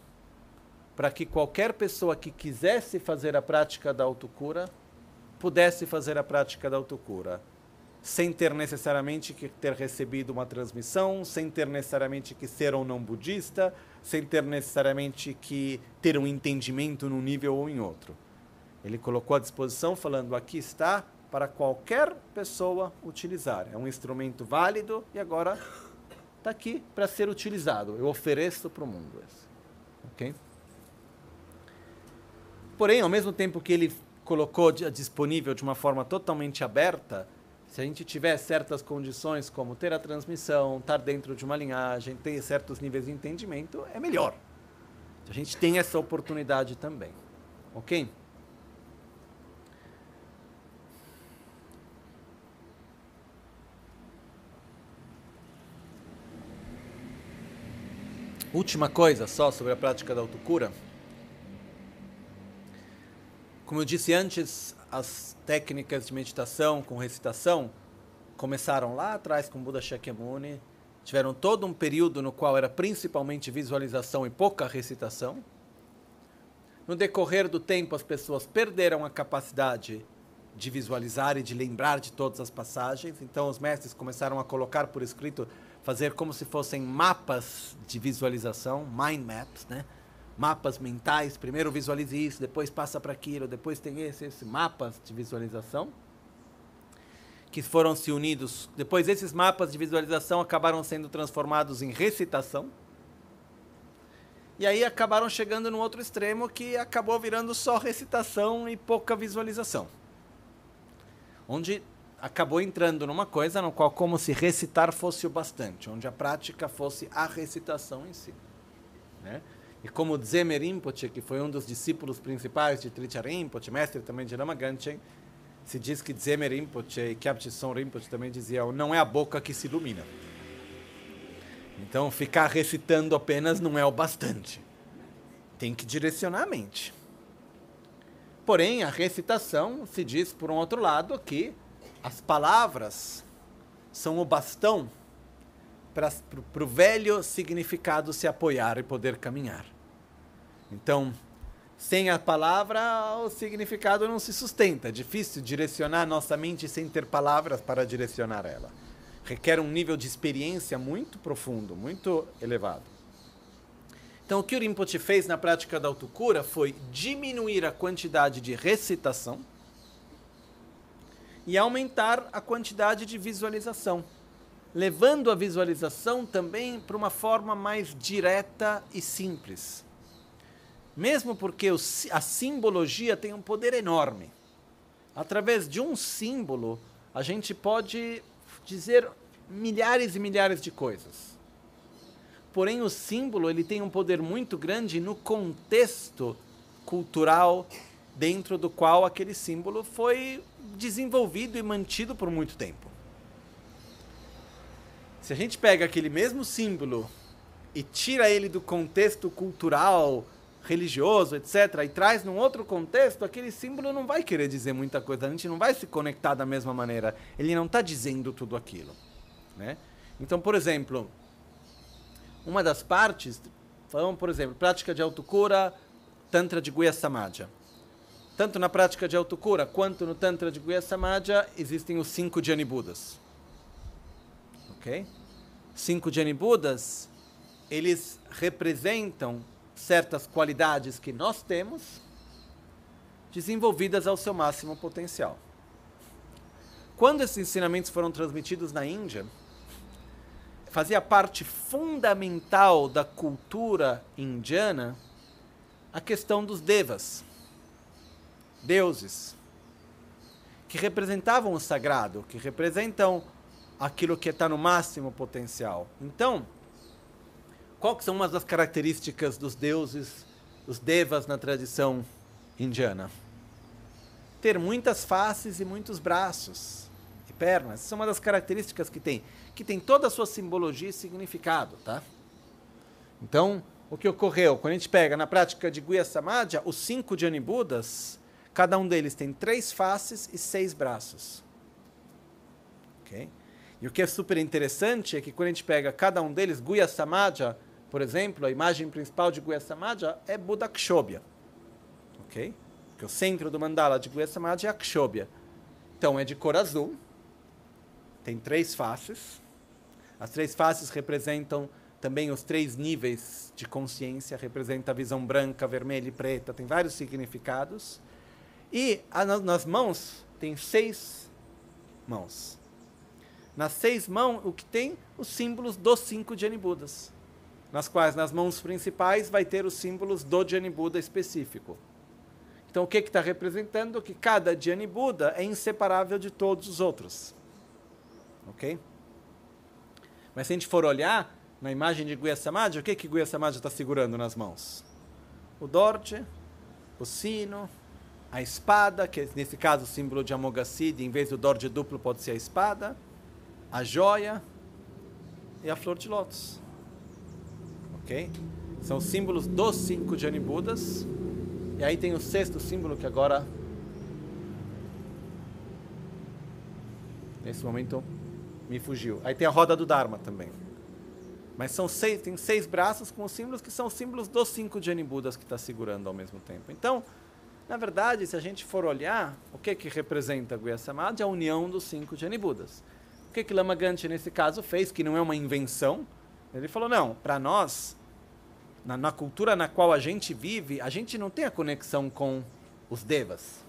para que qualquer pessoa que quisesse fazer a prática da autocura pudesse fazer a prática da autocura, sem ter necessariamente que ter recebido uma transmissão, sem ter necessariamente que ser ou não budista, sem ter necessariamente que ter um entendimento num nível ou em outro. Ele colocou à disposição falando: aqui está para qualquer pessoa utilizar. É um instrumento válido e agora está aqui para ser utilizado. Eu ofereço para o mundo. Ok? Porém, ao mesmo tempo que ele colocou disponível de uma forma totalmente aberta, se a gente tiver certas condições, como ter a transmissão, estar dentro de uma linhagem, ter certos níveis de entendimento, é melhor. A gente tem essa oportunidade também. Ok? Última coisa só sobre a prática da autocura. Como eu disse antes, as técnicas de meditação com recitação começaram lá atrás com Buda Shakyamuni, tiveram todo um período no qual era principalmente visualização e pouca recitação. No decorrer do tempo, as pessoas perderam a capacidade de visualizar e de lembrar de todas as passagens, então os mestres começaram a colocar por escrito fazer como se fossem mapas de visualização, mind maps, né? Mapas mentais, primeiro visualize isso, depois passa para aquilo, depois tem esse, esse mapas de visualização que foram se unidos. Depois esses mapas de visualização acabaram sendo transformados em recitação. E aí acabaram chegando no outro extremo que acabou virando só recitação e pouca visualização. Onde acabou entrando numa coisa no qual como se recitar fosse o bastante, onde a prática fosse a recitação em si. Né? E como Dzemer Rinpoche, que foi um dos discípulos principais de Tricha Rinpoche, mestre também de Lama Ganchen, se diz que Dzemer Rinpoche e Kyabchi Son Rinpoche também diziam, não é a boca que se ilumina. Então, ficar recitando apenas não é o bastante. Tem que direcionar a mente. Porém, a recitação se diz, por um outro lado, que as palavras são o bastão para o velho significado se apoiar e poder caminhar. Então, sem a palavra, o significado não se sustenta. É difícil direcionar nossa mente sem ter palavras para direcionar ela. Requer um nível de experiência muito profundo, muito elevado. Então, o que o Rinpoche fez na prática da autocura foi diminuir a quantidade de recitação e aumentar a quantidade de visualização, levando a visualização também para uma forma mais direta e simples. Mesmo porque a simbologia tem um poder enorme. Através de um símbolo, a gente pode dizer milhares e milhares de coisas. Porém, o símbolo ele tem um poder muito grande no contexto cultural dentro do qual aquele símbolo foi desenvolvido e mantido por muito tempo. Se a gente pega aquele mesmo símbolo e tira ele do contexto cultural, religioso, etc., e traz num outro contexto, aquele símbolo não vai querer dizer muita coisa, a gente não vai se conectar da mesma maneira. Ele não está dizendo tudo aquilo. Né? Então, por exemplo, uma das partes, falamos, por exemplo, prática de autocura, Tantra de Guya Samaja. Tanto na prática de autocura quanto no Tantra de Guya Samaja existem os cinco Jani Budas. Ok? Cinco Jani Budas, eles representam certas qualidades que nós temos desenvolvidas ao seu máximo potencial. Quando esses ensinamentos foram transmitidos na Índia, fazia parte fundamental da cultura indiana a questão dos devas, deuses, que representavam o sagrado, que representam aquilo que está no máximo potencial. Então, quais são umas das características dos deuses, dos devas na tradição indiana? Ter muitas faces e muitos braços e pernas. Isso é uma das características que tem que tem toda a sua simbologia e significado, tá? Então, o que ocorreu? Quando a gente pega na prática de Guya Samadha, os cinco Jani Budas, cada um deles tem três faces e seis braços. Ok? E o que é super interessante é que quando a gente pega cada um deles, Guya Samadha, por exemplo, a imagem principal de Guya Samadha é Buda Kshobhya. Ok? Porque o centro do mandala de Guya Samadha é a Kshobhya. Então é de cor azul, tem três faces, as três faces representam também os três níveis de consciência, representa a visão branca, vermelha e preta, tem vários significados. E nas mãos tem seis mãos. Nas seis mãos, o que tem? Os símbolos dos cinco Janibudas. Nas quais, nas mãos principais, vai ter os símbolos do Janibuda específico. Então, o que está representando? Que cada Janibuda é inseparável de todos os outros. Ok? Mas se a gente for olhar na imagem de Guya Samadhi, o que que Guya Samadhi está segurando nas mãos? O dorje, o sino, a espada, que nesse caso o símbolo de Amoghasiddhi, em vez do dorje duplo pode ser a espada, a joia e a flor de lótus. Ok? São símbolos dos cinco Janibudas. E aí tem o sexto símbolo que agora, nesse momento, me fugiu. Aí tem a roda do Dharma também. Mas são seis, tem seis braços com os símbolos que são símbolos dos cinco Janibudas que está segurando ao mesmo tempo. Então, na verdade, se a gente for olhar, o que que representa Guya Samadhi? A união dos cinco Janibudas. O que que Lama Ganti, nesse caso, fez, que não é uma invenção? Ele falou, não, para nós, na, na cultura na qual a gente vive, a gente não tem a conexão com os devas.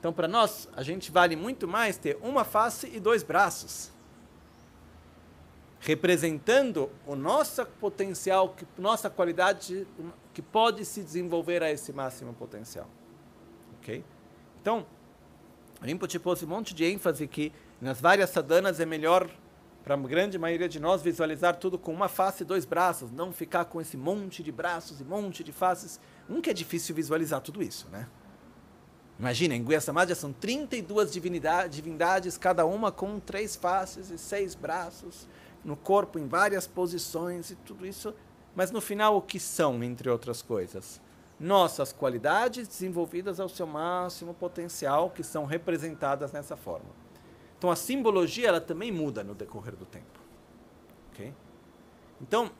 Então, para nós, a gente vale muito mais ter uma face e dois braços, representando o nosso potencial, nossa qualidade que pode se desenvolver a esse máximo potencial. Ok? Então, Rinpoche pôs um monte de ênfase que nas várias sadhanas é melhor para a grande maioria de nós visualizar tudo com uma face e dois braços, não ficar com esse monte de braços e monte de faces. Que é difícil visualizar tudo isso, né? Imagina, em Guia Samadhi são 32 divindades, divindades, cada uma com três faces e seis braços, no corpo em várias posições e tudo isso. Mas no final, o que são, entre outras coisas? Nossas qualidades desenvolvidas ao seu máximo potencial, que são representadas nessa forma. Então a simbologia ela também muda no decorrer do tempo. Okay? Então,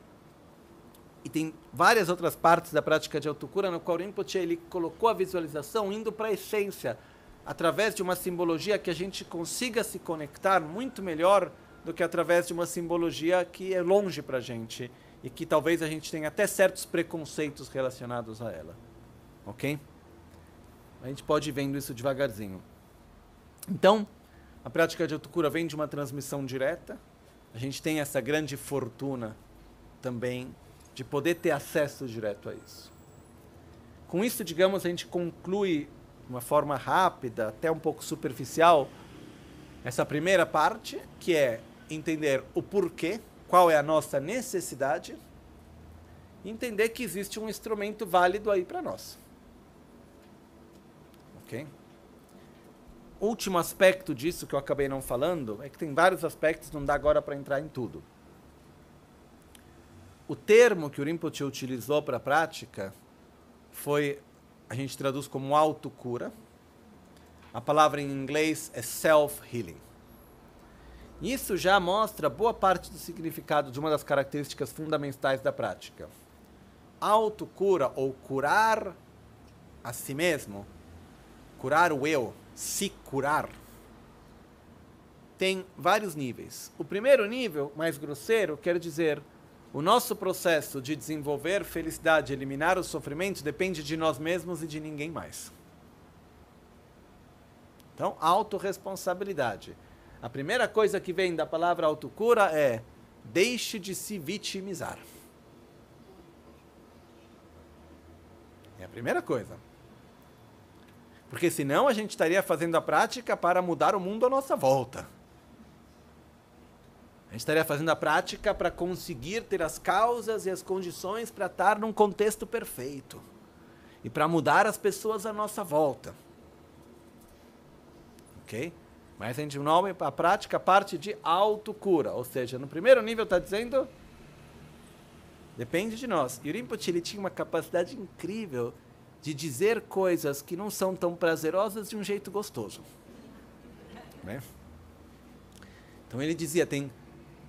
e tem várias outras partes da prática de autocura no qual o Rinpoche ele colocou a visualização indo para a essência, através de uma simbologia que a gente consiga se conectar muito melhor do que através de uma simbologia que é longe para a gente e que talvez a gente tenha até certos preconceitos relacionados a ela. Ok? A gente pode ir vendo isso devagarzinho. Então, a prática de autocura vem de uma transmissão direta. A gente tem essa grande fortuna também de poder ter acesso direto a isso. Com isso, digamos, a gente conclui de uma forma rápida, até um pouco superficial, essa primeira parte, que é entender o porquê, qual é a nossa necessidade, entender que existe um instrumento válido aí para nós. Ok? Último aspecto disso que eu acabei não falando é que tem vários aspectos, não dá agora para entrar em tudo. O termo que o Rinpoche utilizou para a prática foi, a gente traduz como autocura. A palavra em inglês é self-healing. Isso já mostra boa parte do significado de uma das características fundamentais da prática. Autocura ou curar a si mesmo, curar o eu, se curar, tem vários níveis. O primeiro nível, mais grosseiro, quer dizer o nosso processo de desenvolver felicidade, eliminar o sofrimento, depende de nós mesmos e de ninguém mais. Então, autorresponsabilidade. A primeira coisa que vem da palavra autocura é deixe de se vitimizar. É a primeira coisa. Porque senão a gente estaria fazendo a prática para mudar o mundo à nossa volta. A gente estaria fazendo a prática para conseguir ter as causas e as condições para estar num contexto perfeito. E para mudar as pessoas à nossa volta. Ok? Mas a gente nome a prática parte de autocura. Ou seja, no primeiro nível está dizendo. Depende de nós. E o Rinpoche ele tinha uma capacidade incrível de dizer coisas que não são tão prazerosas de um jeito gostoso. Né? Então ele dizia, tem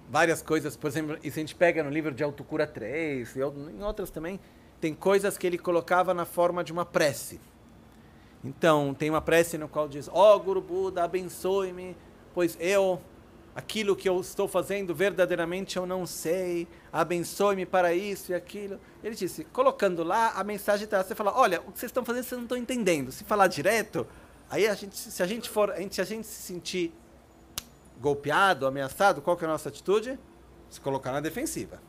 várias coisas, por exemplo, e se a gente pega no livro de Autocura 3, e em outras também, tem coisas que ele colocava na forma de uma prece. Então, tem uma prece no qual diz: Ó oh, Guru Buda, abençoe-me, pois eu, aquilo que eu estou fazendo verdadeiramente eu não sei, abençoe-me para isso e aquilo. Ele disse: colocando lá, a mensagem está. Você fala: olha, o que vocês estão fazendo vocês não estão entendendo. Se falar direto, aí a gente, se a gente for, se a gente se sentir golpeado, ameaçado, qual que é a nossa atitude? Se colocar na defensiva.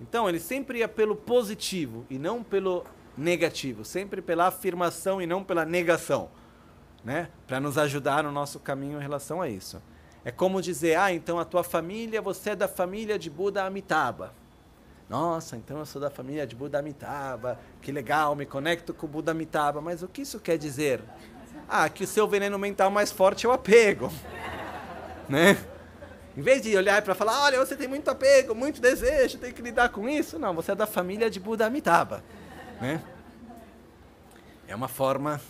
Então, ele sempre ia pelo positivo e não pelo negativo, sempre pela afirmação e não pela negação, né? Para nos ajudar no nosso caminho em relação a isso. É como dizer: "Ah, então a tua família, você é da família de Buda Amitabha". Nossa, então eu sou da família de Buda Amitabha. Que legal, me conecto com o Buda Amitabha, mas o que isso quer dizer? Ah, que o seu veneno mental mais forte é o apego. *laughs* né? Em vez de olhar para falar, olha, você tem muito apego, muito desejo, tem que lidar com isso. Não, você é da família de Buda Amitabha. Né? É uma forma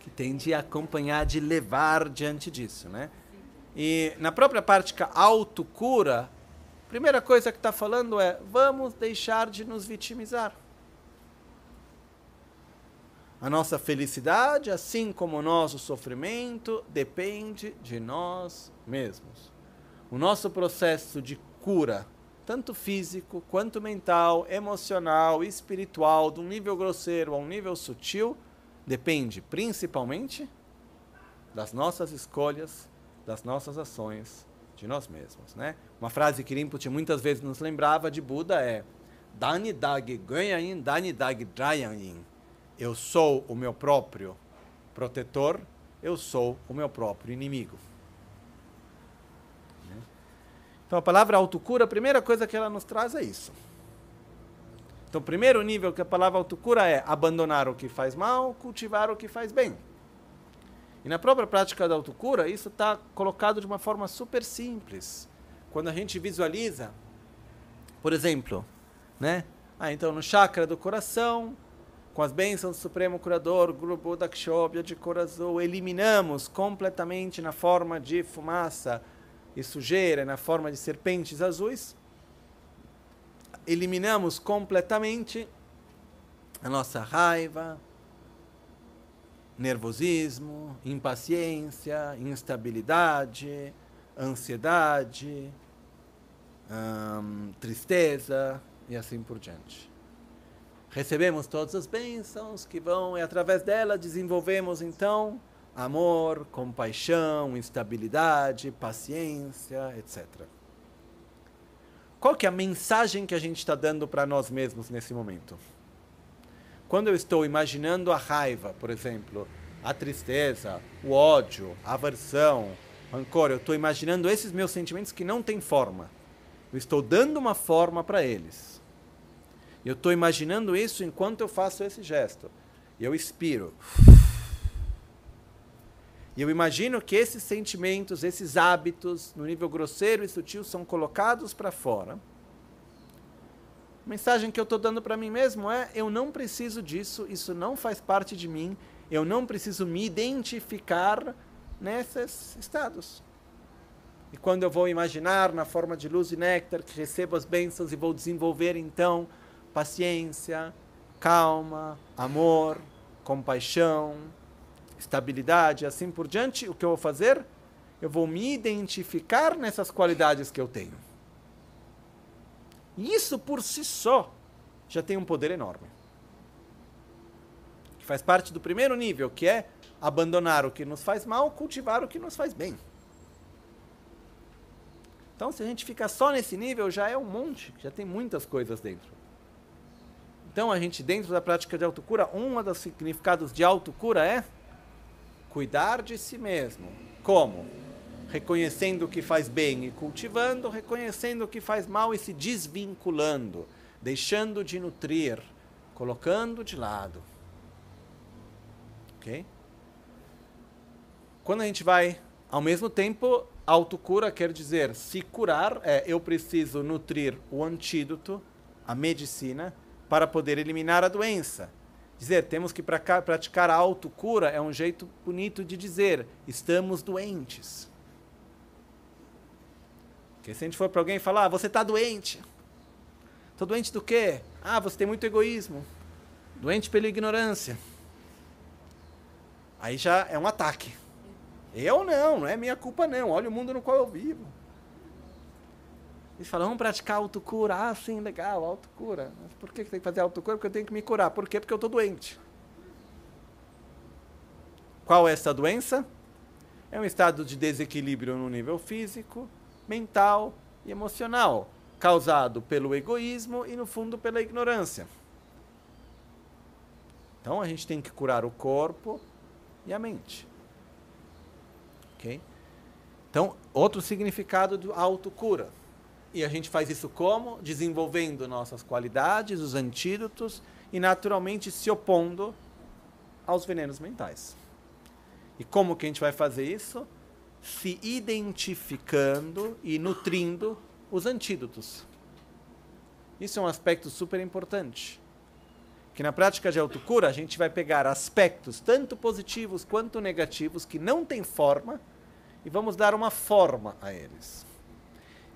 que tende a acompanhar, de levar diante disso. Né? E na própria prática autocura, a primeira coisa que está falando é, vamos deixar de nos vitimizar. A nossa felicidade, assim como o nosso sofrimento, depende de nós mesmos. O nosso processo de cura, tanto físico quanto mental, emocional, espiritual, de um nível grosseiro a um nível sutil, depende principalmente das nossas escolhas, das nossas ações, de nós mesmos. Né? Uma frase que Rinpoche muitas vezes nos lembrava de Buda é Dani Dag Ganyain, Dani Dag eu sou o meu próprio protetor, eu sou o meu próprio inimigo. Então a palavra autocura, a primeira coisa que ela nos traz é isso. Então o primeiro nível que a palavra autocura é abandonar o que faz mal, cultivar o que faz bem. E na própria prática da autocura, isso está colocado de uma forma super simples. Quando a gente visualiza, por exemplo, né? Ah, então no chakra do coração, com as bênçãos do Supremo Curador, Grupo Dakshobhya de cor azul, eliminamos completamente na forma de fumaça e sujeira, na forma de serpentes azuis, eliminamos completamente a nossa raiva, nervosismo, impaciência, instabilidade, ansiedade, hum, tristeza e assim por diante. Recebemos todas as bênçãos que vão e através dela desenvolvemos então amor, compaixão, estabilidade, paciência, etc. Qual que é a mensagem que a gente está dando para nós mesmos nesse momento? Quando eu estou imaginando a raiva, por exemplo, a tristeza, o ódio, a aversão, rancor, eu estou imaginando esses meus sentimentos que não têm forma. Eu estou dando uma forma para eles. Eu estou imaginando isso enquanto eu faço esse gesto. Eu expiro. E eu imagino que esses sentimentos, esses hábitos, no nível grosseiro e sutil, são colocados para fora. A mensagem que eu estou dando para mim mesmo é: eu não preciso disso, isso não faz parte de mim, eu não preciso me identificar nesses estados. E quando eu vou imaginar na forma de luz e néctar que recebo as bênçãos e vou desenvolver então paciência, calma, amor, compaixão, estabilidade, assim por diante, o que eu vou fazer? Eu vou me identificar nessas qualidades que eu tenho. Isso por si só já tem um poder enorme. Que faz parte do primeiro nível, que é abandonar o que nos faz mal, cultivar o que nos faz bem. Então, se a gente fica só nesse nível, já é um monte, já tem muitas coisas dentro. Então, a gente, dentro da prática de autocura, um dos significados de autocura é cuidar de si mesmo. Como? Reconhecendo o que faz bem e cultivando, reconhecendo o que faz mal e se desvinculando, deixando de nutrir, colocando de lado. Ok? Quando a gente vai, ao mesmo tempo, autocura quer dizer se curar, é eu preciso nutrir o antídoto, a medicina, para poder eliminar a doença dizer, temos que praticar a autocura é um jeito bonito de dizer, estamos doentes. Porque se a gente for para alguém falar, ah, você está doente. Estou doente do quê? Ah, você tem muito egoísmo. Doente pela ignorância. Aí já é um ataque. Eu não, não é minha culpa não. Olha o mundo no qual eu vivo. Eles falam, vamos praticar autocura. Ah, sim, legal, autocura. Mas por que tem que fazer autocura? Porque eu tenho que me curar. Por quê? Porque eu estou doente. Qual é essa doença? É um estado de desequilíbrio no nível físico, mental e emocional, causado pelo egoísmo e, no fundo, pela ignorância. Então a gente tem que curar o corpo e a mente. Ok? Então, outro significado do autocura. E a gente faz isso como? Desenvolvendo nossas qualidades, os antídotos e naturalmente se opondo aos venenos mentais. E como que a gente vai fazer isso? Se identificando e nutrindo os antídotos. Isso é um aspecto super importante. Que na prática de autocura a gente vai pegar aspectos tanto positivos quanto negativos que não têm forma e vamos dar uma forma a eles.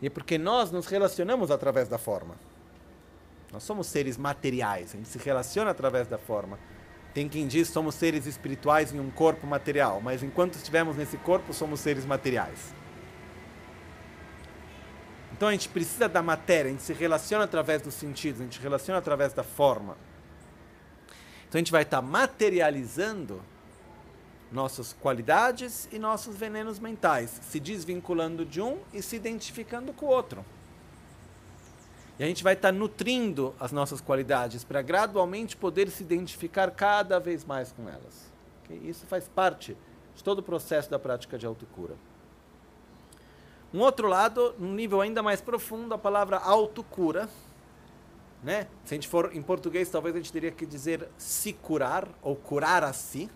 E porque nós nos relacionamos através da forma. Nós somos seres materiais, a gente se relaciona através da forma. Tem quem diz somos seres espirituais em um corpo material, mas enquanto estivermos nesse corpo, somos seres materiais. Então a gente precisa da matéria, a gente se relaciona através dos sentidos, a gente se relaciona através da forma. Então a gente vai estar materializando nossas qualidades e nossos venenos mentais, se desvinculando de um e se identificando com o outro. E a gente vai estar tá nutrindo as nossas qualidades para gradualmente poder se identificar cada vez mais com elas. Okay? Isso faz parte de todo o processo da prática de autocura. Um outro lado, num nível ainda mais profundo, a palavra autocura. Né? Se a gente for em português, talvez a gente teria que dizer se curar ou curar a si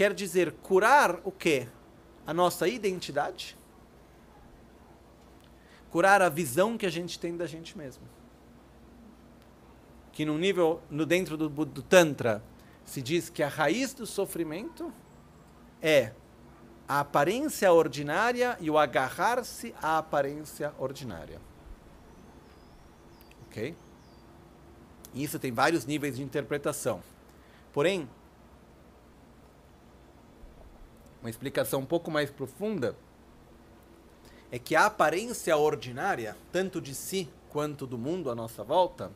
quer dizer curar o quê? A nossa identidade. Curar a visão que a gente tem da gente mesmo. Que no nível, no dentro do, do Tantra, se diz que a raiz do sofrimento é a aparência ordinária e o agarrar-se à aparência ordinária. Ok? Isso tem vários níveis de interpretação. Porém, uma explicação um pouco mais profunda, é que a aparência ordinária, tanto de si quanto do mundo à nossa volta,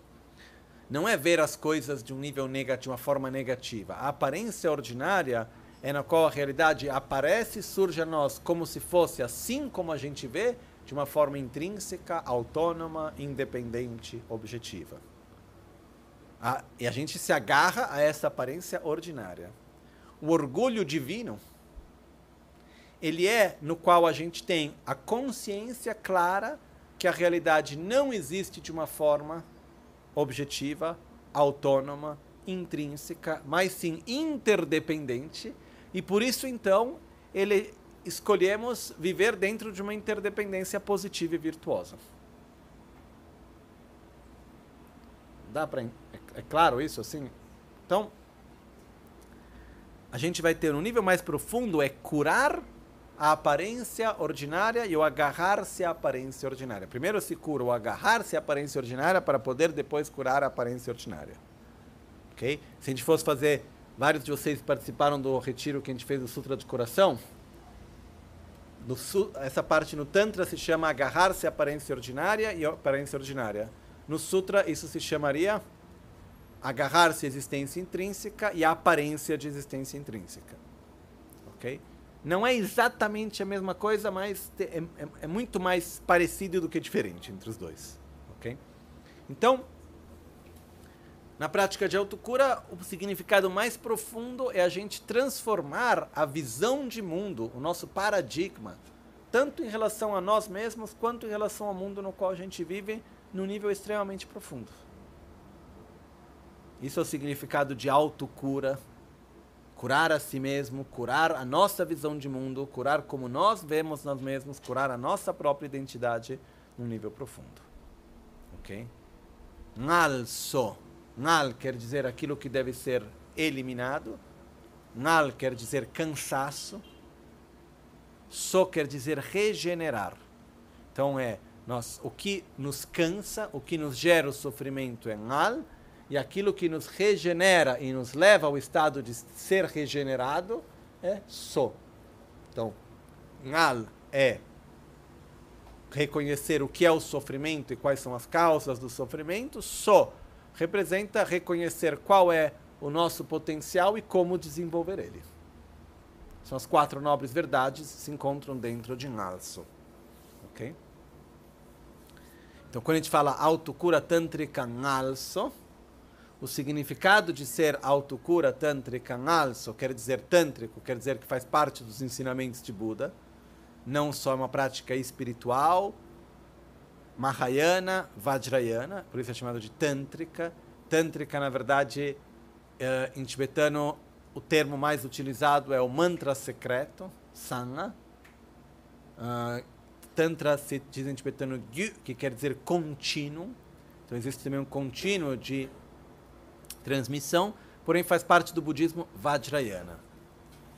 não é ver as coisas de um nível negativo, uma forma negativa. A aparência ordinária é na qual a realidade aparece e surge a nós como se fosse assim como a gente vê, de uma forma intrínseca, autônoma, independente, objetiva. A, e a gente se agarra a essa aparência ordinária. O orgulho divino, ele é no qual a gente tem a consciência clara que a realidade não existe de uma forma objetiva, autônoma, intrínseca, mas sim interdependente, e por isso então ele escolhemos viver dentro de uma interdependência positiva e virtuosa. Dá para é, é claro isso assim? Então, a gente vai ter um nível mais profundo é curar a aparência ordinária e o agarrar-se à aparência ordinária. Primeiro se cura o agarrar-se à aparência ordinária para poder depois curar a aparência ordinária. Ok? Se a gente fosse fazer, vários de vocês participaram do retiro que a gente fez do Sutra de Coração. No, essa parte no Tantra se chama agarrar-se à aparência ordinária e aparência ordinária. No Sutra isso se chamaria agarrar-se à existência intrínseca e a aparência de existência intrínseca. Ok? Não é exatamente a mesma coisa, mas é, é, é muito mais parecido do que diferente entre os dois. Ok? Então, na prática de autocura, o significado mais profundo é a gente transformar a visão de mundo, o nosso paradigma, tanto em relação a nós mesmos quanto em relação ao mundo no qual a gente vive, num nível extremamente profundo. Isso é o significado de autocura, curar a si mesmo, curar a nossa visão de mundo, curar como nós vemos nós mesmos, curar a nossa própria identidade num nível profundo. Ok? Nalso. Nal quer dizer aquilo que deve ser eliminado. Nal quer dizer cansaço. So quer dizer regenerar. Então é nós, o que nos cansa, o que nos gera o sofrimento é Nal e aquilo que nos regenera e nos leva ao estado de ser regenerado é so. Então, ngal é reconhecer o que é o sofrimento e quais são as causas do sofrimento. So representa reconhecer qual é o nosso potencial e como desenvolver ele. São as quatro nobres verdades que se encontram dentro de Nalso. Ok? Então, quando a gente fala autocura tântrica Nalso, o significado de ser autocura tântrica nalso quer dizer tântrico, quer dizer que faz parte dos ensinamentos de Buda, não só é uma prática espiritual, Mahayana, Vajrayana, por isso é chamado de tântrica. Tântrica, na verdade, é, em tibetano, o termo mais utilizado é o mantra secreto, Sangha. Uh, tantra se diz em tibetano Gyu, que quer dizer contínuo. Então existe também um contínuo de transmissão, porém faz parte do budismo Vajrayana.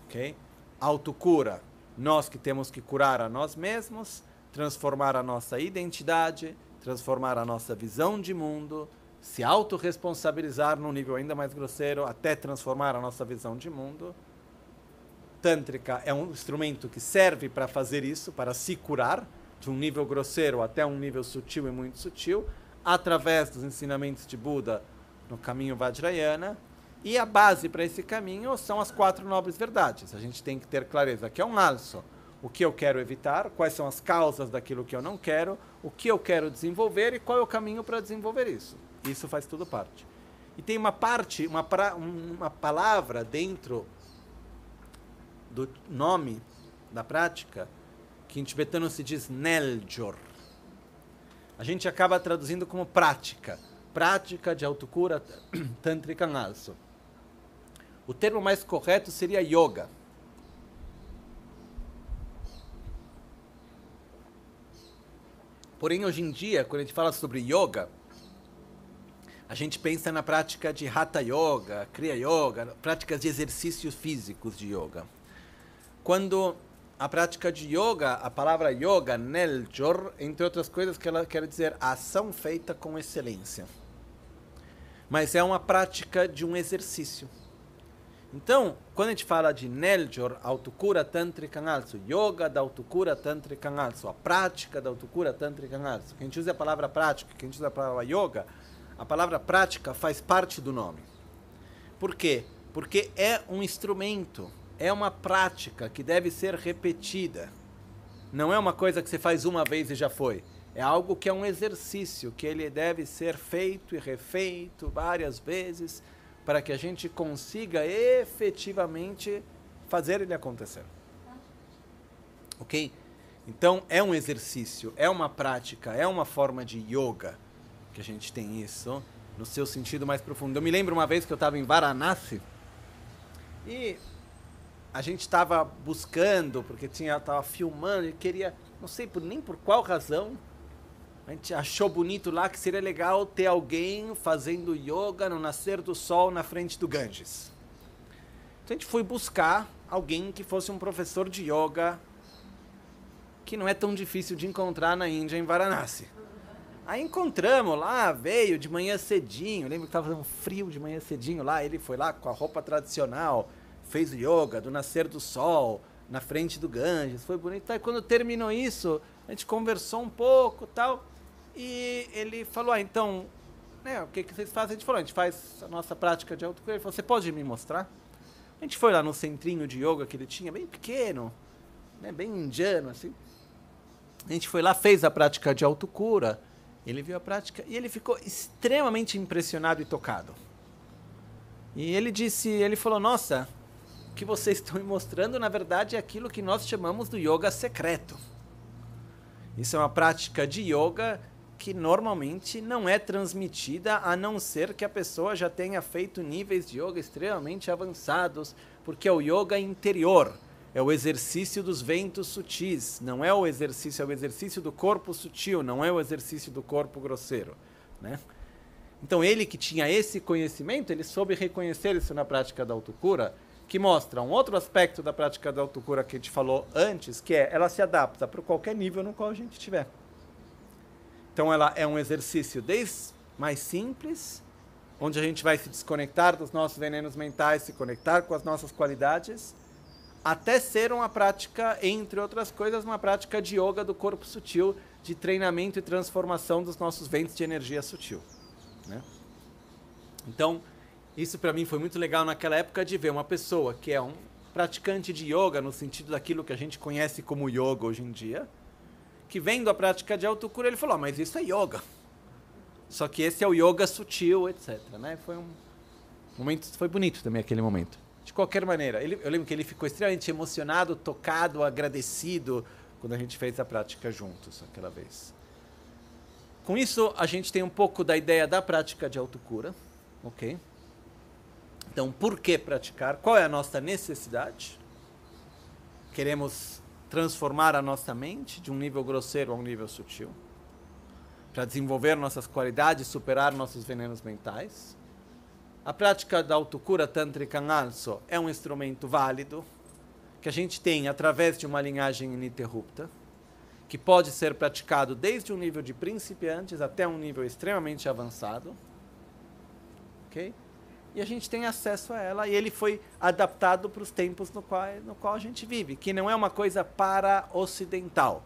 Ok? Autocura, nós que temos que curar a nós mesmos, transformar a nossa identidade, transformar a nossa visão de mundo, se autorresponsabilizar num nível ainda mais grosseiro, até transformar a nossa visão de mundo. Tântrica é um instrumento que serve para fazer isso, para se curar, de um nível grosseiro até um nível sutil e muito sutil, através dos ensinamentos de Buda, no caminho Vajrayana. E a base para esse caminho são as quatro nobres verdades. A gente tem que ter clareza que é um alço. O que eu quero evitar, quais são as causas daquilo que eu não quero, o que eu quero desenvolver e qual é o caminho para desenvolver isso. Isso faz tudo parte. E tem uma parte, uma, pra, uma palavra dentro do nome da prática que em tibetano se diz Neljor. A gente acaba traduzindo como prática prática de autocura *clears throat* tântrica nalso. O termo mais correto seria yoga. Porém, hoje em dia, quando a gente fala sobre yoga, a gente pensa na prática de hatha yoga, kriya yoga, práticas de exercícios físicos de yoga. Quando a prática de yoga, a palavra yoga, neljor, entre outras coisas, que ela quer dizer ação feita com excelência mas é uma prática de um exercício. Então, quando a gente fala de Neljor, autocura tântrica Kangalso, yoga da autocura tântrica Kangalso, a prática da autocura tântrica Kangalso, que a gente usa a palavra prática, que a gente usa a palavra yoga, a palavra prática faz parte do nome. Por quê? Porque é um instrumento, é uma prática que deve ser repetida. Não é uma coisa que você faz uma vez e já foi. É algo que é um exercício, que ele deve ser feito e refeito várias vezes para que a gente consiga efetivamente fazer ele acontecer. Ok? Então é um exercício, é uma prática, é uma forma de yoga que a gente tem isso no seu sentido mais profundo. Eu me lembro uma vez que eu estava em Varanasi e a gente estava buscando, porque tinha estava filmando e queria, não sei por, nem por qual razão, a gente achou bonito lá que seria legal ter alguém fazendo yoga no nascer do sol na frente do Ganges. Então a gente foi buscar alguém que fosse um professor de yoga que não é tão difícil de encontrar na Índia, em Varanasi. Aí encontramos lá, veio de manhã cedinho, lembro que estava fazendo frio de manhã cedinho lá, ele foi lá com a roupa tradicional, fez yoga do nascer do sol, na frente do Ganges, foi bonito. Aí quando terminou isso, a gente conversou um pouco tal, e ele falou, ah, então, né, o que, que vocês fazem? A gente falou, a gente faz a nossa prática de autocura. Ele falou, você pode me mostrar? A gente foi lá no centrinho de yoga que ele tinha, bem pequeno, né, bem indiano, assim. A gente foi lá, fez a prática de autocura, ele viu a prática e ele ficou extremamente impressionado e tocado. E ele disse, ele falou, nossa, o que vocês estão me mostrando, na verdade, é aquilo que nós chamamos do yoga secreto. Isso é uma prática de yoga que normalmente não é transmitida a não ser que a pessoa já tenha feito níveis de yoga extremamente avançados, porque é o yoga interior, é o exercício dos ventos sutis, não é o exercício, é o exercício do corpo sutil, não é o exercício do corpo grosseiro, né? Então ele que tinha esse conhecimento, ele soube reconhecer isso na prática da autocura, que mostra um outro aspecto da prática da autocura que a gente falou antes, que é ela se adapta para qualquer nível no qual a gente estiver. Então ela é um exercício desde mais simples, onde a gente vai se desconectar dos nossos venenos mentais, se conectar com as nossas qualidades, até ser uma prática, entre outras coisas, uma prática de yoga do corpo sutil, de treinamento e transformação dos nossos ventos de energia sutil. Né? Então, isso para mim foi muito legal naquela época de ver uma pessoa que é um praticante de yoga, no sentido daquilo que a gente conhece como yoga hoje em dia, que vendo a prática de autocura, ele falou, mas isso é yoga. Só que esse é o yoga sutil, etc. Né? Foi um momento, foi bonito também aquele momento. De qualquer maneira, ele, eu lembro que ele ficou extremamente emocionado, tocado, agradecido quando a gente fez a prática juntos aquela vez. Com isso, a gente tem um pouco da ideia da prática de autocura, ok? Então, por que praticar? Qual é a nossa necessidade? Queremos transformar a nossa mente de um nível grosseiro a um nível sutil, para desenvolver nossas qualidades, superar nossos venenos mentais. A prática da autocura tântrica Ngalso é um instrumento válido que a gente tem através de uma linhagem ininterrupta, que pode ser praticado desde um nível de principiantes até um nível extremamente avançado. ok? E a gente tem acesso a ela e ele foi adaptado para os tempos no qual, no qual a gente vive, que não é uma coisa para ocidental.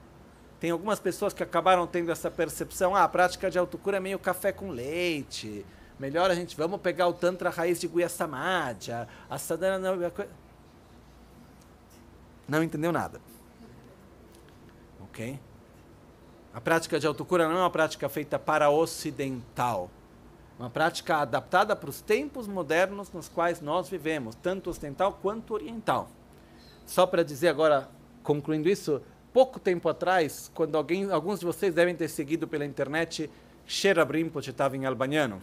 Tem algumas pessoas que acabaram tendo essa percepção, ah, a prática de autocura é meio café com leite, melhor a gente, vamos pegar o Tantra raiz de Guya Samadha, a Sadhana... Não, não entendeu nada. Ok? A prática de autocura não é uma prática feita para ocidental uma prática adaptada para os tempos modernos nos quais nós vivemos, tanto ocidental quanto oriental. Só para dizer agora, concluindo isso, pouco tempo atrás, quando alguém, alguns de vocês devem ter seguido pela internet, Sherab Rinpoche estava em albaniano.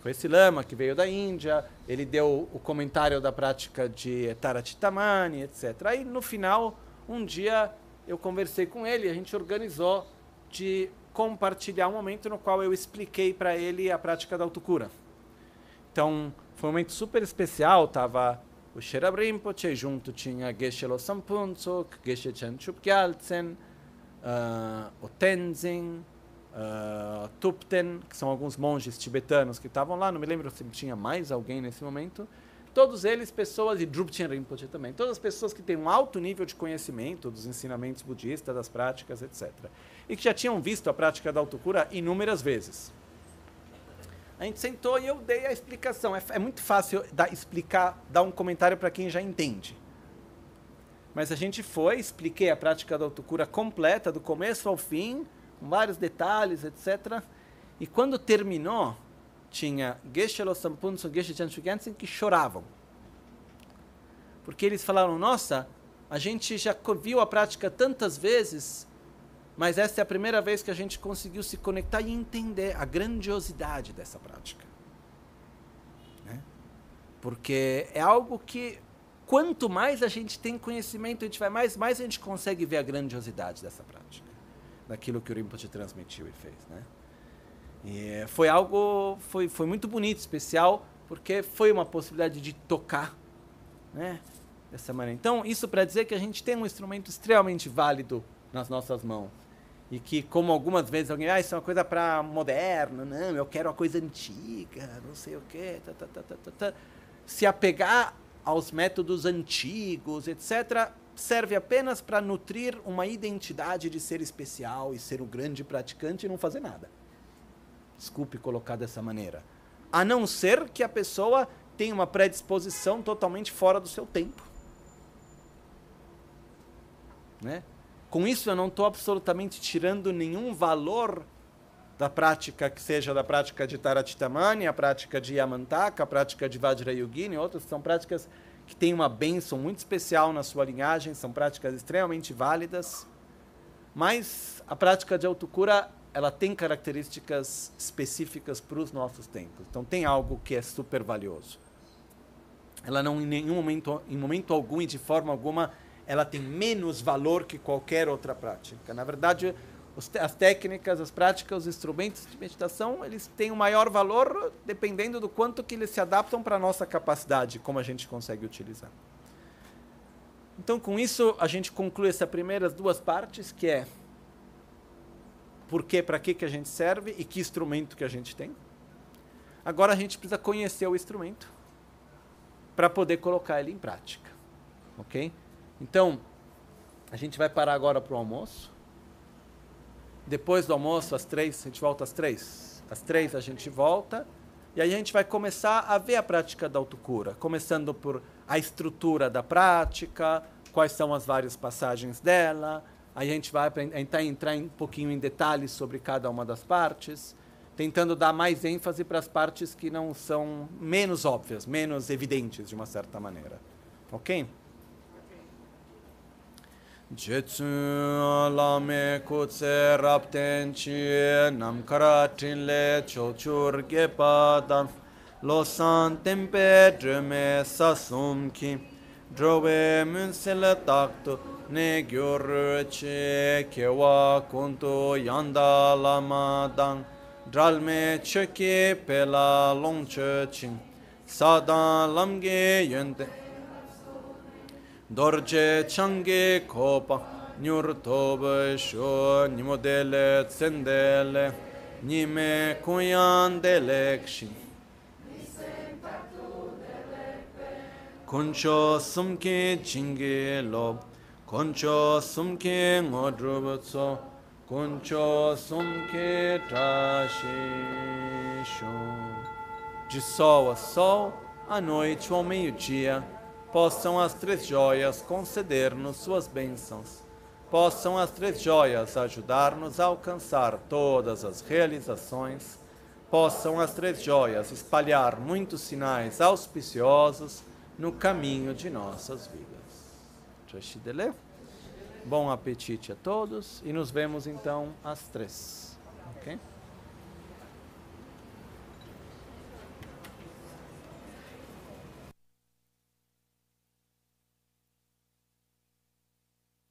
Foi esse lama que veio da Índia, ele deu o comentário da prática de Tarachitamani, etc. Aí, no final, um dia, eu conversei com ele, a gente organizou de compartilhar um momento no qual eu expliquei para ele a prática da autocura. Então, foi um momento super especial, tava o Sherab Rinpoche, junto tinha Geshe Losam Puntsuk, Geshe Chanchup Gyaltsen, uh, o Tenzin, uh, Tupten, que são alguns monges tibetanos que estavam lá, não me lembro se tinha mais alguém nesse momento, todos eles pessoas, e Drupchen Rinpoche também, todas as pessoas que têm um alto nível de conhecimento dos ensinamentos budistas, das práticas, etc. E que já tinham visto a prática da autocura inúmeras vezes. A gente sentou e eu dei a explicação. É, é muito fácil dar, explicar, dar um comentário para quem já entende. Mas a gente foi, expliquei a prática da autocura completa, do começo ao fim, com vários detalhes, etc. E quando terminou, tinha Geshe Losampunso, Geshe Chanshugensen que choravam. Porque eles falaram, nossa, a gente já viu a prática tantas vezes, mas essa é a primeira vez que a gente conseguiu se conectar e entender a grandiosidade dessa prática. Né? Porque é algo que, quanto mais a gente tem conhecimento, a gente vai mais, mais a gente consegue ver a grandiosidade dessa prática, daquilo que o Rinpoche transmitiu e fez. Né? E foi algo, foi, foi muito bonito, especial, porque foi uma possibilidade de tocar, né? Dessa maneira. Então, isso para dizer que a gente tem um instrumento extremamente válido nas nossas mãos. E que, como algumas vezes alguém, ah, isso é uma coisa para moderno, não, eu quero uma coisa antiga, não sei o quê, tá, tá, tá, tá, tá, tá. se apegar aos métodos antigos, etc., serve apenas para nutrir uma identidade de ser especial e ser um grande praticante e não fazer nada. Desculpe colocar dessa maneira. A não ser que a pessoa tenha uma predisposição totalmente fora do seu tempo. Né? Com isso, eu não estou absolutamente tirando nenhum valor da prática, que seja da prática de Taratitamani, a prática de Yamantaka, a prática de Vajrayogini, outras são práticas que têm uma bênção muito especial na sua linhagem, são práticas extremamente válidas. Mas a prática de autocura, ela tem características específicas para os nossos tempos. Então tem algo que é super valioso. Ela não em nenhum momento, em momento algum e de forma alguma, ela tem menos valor que qualquer outra prática. Na verdade, as técnicas, as práticas, os instrumentos de meditação, eles têm um maior valor dependendo do quanto que eles se adaptam para a nossa capacidade, como a gente consegue utilizar. Então, com isso, a gente conclui essas primeiras duas partes, que é por que, para que, que a gente serve e que instrumento que a gente tem. Agora a gente precisa conhecer o instrumento para poder colocar ele em prática. Ok? Então, a gente vai parar agora para o almoço. Depois do almoço, às três, a gente volta às três. Às três a gente volta. E aí a gente vai começar a ver a prática da autocura. Começando por a estrutura da prática, quais são as várias passagens dela. Aí a gente vai entrar, entrar um pouquinho em detalhes sobre cada uma das partes. Tentando dar mais ênfase para as partes que não são menos óbvias, menos evidentes de uma certa maneira. Ok? Jetsun lame kutse rapten nam karatin le chochur gepa dan lo san tempe sasum ki taktu ne gyur che kewa kuntu yanda lama dan dralme cheke pela longche chin. Sadan lamge yente dorje change kopa nyur tobe sho nimodele tsendele nime kuyan delekshi kuncho sumke chinge lob kuncho sumke ngodrubutso kuncho sumke tashi sho de sol a sol, à noite ou ao meio-dia, possam as três joias conceder-nos suas bênçãos. Possam as três joias ajudar-nos a alcançar todas as realizações. Possam as três joias espalhar muitos sinais auspiciosos no caminho de nossas vidas. Bom apetite a todos e nos vemos então às três. Okay?